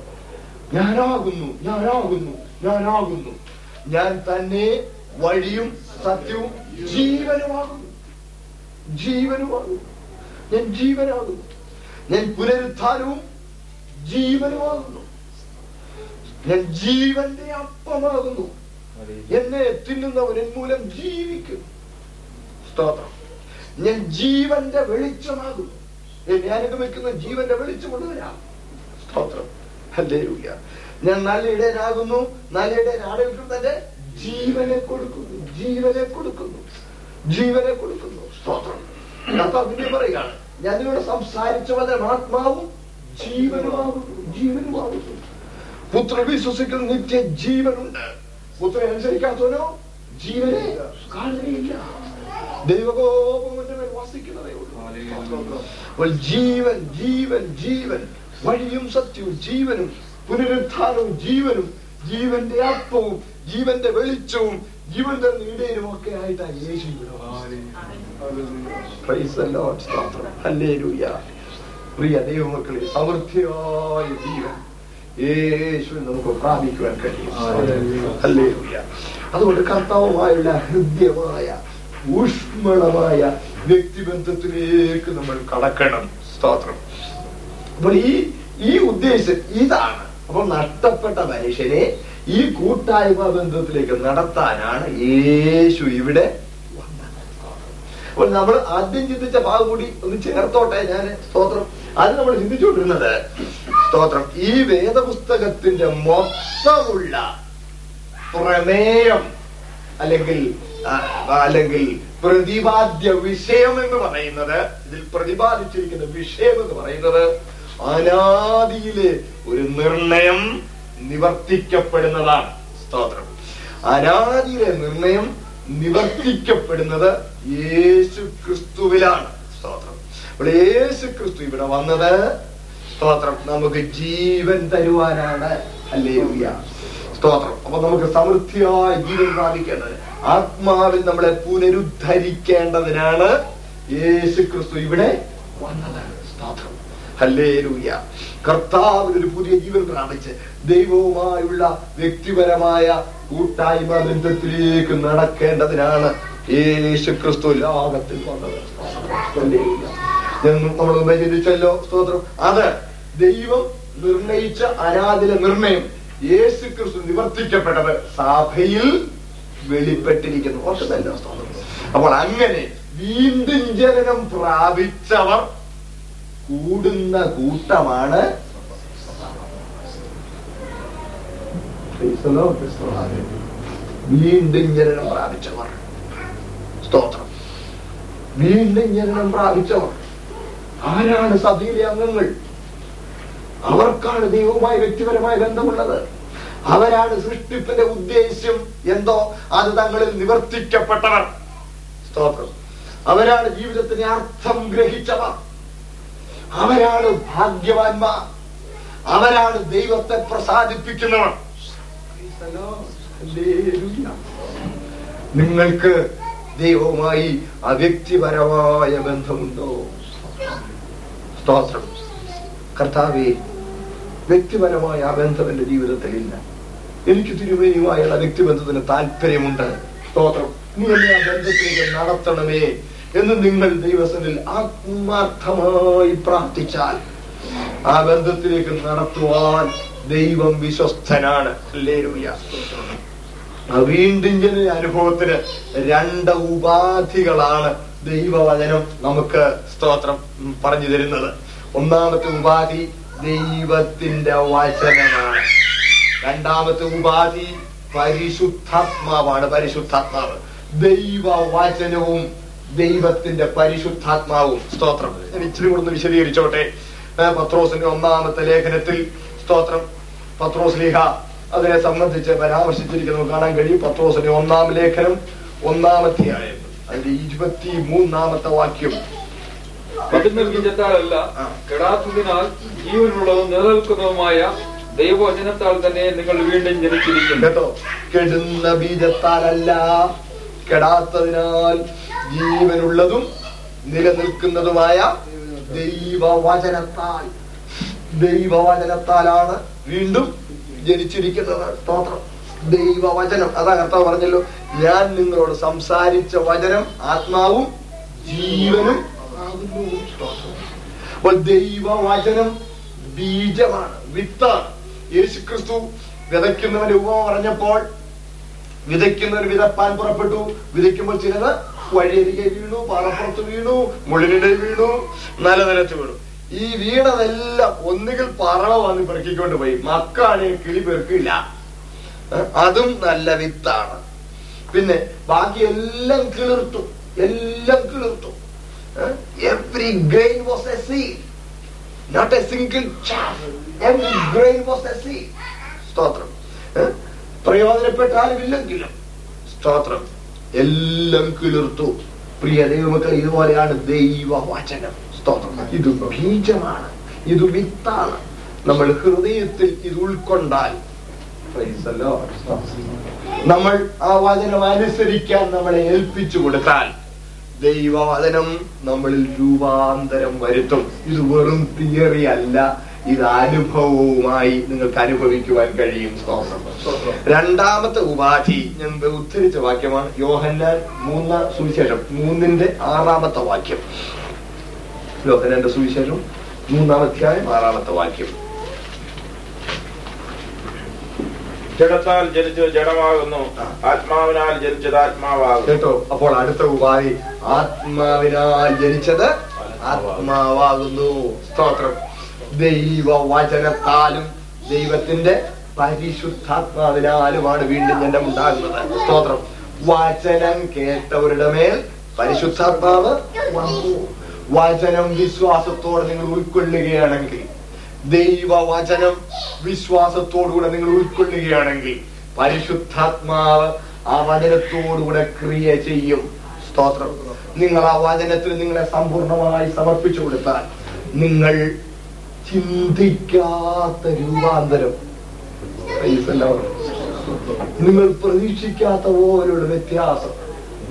ഞാനാകുന്നു ഞാനാകുന്നു ഞാനാകുന്നു ഞാൻ തന്നെ വഴിയും സത്യവും ജീവനുമാകുന്നു ജീവനുമാകുന്നു ഞാൻ ജീവനാകുന്നു ഞാൻ പുനരുദ്ധാനവും ജീവനുമാകുന്നു ഞാൻ ജീവന്റെ അപ്പമാകുന്നു എന്നെ തിന്നുന്നവൻ മൂലം ജീവിക്കും സ്തോത്രം ഞാൻ ജീവന്റെ വെളിച്ചമാകുന്നു എന്നെ അനുഗമിക്കുന്ന ജീവന്റെ വെളിച്ചമുള്ളവരാ സ്തോത്രം ഹല്ലേലൂയ ഞാൻ നല്ലയിടനാകുന്നു നല്ലയിടനാണെങ്കിൽ തന്നെ ജീവനെ കൊടുക്കുന്നു ജീവനെ കൊടുക്കുന്നു ജീവനെ കൊടുക്കുന്നു സ്തോത്രം അപ്പൊ അതിന് പറയുകയാണ് ഞാൻ നിങ്ങളോട് സംസാരിച്ച വചനം ആത്മാവും ജീവനുമാകുന്നു ജീവനുമാകുന്നു പുത്ര വിശ്വസിക്കുന്ന നിത്യ ജീവനുണ്ട് പുത്രൻ അനുസരിക്കാത്തവനോ ജീവനെ കാണുകയില്ല ദൈവകോപം വസിക്കുന്നതേ ഉള്ളൂ ജീവൻ ജീവൻ ജീവൻ വഴിയും സത്യവും ജീവനും പുനരുദ്ധാനവും ജീവനും ജീവന്റെ അപ്പവും ജീവന്റെ വെളിച്ചവും ജീവന്റെ നീടയിലും ഒക്കെ ആയിട്ടാണ് യേശു പ്രിയ ദൈവമക്കളെ സമൃദ്ധിയായ ജീവൻ യേശു നമുക്ക് പ്രാപിക്കുവാൻ കഴിയും അതുകൊണ്ട് കർത്താവുമായുള്ള ഹൃദ്യമായ ഊഷ്മളമായ വ്യക്തിബന്ധത്തിലേക്ക് നമ്മൾ കടക്കണം സ്തോത്രം അപ്പോൾ ഈ ഈ ഉദ്ദേശം ഇതാണ് അപ്പൊ നഷ്ടപ്പെട്ട മനുഷ്യനെ ഈ കൂട്ടായ്മ ബന്ധത്തിലേക്ക് നടത്താനാണ് യേശു ഇവിടെ വന്നത് അപ്പോൾ നമ്മൾ ആദ്യം ചിന്തിച്ച ഭാഗം കൂടി ഒന്ന് ചേർത്തോട്ടെ ഞാൻ സ്തോത്രം അത് നമ്മൾ ചിന്തിച്ചുകൊണ്ടിരുന്നത് സ്തോത്രം ഈ വേദപുസ്തകത്തിന്റെ മൊത്തമുള്ള പ്രമേയം അല്ലെങ്കിൽ അല്ലെങ്കിൽ പ്രതിപാദ്യ വിഷയം എന്ന് പറയുന്നത് ഇതിൽ പ്രതിപാദിച്ചിരിക്കുന്ന വിഷയം എന്ന് പറയുന്നത് അനാദിയില് ഒരു നിർണയം നിവർത്തിക്കപ്പെടുന്നതാണ് സ്തോത്രം അനാദിയിലെ നിർണയം നിവർത്തിക്കപ്പെടുന്നത് യേശു ക്രിസ്തുവിലാണ് സ്തോത്രം ഇവിടെ യേശു ക്രിസ്തു ഇവിടെ വന്നത് സ്തോത്രം നമുക്ക് ജീവൻ തരുവാനാണ് അല്ലേ സ്തോത്രം അപ്പൊ നമുക്ക് സമൃദ്ധിയായി ജീവൻ പ്രാപിക്കേണ്ടത് ആത്മാവിൽ നമ്മളെ പുനരുദ്ധരിക്കേണ്ടതിനാണ് യേശു ക്രിസ്തു ഇവിടെ വന്നത് ഹല്ലേലൂയ കർത്താവിന് ഒരു പുതിയ ജീവൻ പ്രാപിച്ച് ദൈവവുമായുള്ള വ്യക്തിപരമായ കൂട്ടായ്മ ബന്ധത്തിലേക്ക് നടക്കേണ്ടതിനാണ് യേശു ക്രിസ്തു ലോകത്തിൽ വന്നത് നമ്മൾ ചിന്തിച്ചല്ലോ സ്തോത്രം അത് ദൈവം നിർണയിച്ച ആരാധന നിർണയം യേശു ക്രിസ്തു നിവർത്തിക്കപ്പെട്ടത് സഭയിൽ വെളിപ്പെട്ടിരിക്കുന്നു സ്തോത്രം അപ്പോൾ അങ്ങനെ വീണ്ടും ജനനം പ്രാപിച്ചവർ കൂടുന്ന കൂട്ടമാണ് വീണ്ടും ജനനം പ്രാപിച്ചവർ സ്തോത്രം വീണ്ടും ജനനം പ്രാപിച്ചവർ ആരാണ് സഭയിലെ അംഗങ്ങൾ അവർക്കാണ് ദൈവവുമായി വ്യക്തിപരമായ ബന്ധമുള്ളത് അവരാണ് സൃഷ്ടിപ്പിന്റെ ഉദ്ദേശ്യം എന്തോ അത് തങ്ങളിൽ നിവർത്തിക്കപ്പെട്ടവർ സ്തോത്രം അവരാണ് ജീവിതത്തിന് അർത്ഥം ഗ്രഹിച്ചവർ അവരാണ് ഭാഗ്യവാന്മാർ അവരാണ് ദൈവത്തെ പ്രസാദിപ്പിക്കുന്നവർ നിങ്ങൾക്ക് ദൈവവുമായി അവ്യക്തിപരമായ ബന്ധമുണ്ടോ സ്തോത്രം കർത്താവെ വ്യക്തിപരമായ ആ ബന്ധം എന്റെ ജീവിതത്തിൽ ഇല്ല എനിക്ക് തിരുമേനിയുമായുള്ള വ്യക്തിബന്ധത്തിന് താല്പര്യമുണ്ട് സ്തോത്രം നീ എന്നെ ആ ബന്ധത്തിലേക്ക് നടത്തണമേ എന്ന് നിങ്ങൾ ദൈവസനിൽ ആത്മാർത്ഥമായി പ്രാർത്ഥിച്ചാൽ ആ ബന്ധത്തിലേക്ക് നടത്തുവാൻ ദൈവം വിശ്വസ്തനാണ് വീണ്ടും ചില അനുഭവത്തിന് രണ്ട് ഉപാധികളാണ് ദൈവവചനം നമുക്ക് സ്തോത്രം പറഞ്ഞു തരുന്നത് ഒന്നാമത്തെ ഉപാധി ദൈവത്തിന്റെ വചനമാണ് രണ്ടാമത്തെ ഉപാധി പരിശുദ്ധാത്മാവാണ് പരിശുദ്ധാത്മാവ് ദൈവവചനവും ദൈവത്തിന്റെ പരിശുദ്ധാത്മാവും സ്തോത്രം ഞാൻ ഇച്ചിരി കൂടെ വിശദീകരിച്ചോട്ടെ പത്രോസിന്റെ ഒന്നാമത്തെ ലേഖനത്തിൽ സ്തോത്രം പത്രോസ് ലീഹ അതിനെ സംബന്ധിച്ച് പരാമർശിച്ചിരിക്കുന്നത് കാണാൻ കഴിയും പത്രോസിന്റെ ഒന്നാം ലേഖനം ഒന്നാമത്തെ ആയത് അതിന്റെ ഇരുപത്തി മൂന്നാമത്തെ വാക്യം വിട്ടുനിൽക്കിഞ്ഞത്താലല്ല കെടാത്തതിനാൽ ജീവനുള്ളതും നിലനിൽക്കുന്നതുമായ ദൈവവചനത്താൽ തന്നെ നിങ്ങൾ വീണ്ടും ജനിച്ചിരിക്കും കേട്ടോ കെടുന്ന ബീജത്താലല്ല കെടാത്തതിനാൽ ജീവനുള്ളതും നിലനിൽക്കുന്നതുമായ ദൈവവചനത്താൽ ദൈവവചനത്താലാണ് വീണ്ടും ജനിച്ചിരിക്കുന്നത് സ്തോത്രം ദൈവവചനം അതാ കർത്താവ് പറഞ്ഞല്ലോ ഞാൻ നിങ്ങളോട് സംസാരിച്ച വചനം ആത്മാവും ജീവനും അപ്പോൾ ദൈവവചനം ബീജമാണ് വിത്താണ് യേശുക്രിസ്തു വിതയ്ക്കുന്നവന്റെ ഉപമ പറഞ്ഞപ്പോൾ വിതയ്ക്കുന്നവർ വിതപ്പാൻ പുറപ്പെട്ടു വിതയ്ക്കുമ്പോൾ ചിലത് വഴിയരികെ വീണു പാറപ്പുറത്ത് വീണു മുള്ളിനിടെ വീണു നിലനിലത്ത് വീണു ഈ വീണതെല്ലാം ഒന്നുകിൽ പറവ വന്ന് പെറുക്കിക്കൊണ്ട് പോയി മക്കാണെങ്കിൽ കിളി പെറുക്കില്ല അതും നല്ല വിത്താണ് പിന്നെ ബാക്കി എല്ലാം കിളിർത്തു എല്ലാം കിളിർത്തു every grain was a seed not a single every grain was a seed സ്തോത്രം പ്രയോജനപ്പെട്ടാലും ഇല്ലെങ്കിലും സ്തോത്രം എല്ലാം കിളിർത്തു പ്രിയ ദൈവമക്കൾ ഇതുപോലെയാണ് ദൈവവചനം സ്തോത്രം ഇത് ബീജമാണ് ഇത് വിത്താണ് നമ്മൾ ഹൃദയത്തിൽ ഇത് ഉൾക്കൊണ്ടാൽ നമ്മൾ ആ വചനം അനുസരിക്കാൻ നമ്മളെ ഏൽപ്പിച്ചു കൊടുത്താൽ ദൈവവചനം നമ്മളിൽ രൂപാന്തരം വരുത്തും ഇത് വെറും തിയറി അല്ല ഇത് അനുഭവവുമായി നിങ്ങൾക്ക് അനുഭവിക്കുവാൻ കഴിയും സ്തോത്രം രണ്ടാമത്തെ ഉപാധി ഞാൻ ഉദ്ധരിച്ച വാക്യമാണ് യോഹന്നാൻ മൂന്നാം സുവിശേഷം മൂന്നിന്റെ ആറാമത്തെ വാക്യം യോഹന്നാന്റെ സുവിശേഷം മൂന്നാം അധ്യായം ആറാമത്തെ വാക്യം ജഡത്താൽ ജനിച്ചത് ജഡമാകുന്നു ആത്മാവിനാൽ ജനിച്ചത് ആത്മാവാകുന്നു കേട്ടോ അപ്പോൾ അടുത്ത ഉപാധി ആത്മാവിനാൽ ജനിച്ചത് ആത്മാവാകുന്നു സ്തോത്രം വചനത്താലും ദൈവത്തിന്റെ പരിശുദ്ധാത്മാവിനാലുമാണ് വീണ്ടും എന്റെ ഉണ്ടാകുന്നത് സ്തോത്രം വചനം കേട്ടവരുടെ മേൽ പരിശുദ്ധാത്മാവ് വചനം വിശ്വാസത്തോടെ നിങ്ങൾ ഉൾക്കൊള്ളുകയാണെങ്കിൽ ദൈവവചനം വിശ്വാസത്തോടുകൂടെ നിങ്ങൾ ഉൾക്കൊള്ളുകയാണെങ്കിൽ പരിശുദ്ധാത്മാവ് ആ വചനത്തോടുകൂടെ ക്രിയ ചെയ്യും സ്തോത്രം നിങ്ങൾ ആ വചനത്തിൽ നിങ്ങളെ സമ്പൂർണമായി സമർപ്പിച്ചു കൊടുത്താൽ നിങ്ങൾ ചിന്തിക്കാത്ത രൂപാന്തരം നിങ്ങൾ പ്രതീക്ഷിക്കാത്ത ഓരോരുടെ വ്യത്യാസം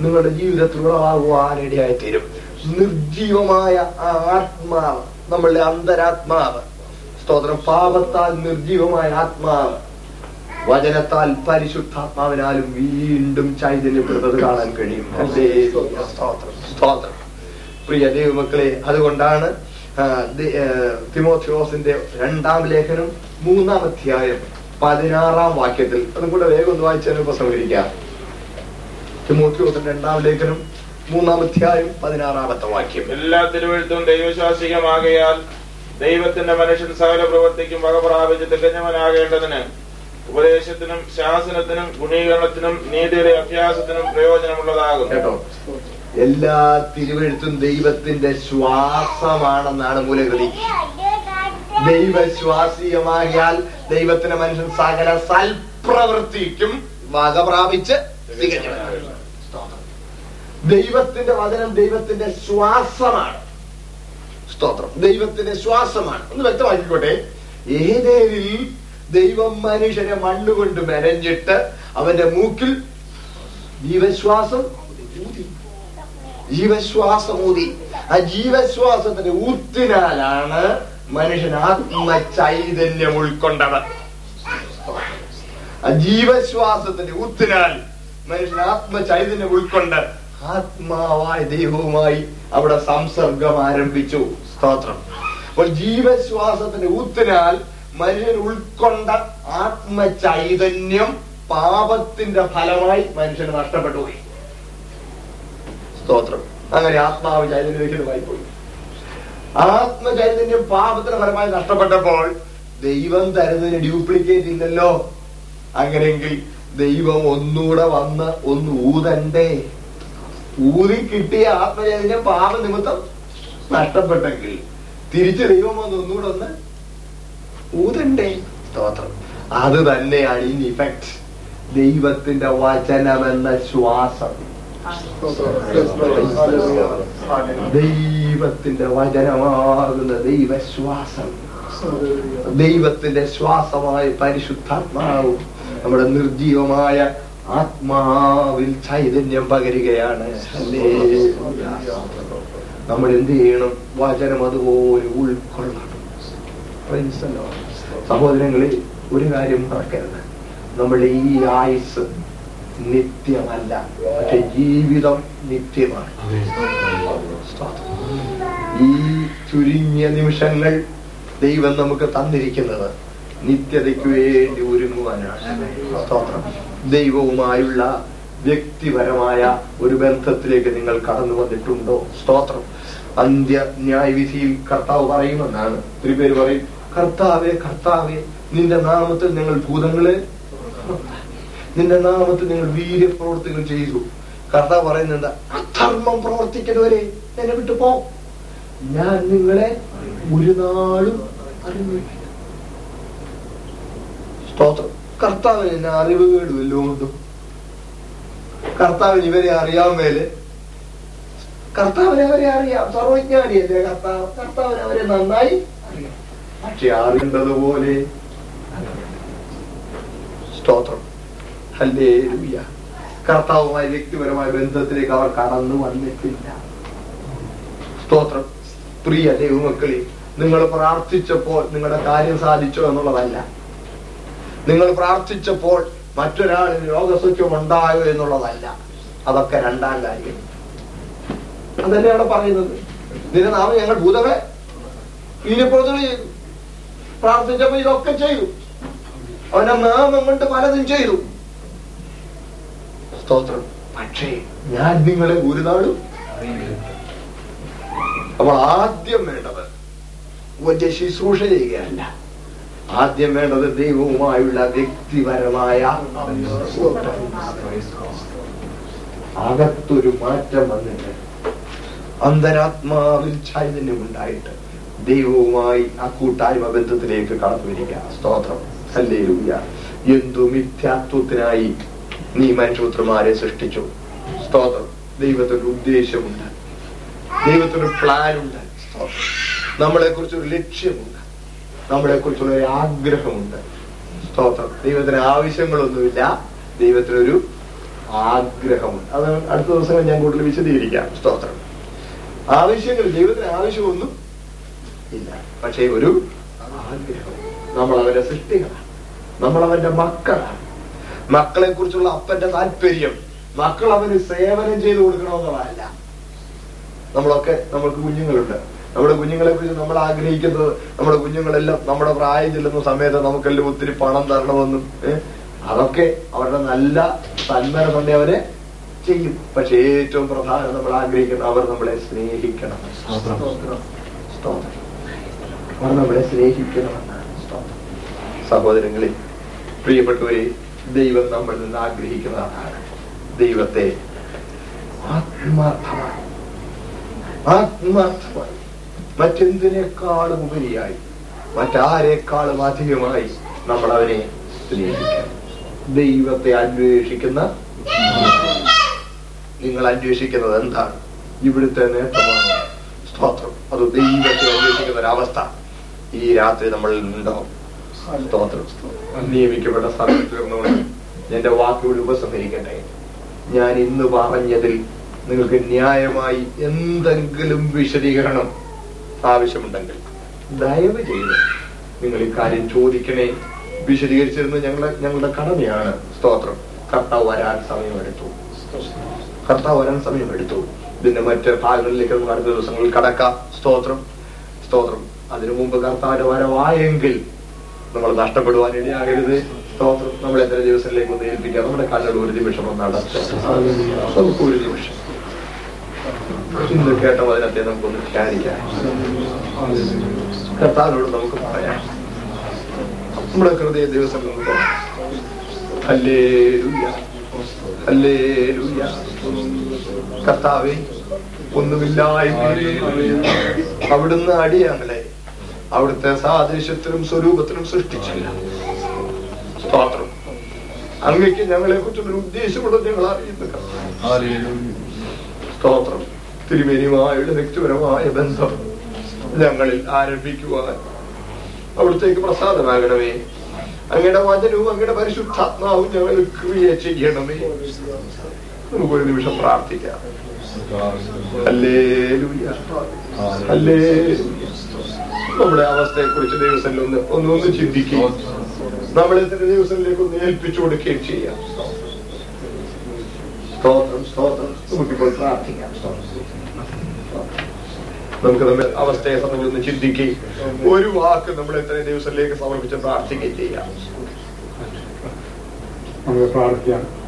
നിങ്ങളുടെ ജീവിതത്തിലുളവാകുവാനിടയായി തീരും നിർജീവമായ ആത്മാവ് നമ്മളുടെ അന്തരാത്മാവ് സ്തോത്രം പാപത്താൽ നിർജീവമായ ആത്മാവ് വചനത്താൽ പരിശുദ്ധാത്മാവിനാലും വീണ്ടും ചൈതന്യപ്പെടുന്നത് കാണാൻ കഴിയും സ്തോത്രം സ്തോത്രം പ്രിയ ദൈവമക്കളെ അതുകൊണ്ടാണ് തിമോത്യോസിന്റെ രണ്ടാം ലേഖനം മൂന്നാം അധ്യായം പതിനാറാം വാക്യത്തിൽ അതും കൂടെ വേഗം ഒന്ന് വായിച്ചതിനെ പ്രസംഗിക്കാം തിമോത്യോസിന്റെ രണ്ടാം ലേഖനം മൂന്നാം അധ്യായം പതിനാറാമത്തെ വാക്യം എല്ലാ തിരുവഴുത്തും ദൈവശാസികമാകയാൽ ദൈവത്തിന്റെ മനുഷ്യൻ സകല പ്രവർത്തിക്കും വക പ്രാപിച്ച് തികഞ്ഞവനാകേണ്ടതിന് ഉപദേശത്തിനും ശാസനത്തിനും ഗുണീകരണത്തിനും നീതിയുടെ അഭ്യാസത്തിനും പ്രയോജനമുള്ളതാകും കേട്ടോ എല്ലാ തിരുവെഴുത്തും ദൈവത്തിന്റെ ശ്വാസമാണെന്നാണ് മൂലകൃതി ദൈവശ്വാസീയമാകിയാൽ ദൈവത്തിന് മനുഷ്യൻ സകല സൽപ്രവൃത്തിക്കും വക പ്രാപിച്ച് ദൈവത്തിന്റെ വചനം ദൈവത്തിന്റെ ശ്വാസമാണ് സ്തോത്രം ദൈവത്തിന്റെ ശ്വാസമാണ് ഒന്ന് വ്യക്തമാക്കിക്കോട്ടെ ഏതേരിൽ ദൈവം മനുഷ്യനെ മണ്ണുകൊണ്ട് മെനഞ്ഞിട്ട് അവന്റെ മൂക്കിൽ ജീവശ്വാസം ജീവശ്വാസമൂതി ആ ജീവശ്വാസത്തിന്റെ ഊത്തിനാലാണ് മനുഷ്യൻ ആത്മചൈതന്യം ഉൾക്കൊണ്ടത് ആ ജീവശ്വാസത്തിന്റെ ഊത്തിനാൽ മനുഷ്യൻ ആത്മചൈതന്യം ഉൾക്കൊണ്ട് ആത്മാവായ ദൈവവുമായി അവിടെ സംസർഗം ആരംഭിച്ചു സ്തോത്രം അപ്പോൾ ജീവശ്വാസത്തിന്റെ ഊത്തിനാൽ മനുഷ്യൻ ഉൾക്കൊണ്ട ആത്മചൈതന്യം പാപത്തിന്റെ ഫലമായി മനുഷ്യന് നഷ്ടപ്പെട്ടു പോയി സ്തോത്രം അങ്ങനെ ആത്മാവ് ചൈതന്യമായി പോയി ആത്മചൈതന്യം പാപത്തിന് പരമായി നഷ്ടപ്പെട്ടപ്പോൾ ദൈവം തരുന്നതിന് ഡ്യൂപ്ലിക്കേറ്റ് ഇല്ലല്ലോ അങ്ങനെയെങ്കിൽ ദൈവം ഒന്നുകൂടെ വന്ന് ഒന്ന് ഊതണ്ടേ ഊതി കിട്ടിയ ആത്മചൈതന്യം പാപ നിമിത്തം നഷ്ടപ്പെട്ടെങ്കിൽ തിരിച്ച് ദൈവം വന്ന് ഒന്നുകൂടെ ഒന്ന് ഊതണ്ടേ സ്തോത്രം അത് തന്നെയാണ് ഇൻ ഇഫക്ട് ദൈവത്തിന്റെ വചനമെന്ന ശ്വാസം ദൈവത്തിന്റെ വചനമാകുന്ന ദൈവശ്വാസം ദൈവത്തിന്റെ ശ്വാസമായ പരിശുദ്ധാത്മാവ് നമ്മുടെ നിർജീവമായ ആത്മാവിൽ ചൈതന്യം പകരുകയാണ് നമ്മൾ എന്ത് ചെയ്യണം വചനം അതുപോലെ ഉൾക്കൊള്ളണം സഹോദരങ്ങളിൽ ഒരു കാര്യം മറക്കരുത് നമ്മുടെ ഈ ആയുസ് നിത്യമല്ല പക്ഷെ ജീവിതം നിത്യമാണ് ഈ ചുരുങ്ങിയ നിമിഷങ്ങൾ ദൈവം നമുക്ക് തന്നിരിക്കുന്നത് നിത്യതയ്ക്ക് വേണ്ടി ഒരുങ്ങുവാനാണ് സ്തോത്രം ദൈവവുമായുള്ള വ്യക്തിപരമായ ഒരു ബന്ധത്തിലേക്ക് നിങ്ങൾ കടന്നു വന്നിട്ടുണ്ടോ സ്തോത്രം അന്ത്യ ന്യായവിധിയിൽ കർത്താവ് പറയുമെന്നാണ് ഒത്തിരി പേര് പറയും കർത്താവെ കർത്താവെ നിന്റെ നാമത്തിൽ ഞങ്ങൾ ഭൂതങ്ങളെ നിന്റെ നാമത്തിൽ നിങ്ങൾ വീര്യപ്രവർത്തികൾ ചെയ്തു കർത്താവ് പറയുന്നുണ്ട് അധർമ്മം പ്രവർത്തിക്കുന്നവരെ എന്നെ വിട്ടു പോ ഞാൻ നിങ്ങളെ ഒരു നാളും അറിഞ്ഞിട്ടില്ല സ്തോത്രം കർത്താവിന് എന്നെ അറിവ് കേടുമല്ലോ കൊണ്ടും കർത്താവിന് ഇവരെ അറിയാൻ മേലെ കർത്താവിന് അവരെ അറിയാം സർവജ്ഞാനിയല്ലേ കർത്താവ് കർത്താവിന് അവരെ നന്നായി അറിയാം പക്ഷെ അറിയേണ്ടതുപോലെ സ്തോത്രം കർത്താവുമായി വ്യക്തിപരമായ ബന്ധത്തിലേക്ക് അവർ കടന്നു വന്നിട്ടില്ല സ്തോത്രം പ്രിയ ദൈവമക്കളി നിങ്ങൾ പ്രാർത്ഥിച്ചപ്പോൾ നിങ്ങളുടെ കാര്യം സാധിച്ചോ എന്നുള്ളതല്ല നിങ്ങൾ പ്രാർത്ഥിച്ചപ്പോൾ മറ്റൊരാളിന് രോഗസുഖ്യം ഉണ്ടായോ എന്നുള്ളതല്ല അതൊക്കെ രണ്ടാം കാര്യം അതന്നെയാണ് പറയുന്നത് നിന്റെ നാമം ഞങ്ങൾ ഭൂതവേ ഇനിപ്രതി ചെയ്തു പ്രാർത്ഥിച്ചപ്പോ ഇതൊക്കെ ചെയ്തു അവന്റെ നാമം കൊണ്ട് പലതും ചെയ്തു സ്തോത്രം പക്ഷേ ഞാൻ നിങ്ങളെ ഒരു നാളും അപ്പോൾ ആദ്യം വേണ്ടത് മറ്റേ ശുശ്രൂഷ ചെയ്യുകയല്ല ആദ്യം വേണ്ടത് ദൈവവുമായുള്ള വ്യക്തിപരമായ അകത്തൊരു മാറ്റം വന്നിട്ട് അന്തരാത്മാവിൽ ചൈതന്യം ഉണ്ടായിട്ട് ദൈവവുമായി ആ കൂട്ടായ്മ ബന്ധത്തിലേക്ക് കടന്നു വരിക സ്തോത്രം അല്ലേ എന്തു മിഥ്യാത്വത്തിനായി നീ മനുഷ്യപുത്രമാരെ സൃഷ്ടിച്ചു സ്തോത്രം ദൈവത്തിനൊരു ഉദ്ദേശമുണ്ട് ദൈവത്തിനൊരു സ്തോത്രം നമ്മളെ കുറിച്ചൊരു ലക്ഷ്യമുണ്ട് നമ്മളെ കുറിച്ചുള്ള ഒരു ആഗ്രഹമുണ്ട് സ്തോത്രം ദൈവത്തിന് ആവശ്യങ്ങളൊന്നുമില്ല ദൈവത്തിനൊരു ആഗ്രഹമുണ്ട് അത് അടുത്ത ദിവസങ്ങൾ ഞാൻ കൂടുതൽ വിശദീകരിക്കാം സ്തോത്രം ആവശ്യങ്ങൾ ദൈവത്തിന് ആവശ്യമൊന്നും ഇല്ല പക്ഷേ ഒരു ആഗ്രഹം നമ്മൾ അവന്റെ സൃഷ്ടികളാണ് നമ്മൾ അവന്റെ മക്കളാണ് മക്കളെ കുറിച്ചുള്ള അപ്പന്റെ താല്പര്യം മക്കൾ അവന് സേവനം ചെയ്തു കൊടുക്കണമെന്നുള്ളതല്ല നമ്മളൊക്കെ നമ്മൾക്ക് കുഞ്ഞുങ്ങളുണ്ട് നമ്മുടെ കുഞ്ഞുങ്ങളെ കുറിച്ച് നമ്മൾ ആഗ്രഹിക്കുന്നത് നമ്മുടെ കുഞ്ഞുങ്ങളെല്ലാം നമ്മുടെ പ്രായം ചെല്ലുന്ന സമയത്ത് നമുക്കെല്ലാം ഒത്തിരി പണം തരണമെന്നും അതൊക്കെ അവരുടെ നല്ല സന്മനം തന്നെ അവരെ ചെയ്യും പക്ഷെ ഏറ്റവും പ്രധാനം നമ്മൾ ആഗ്രഹിക്കുന്ന അവർ നമ്മളെ സ്നേഹിക്കണം അവർ നമ്മളെ സ്നേഹിക്കണമെന്നാണ് സഹോദരങ്ങളിൽ പ്രിയപ്പെട്ടവരെ ദൈവം നമ്മളിൽ നിന്ന് ആഗ്രഹിക്കുന്നതാണ് ദൈവത്തെ ആത്മാർത്ഥമായി ആത്മാർത്ഥമായി മറ്റെന്തിനേക്കാളും ഉപരിയായി മറ്റാരേക്കാളും അധികമായി നമ്മൾ അവനെ സ്നേഹിക്കണം ദൈവത്തെ അന്വേഷിക്കുന്ന നിങ്ങൾ അന്വേഷിക്കുന്നത് എന്താണ് ഇവിടുത്തെ നേട്ടമാണ് സ്തോത്രം അത് ദൈവത്തെ അന്വേഷിക്കുന്ന ഒരവസ്ഥ ഈ രാത്രി നമ്മളിൽ ഉണ്ടാവും സ്തോത്രം നിയമിക്കപ്പെട്ട സ്ഥലത്ത് എന്റെ വാക്കുകൾ ഉപസംഹരിക്കട്ടെ ഞാൻ ഇന്ന് പറഞ്ഞതിൽ നിങ്ങൾക്ക് ന്യായമായി എന്തെങ്കിലും വിശദീകരണം ആവശ്യമുണ്ടെങ്കിൽ ദയവ് ചെയ്ത് നിങ്ങൾ ഇക്കാര്യം ചോദിക്കണേ വിശദീകരിച്ചിരുന്നത് ഞങ്ങളുടെ ഞങ്ങളുടെ കടമയാണ് സ്തോത്രം കർത്താവ് വരാൻ സമയമെടുത്തു കർത്താവ് വരാൻ സമയമെടുത്തു ഇതിന്റെ മറ്റ് ഭാഗങ്ങളിലേക്ക് നമുക്ക് അടുത്ത ദിവസങ്ങളിൽ കടക്കാം സ്തോത്രം സ്തോത്രം അതിനു മുമ്പ് കർത്താവിന്റെ വരവായെങ്കിൽ നമ്മൾ നഷ്ടപ്പെടുവാൻ ഇടയാകരുത് സ്തോത്രം നമ്മൾ എത്ര ദിവസത്തിലേക്ക് ഒന്ന് ഏൽപ്പിക്കുക നമ്മുടെ കാലിൽ ഒരു നിമിഷം ഒന്നാണ് നമുക്ക് ഒരു നിമിഷം ഇന്ന് കേട്ട വചനത്തെ നമുക്കൊന്ന് ധ്യാനിക്കാം കർത്താവിനോട് നമുക്ക് പറയാം നമ്മുടെ ഹൃദയ ദിവസം നമുക്ക് അല്ലേ അല്ലേ കർത്താവെ ഒന്നുമില്ലായ്മ അവിടുന്ന് അടിയാണല്ലേ അവിടുത്തെ സാദൃശ്യത്തിനും സ്വരൂപത്തിനും സൃഷ്ടിച്ചില്ല സ്തോത്രം അങ്ങക്ക് ഞങ്ങളെ കുറിച്ചുള്ള ഉദ്ദേശമുള്ളത് ഞങ്ങൾ അറിയുന്നു സ്തോത്രം തിരുമേനിയുമായുള്ള വ്യക്തിപരമായ ബന്ധം ഞങ്ങളിൽ ആരംഭിക്കുവാൻ അവിടത്തേക്ക് പ്രസാദമാകണമേ അങ്ങയുടെ വചനവും അങ്ങയുടെ പരിശുദ്ധാത്മാവും ഞങ്ങൾ ക്രിയ ചെയ്യണമേ ഒരു നിമിഷം പ്രാർത്ഥിക്കാം നമ്മുടെ അവസ്ഥയെ കുറിച്ച് ദിവസം ഒന്ന് ഒന്ന് ഒന്ന് ചിന്തിക്കുകയും നമ്മളെ തന്നെ ദിവസത്തിലേക്ക് ഒന്ന് ഏൽപ്പിച്ചു കൊടുക്കുകയും ചെയ്യാം സ്തോത്രം സ്തോത്രം നമുക്ക് നമ്മുടെ അവസ്ഥയെ സംബന്ധിച്ചൊന്ന് ചിന്തിക്കുകയും ഒരു വാക്ക് നമ്മൾ എത്ര ദിവസത്തിലേക്ക് സമർപ്പിച്ച് പ്രാർത്ഥിക്കുകയും ചെയ്യാം നമുക്ക് പ്രാർത്ഥിക്കാം